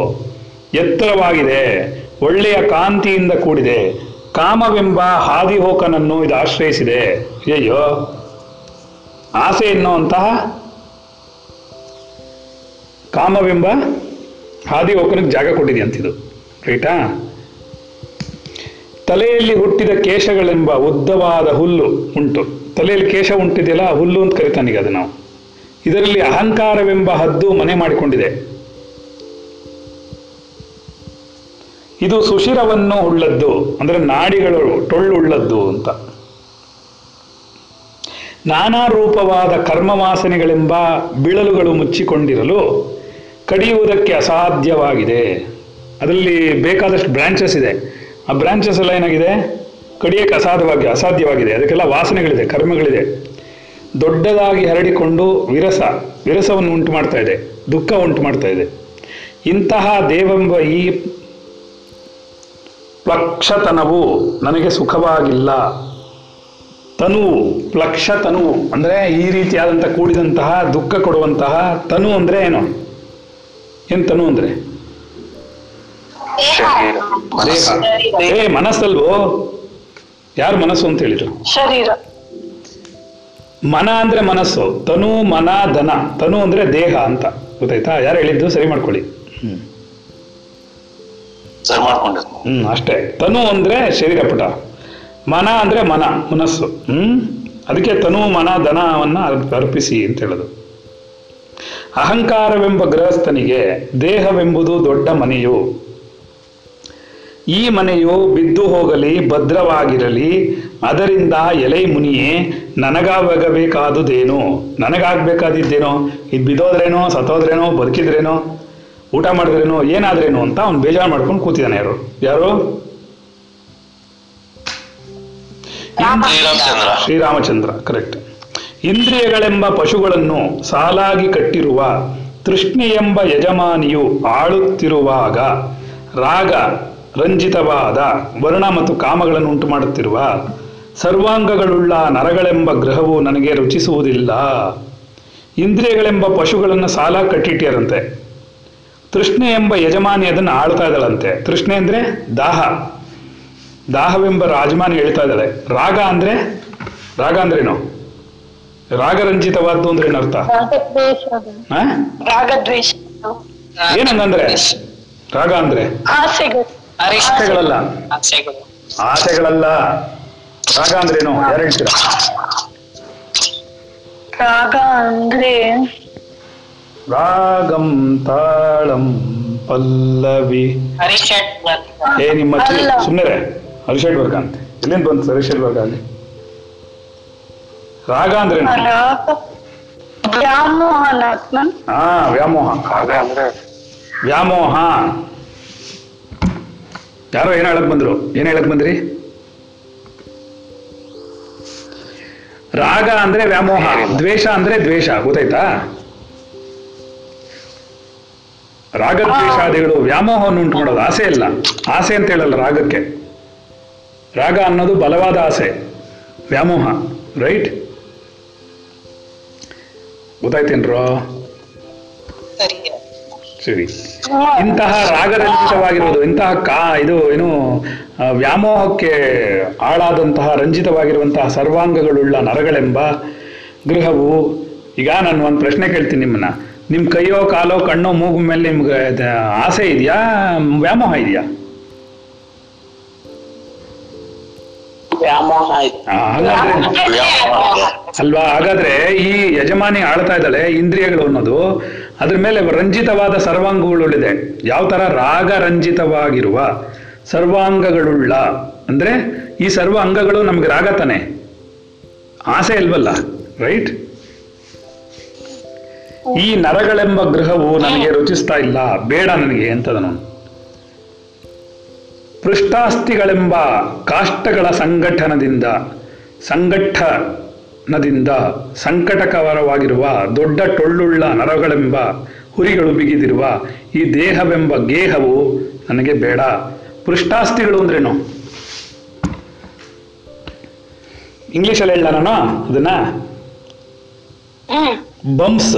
ಎತ್ತರವಾಗಿದೆ, ಒಳ್ಳೆಯ ಕಾಂತಿಯಿಂದ ಕೂಡಿದೆ. ಕಾಮವೆಂಬ ಹಾದಿಹೋಕನನ್ನು ಇದು ಆಶ್ರಯಿಸಿದೆ. ಅಯ್ಯೋ ಆಸೆ ಎನ್ನುವಂತಹ ಕಾಮವೆಂಬ ಹಾದಿಹೋಕನಿಗೆ ಜಾಗ ಕೊಟ್ಟಿದೆ ಅಂತಿದು. ರೈಟಾ? ತಲೆಯಲ್ಲಿ ಹುಟ್ಟಿದ ಕೇಶಗಳೆಂಬ ಉದ್ದವಾದ ಹುಲ್ಲು ಉಂಟು. ತಲೆಯಲ್ಲಿ ಕೇಶ ಉಂಟಿದೆಯಲ್ಲ ಹುಲ್ಲು ಅಂತ ಕರಿತಾನೀಗ ಅದು ನಾವು. ಇದರಲ್ಲಿ ಅಹಂಕಾರವೆಂಬ ಹದ್ದು ಮನೆ ಮಾಡಿಕೊಂಡಿದೆ. ಇದು ಸುಶಿರವನ್ನು ಉಳ್ಳದ್ದು, ಅಂದ್ರೆ ನಾಡಿಗಳು ಟೊಳ್ಳುಳ್ಳದ್ದು ಅಂತ. ನಾನಾ ರೂಪವಾದ ಕರ್ಮವಾಸನೆಗಳೆಂಬ ಬಿಳಲುಗಳು ಮುಚ್ಚಿಕೊಂಡಿರಲು ಕಡಿಯುವುದಕ್ಕೆ ಅಸಾಧ್ಯವಾಗಿದೆ. ಅದರಲ್ಲಿ ಬೇಕಾದಷ್ಟು ಬ್ರಾಂಚಸ್ ಇದೆ. ಆ ಬ್ರಾಂಚಸ್ ಎಲ್ಲ ಏನಾಗಿದೆ? ಕಡಿಯಕ್ಕೆ ಅಸಾಧ್ಯವಾಗಿ ಅಸಾಧ್ಯವಾಗಿದೆ. ಅದಕ್ಕೆಲ್ಲ ವಾಸನೆಗಳಿದೆ, ಕರ್ಮಗಳಿದೆ. ದೊಡ್ಡದಾಗಿ ಹರಡಿಕೊಂಡು ವಿರಸ, ವಿರಸವನ್ನು ಉಂಟು ಮಾಡ್ತಾ ಇದೆ. ದುಃಖ ಉಂಟು ಮಾಡ್ತಾ ಇದೆ. ಇಂತಹ ದೇವೆಂಬ ಈ ಪ್ಲಕ್ಷತನವು ನನಗೆ ಸುಖವಾಗಿಲ್ಲ. ತನು ಪ್ಲಕ್ಷತನು ಅಂದರೆ ಈ ರೀತಿಯಾದಂಥ ಕೂಡಿದಂತಹ ದುಃಖ ಕೊಡುವಂತಹ ತನು ಅಂದರೆ ಏನು? ಏನು ತನು ಅಂದ್ರೆ? ಏ ಮನಸ್ಸಲ್ವೋ? ಯಾರು ಮನಸ್ಸು ಅಂತ ಹೇಳಿದ್ರು? ಶರೀರ. ಮನ ಅಂದ್ರೆ ಮನಸ್ಸು ತನು ಮನ ಧನ. ತನು ಅಂದ್ರೆ ದೇಹ ಅಂತ. ಗೊತ್ತಾಯ್ತಾ? ಯಾರು ಹೇಳಿದ್ದು? ಸರಿ ಮಾಡ್ಕೊಳ್ಳಿ. ಹ್ಮ್ ಅಷ್ಟೇ. ತನು ಅಂದ್ರೆ ಶರೀರ ಪುಟ. ಮನ ಅಂದ್ರೆ ಮನ ಮನಸ್ಸು. ಹ್ಮ್? ಅದಕ್ಕೆ ತನು ಮನ ಧನವನ್ನ ಅರ್ಪಿಸಿ ಅಂತ ಹೇಳೋದು. ಅಹಂಕಾರವೆಂಬ ಗೃಹಸ್ಥನಿಗೆ ದೇಹವೆಂಬುದು ದೊಡ್ಡ ಮನೆಯು. ಈ ಮನೆಯು ಬಿದ್ದು ಹೋಗಲಿ ಭದ್ರವಾಗಿರಲಿ ಅದರಿಂದ ಎಲೆ ಮುನಿಯೇ ನನಗಾಗಬೇಕಾದುದೇನು? ನನಗಾಗಬೇಕಾದಿದ್ದೇನೋ? ಇದು ಬಿದ್ದೋದ್ರೇನೋ ಸತ್ತೋದ್ರೇನೋ ಬದುಕಿದ್ರೇನೋ ಊಟ ಮಾಡಿದ್ರೇನೋ ಏನಾದ್ರೇನೋ ಅಂತ ಅವ್ನು ಬೇಜಾರು ಮಾಡ್ಕೊಂಡು ಕೂತಿದ್ದಾನೆ ಯಾರು? ಯಾರು? ಶ್ರೀರಾಮಚಂದ್ರ ಶ್ರೀರಾಮಚಂದ್ರ ಕರೆಕ್ಟ್ ಇಂದ್ರಿಯಗಳೆಂಬ ಪಶುಗಳನ್ನು ಸಾಲಾಗಿ ಕಟ್ಟಿರುವ ತೃಷ್ಣೆ ಎಂಬ ಯಜಮಾನಿಯು ಆಳುತ್ತಿರುವಾಗ ರಾಗ ರಂಜಿತವಾದ ವರ್ಣ ಮತ್ತು ಕಾಮಗಳನ್ನು ಉಂಟು ಮಾಡುತ್ತಿರುವ ಸರ್ವಾಂಗಗಳುಳ್ಳ ನರಗಳೆಂಬ ಗ್ರಹವು ನನಗೆ ರುಚಿಸುವುದಿಲ್ಲ. ಇಂದ್ರಿಯಗಳೆಂಬ ಪಶುಗಳನ್ನು ಸಾಲ ಕಟ್ಟಿಟ್ಟಿಯರಂತೆ. ತೃಷ್ಣೆ ಎಂಬ ಯಜಮಾನಿ ಅದನ್ನು ಆಳ್ತಾ ಇದ್ದಾಳಂತೆ. ತೃಷ್ಣೆ ಅಂದ್ರೆ ದಾಹ. ದಾಹವೆಂಬ ರಾಜಮಾನಿ ಹೇಳ್ತಾ ಇದ್ದಾಳೆ. ರಾಗ ಅಂದ್ರೆ ರಾಗ ಅಂದ್ರೇನು? ರಾಗರಂಜಿತವಾದ್ದು ಅಂದ್ರೆ ಏನರ್ಥ? ಏನಂದ್ರೆ? ಏನಂಗಂದ್ರೆ ರಾಗ ಅಂದ್ರೆ? ಆಶೆಗಳಲ್ಲ ಆಸೆಗಳಲ್ಲ ರಾಗ ಅಂದ್ರೇನು? ಯಾರು ಹೇಳ್ತೀರಾ? ರಾಗ ಅಂದ್ರೆ? ರಾಗಂ ತಾಳಂ ಪಲ್ಲವಿ. ಏ ನಿಮ್ಮ. ಸುಮ್ಮನೆ ಹರಿಷಡ್ ವರ್ಗ ಅಂತ ಎಲ್ಲಿಂದ ಬಂತು ಹರಿಷಡ್ ವರ್ಗ ಅಲ್ಲಿ ರಾಗ ಅಂದ್ರೆ ವ್ಯಾಮೋಹ. ವ್ಯಾಮೋಹ ವ್ಯಾಮೋಹ. ಯಾರೋ ಏನು ಹೇಳಕ್ ಬಂದ್ರು? ಏನ್ ಹೇಳಕ್ ಬಂದ್ರಿ? ರಾಗ ಅಂದ್ರೆ ವ್ಯಾಮೋಹ, ದ್ವೇಷ ಅಂದ್ರೆ ದ್ವೇಷ, ಗೊತ್ತಾಯ್ತಾ? ರಾಗ ದ್ವೇಷಾದಿಗಳು ವ್ಯಾಮೋಹವನ್ನು ಉಂಟು ಮಾಡೋದು ಆಸೆ ಇಲ್ಲ. ಆಸೆ ಅಂತ ಹೇಳಲ್ಲ ರಾಗಕ್ಕೆ. ರಾಗ ಅನ್ನೋದು ಬಲವಾದ ಆಸೆ, ವ್ಯಾಮೋಹ, ರೈಟ್? ಗೊತ್ತಾಯ್ತೇನ್ರೋ? ಇಂತಹ ರಾಗರಂಜಿತವಾಗಿರುವುದು ಇಂತಹ ಕಾ ಇದು ಏನು ವ್ಯಾಮೋಹಕ್ಕೆ ಆಳಾದಂತಹ ರಂಜಿತವಾಗಿರುವಂತಹ ಸರ್ವಾಂಗಗಳುಳ್ಳ ನರಗಳೆಂಬ ಗೃಹವು ಈಗ ನಾನು ಒಂದು ಪ್ರಶ್ನೆ ಕೇಳ್ತೀನಿ ನಿಮ್ಮನ್ನ. ನಿಮ್ ಕೈಯೋ ಕಾಲೋ ಕಣ್ಣೋ ಮೂಗು ಮೇಲೆ ನಿಮ್ಗೆ ಆಸೆ ಇದೆಯಾ ವ್ಯಾಮೋಹ ಇದೆಯಾ? ವ್ಯಾಮೋಹ ಅಲ್ವಾ? ಹಾಗಾದ್ರೆ ಈ ಯಜಮಾನಿ ಆಳ್ತಾ ಇದ್ದಾಳೆ, ಇಂದ್ರಿಯಗಳು ಅನ್ನೋದು, ಅದ್ರ ಮೇಲೆ ರಂಜಿತವಾದ ಸರ್ವಾಂಗಗಳಿದೆ ಯಾವ ತರ? ರಾಗ ರಂಜಿತವಾಗಿರುವ ಸರ್ವಾಂಗಗಳುಳ್ಳ. ಅಂದ್ರೆ ಈ ಸರ್ವ ಅಂಗಗಳು ನಮ್ಗೆ ರಾಗ ತಾನೆ. ಆಸೆ ಇಲ್ವಲ್ಲ ರೈಟ್ ಈ ನರಗಳೆಂಬ ಗೃಹವು ನನಗೆ ರುಚಿಸ್ತಾ ಇಲ್ಲ, ಬೇಡ ನನಗೆ ಅಂತದನು. ಪೃಷ್ಠಾಸ್ಥಿಗಳೆಂಬ ಕಾಷ್ಟಗಳ ಸಂಘಟನದಿಂದ ಸಂಘಟನದಿಂದ ಸಂಕಟಕರವಾಗಿರುವ ದೊಡ್ಡ ಟೊಳ್ಳುಳ್ಳ ನರಗಳೆಂಬ ಹುರಿಗಳು ಬಿಗಿದಿರುವ ಈ ದೇಹವೆಂಬ ಗೇಹವು ನನಗೆ ಬೇಡ. ಪೃಷ್ಠಾಸ್ಥಿಗಳು ಅಂದ್ರೇನು? ಇಂಗ್ಲಿಷಲ್ಲಿ ಹೇಳ ನಾನು ಅದನ್ನ ಬಂಪ್ಸ್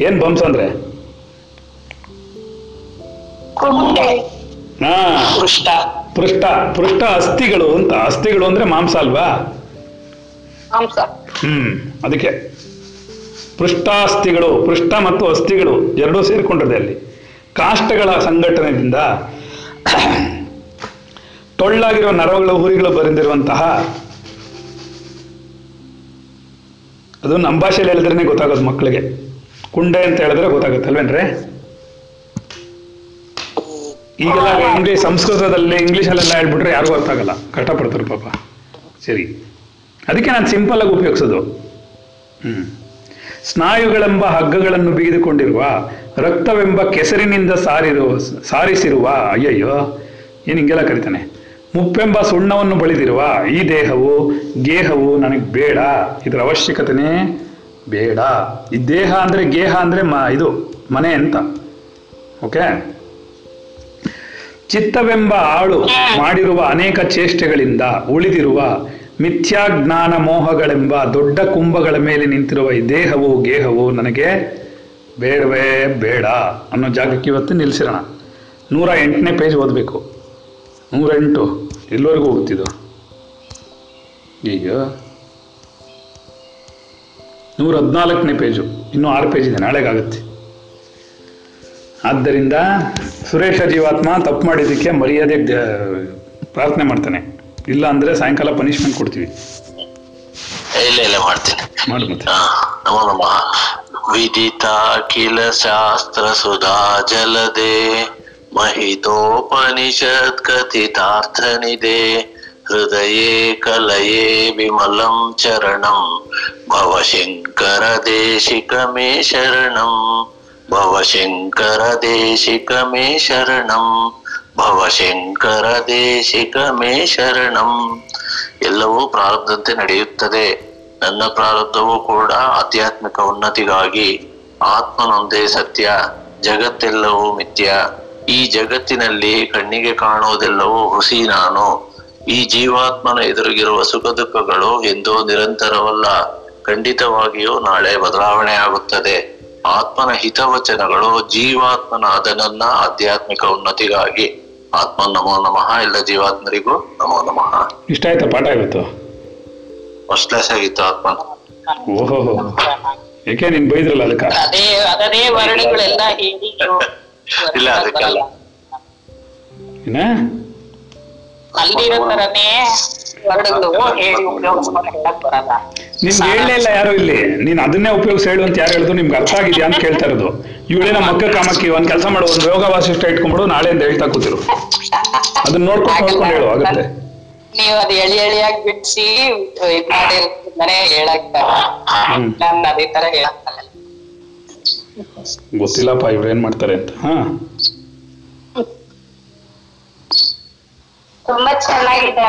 ಏನ್ ಬಂಪ್ಸ್ ಅಂದ್ರೆ? ಹಾ. ಪೃಷ್ಠ. ಪೃಷ್ಠ ಪೃಷ್ಠ ಅಸ್ಥಿಗಳು ಅಂತ. ಅಸ್ಥಿಗಳು ಅಂದ್ರೆ ಮಾಂಸ ಅಲ್ವಾ? ಮಾಂಸ. ಹ್ಮ್ ಅದಕ್ಕೆ ಪೃಷ್ಠಾಸ್ಥಿಗಳು ಪೃಷ್ಠ ಮತ್ತು ಅಸ್ಥಿಗಳು ಎರಡೂ ಸೇರಿಕೊಂಡಿದೆ ಅಲ್ಲಿ. ಕಾಷ್ಟಗಳ ಸಂಘಟನೆಯಿಂದ ಟೊಳ್ಳಾಗಿರುವ ನರಗಳು ಹುರಿಗಳು ಬರೆದಿರುವಂತಹ ಅದು ನಮ್ಮ ಭಾಷೆಯಲ್ಲಿ ಹೇಳಿದ್ರೇನೆ ಗೊತ್ತಾಗೋದು ಮಕ್ಕಳಿಗೆ. ಕುಂಡೆ ಅಂತ ಹೇಳಿದ್ರೆ ಗೊತ್ತಾಗುತ್ತೆ ಅಲ್ವೇನ್ರಿ? ಈಗೆಲ್ಲ ಇಂಗ್ಲಿಷ್ ಸಂಸ್ಕೃತದಲ್ಲಿ ಇಂಗ್ಲಿಷಲ್ಲೆಲ್ಲ ಹೇಳ್ಬಿಟ್ರೆ ಯಾರಿಗೂ ಅರ್ಥ ಆಗಲ್ಲ. ಕಷ್ಟಪಡ್ತಾರೆ ಪಾಪ. ಸರಿ. ಅದಕ್ಕೆ ನಾನು ಸಿಂಪಲ್ ಆಗಿ ಉಪಯೋಗಿಸೋದು. ಹ್ಮ್. ಸ್ನಾಯುಗಳೆಂಬ ಹಗ್ಗಗಳನ್ನು ಬಿಗಿದುಕೊಂಡಿರುವ, ರಕ್ತವೆಂಬ ಕೆಸರಿನಿಂದ ಸಾರಿರುವ ಸಾರಿಸಿರುವ, ಅಯ್ಯಯ್ಯೋ, ಏನು ಹಿಂಗೆಲ್ಲ ಕರಿತಾನೆ. ಮುಪ್ಪೆಂಬ ಸುಣ್ಣವನ್ನು ಬಳಿದಿರುವ, ಈ ದೇಹವು, ಗೇಹವು ನನಗೆ ಬೇಡ. ಇದರ ಅವಶ್ಯಕತೆನೇ ಬೇಡ. ಈ ದೇಹ ಅಂದ್ರೆ, ಗೇಹ ಅಂದ್ರೆ ಮ, ಇದು, ಮನೆ ಅಂತ. ಓಕೆ ಚಿತ್ತವೆಂಬ ಆಳು ಮಾಡಿರುವ ಅನೇಕ ಚೇಷ್ಟೆಗಳಿಂದ ಉಳಿದಿರುವ ಮಿಥ್ಯಾಜ್ಞಾನ ಮೋಹಗಳೆಂಬ ದೊಡ್ಡ ಕುಂಭಗಳ ಮೇಲೆ ನಿಂತಿರುವ ಈ ದೇಹವು ಗೇಹವು ನನಗೆ ಬೇಡವೇ ಬೇಡ ಅನ್ನೋ ಜಾಗಕ್ಕೆ ಇವತ್ತು ನಿಲ್ಲಿಸಿರೋಣ. ನೂರ ಎಂಟನೇ ಪೇಜ್ ಓದಬೇಕು. ನೂರ ಎಂಟು. ಎಲ್ಲರಿಗೂ ಹೋಗುತ್ತಿದ್ದು ಈಗ ನೂರ ಹದಿನಾಲ್ಕನೇ ಪೇಜು ಇನ್ನೂ ಆರು ಪೇಜ್ ಇದೆ, ನಾಳೆಗಾಗುತ್ತೆ. ಆದ್ದರಿಂದ ಸುರೇಶ ಜೀವಾತ್ಮ ತಪ್ಪು ಮಾಡಿದ್ದಕ್ಕೆ ಮರ್ಯಾದೆ ಪ್ರಾರ್ಥನೆ ಮಾಡ್ತಾನೆ. ಇಲ್ಲ ಅಂದ್ರೆ ಸಾಯಂಕಾಲ ಪನಿಷ್ಮೆಂಟ್ ಕೊಡ್ತೀವಿ. ಇಲ್ಲ ಇಲ್ಲ ಮಾಡ್ತೀನಿ. ನಮೋ ನಮಃ ವಿದಿತ ಕಿಲ ಶಾಸ್ತ್ರ ಸುಧಾ ಜಲದೆ ನಿದೆ ಹೃದಯೇ ಕಲಯೇ ವಿಮಲಂ ಚರಣಂ ಭವಶಂಕರ ದೇಶಿಕ ಮೇ ಶರಣಂ ಭವಶಂಕರ ದೇಶಿಕ ಮೇ ಶರಣಂ, ಭವಶಂಕರ ದೇಶಿಕ ಮೇ ಶರಣಂ. ಎಲ್ಲವೂ ಪ್ರಾರಬ್ಧಂತೆ ನಡೆಯುತ್ತದೆ. ನನ್ನ ಪ್ರಾರಬ್ಧವೂ ಕೂಡ ಆಧ್ಯಾತ್ಮಿಕ ಉನ್ನತಿಗಾಗಿ ಆತ್ಮನೊಂದೇ ಸತ್ಯ, ಜಗತ್ತೆಲ್ಲವೂ ಮಿಥ್ಯ. ಈ ಜಗತ್ತಿನಲ್ಲಿ ಕಣ್ಣಿಗೆ ಕಾಣುವುದೆಲ್ಲವೂ ಹುಸಿ ನಾನು. ಈ ಜೀವಾತ್ಮನ ಎದುರಿಗಿರುವ ಸುಖ ದುಃಖಗಳು ಎಂದೂ ನಿರಂತರವಲ್ಲ, ಖಂಡಿತವಾಗಿಯೂ ನಾಳೆ ಬದಲಾವಣೆ ಆಗುತ್ತದೆ ಆತ್ಮನ ಹಿತವಚನಗಳು ಜೀವಾತ್ಮನ ಅದನನ್ನ ಆಧ್ಯಾತ್ಮಿಕ ಉನ್ನತಿಗಾಗಿ. ಆತ್ಮ ನಮೋ ನಮಃ ಎಲ್ಲ ಜೀವಾತ್ಮರಿಗೂ ನಮೋ ನಮಃ. ಇಷ್ಟ ಆಯ್ತಾ? ಪಾಠ ಆಗಿತ್ತು? ಫಸ್ಟ್ ಕ್ಲಾಸ್ ಆಗಿತ್ತು ಆತ್ಮ ಓಹೋ ಏಕೆ ನೀನ್ ಬೈದ್ರಲ್ಲ ಅದಕ್ಕ? ಅದೇ ಅದೇ ವರ್ಣಗಳೆಲ್ಲ ಹೇಳಿ ಇಲ್ಲ ಅದಕ್ಕಲ್ಲ. ಹೇಳಿ ಉಪಯೋಗಿಸ್ಕೊಂಡು ಬರಲ್ಲ. ನಿಮ್ಗೆ ಹೇಳಲೇ ಇಲ್ಲ ಯಾರು ಇಲ್ಲಿ? ನೀನ್ ಅದನ್ನೇ ಉಪಯೋಗಿಸಿ ಹೇಳು ಅಂತ ಯಾರು ಹೇಳಿದ್ರು ನಿಮ್ಗೆ ಅರ್ಥ ಆಗಿದ್ಯಾ ಅಂತ ಕೇಳ್ತಾ ಇರೋದು. ಇವಳೇ ನಮ್ಮ ಮಕ್ಕ ಕಾಮಕ್ಕಿ ಒಂದ್ ಕೆಲಸ ಮಾಡು ಒಂದು ಯೋಗ ವಾಸಿಷ್ಠ ಇಟ್ಕೊಂಡ್ಬಿಡು ಅಂತ ಹೇಳ್ತಾ ಕೂತಿರು. ಅದನ್ನ ನೋಡ್ಕೊಂಡು ನೋಡ್ಕೊಂಡು ಹೇಳು ಆಗುತ್ತೆ ನೀವು ಅದು ಎಳಿ ಎಳಿಯಾಗಿ ಬಿಡಿಸಿ ಇದ್ ಹೇಳಕ್. ನಾನು ಅದೇ ತರ ಹೇಳಕ್ ಗೊತ್ತಿಲ್ಲಪ್ಪ ಇವ್ರು ಏನ್ ಮಾಡ್ತಾರೆ ಅಂತ. ಹಾ. ತುಂಬಾ ಚೆನ್ನಾಗಿದೆ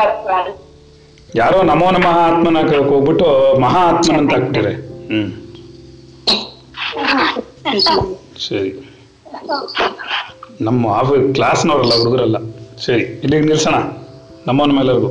ಯಾರೋ ನಮೋ ನಮಃ ಆತ್ಮನ ಹೋಗ್ಬಿಟ್ಟು ಮಹಾ ಆತ್ಮನ ಅಂತ ಹಾಕ್ಬಿಟ್ಟಾರೆ ಹ್ಮ್. ಸರಿ. ನಮ್ಮ ಕ್ಲಾಸ್ನವರಲ್ಲ ಹುಡುಗರಲ್ಲ, ಸರಿ, ಇಲ್ಲಿಗೆ ನಿಲ್ಸೋಣ. ನಮ್ಮವನ ಮೇಲೆಲ್ರಿಗೂ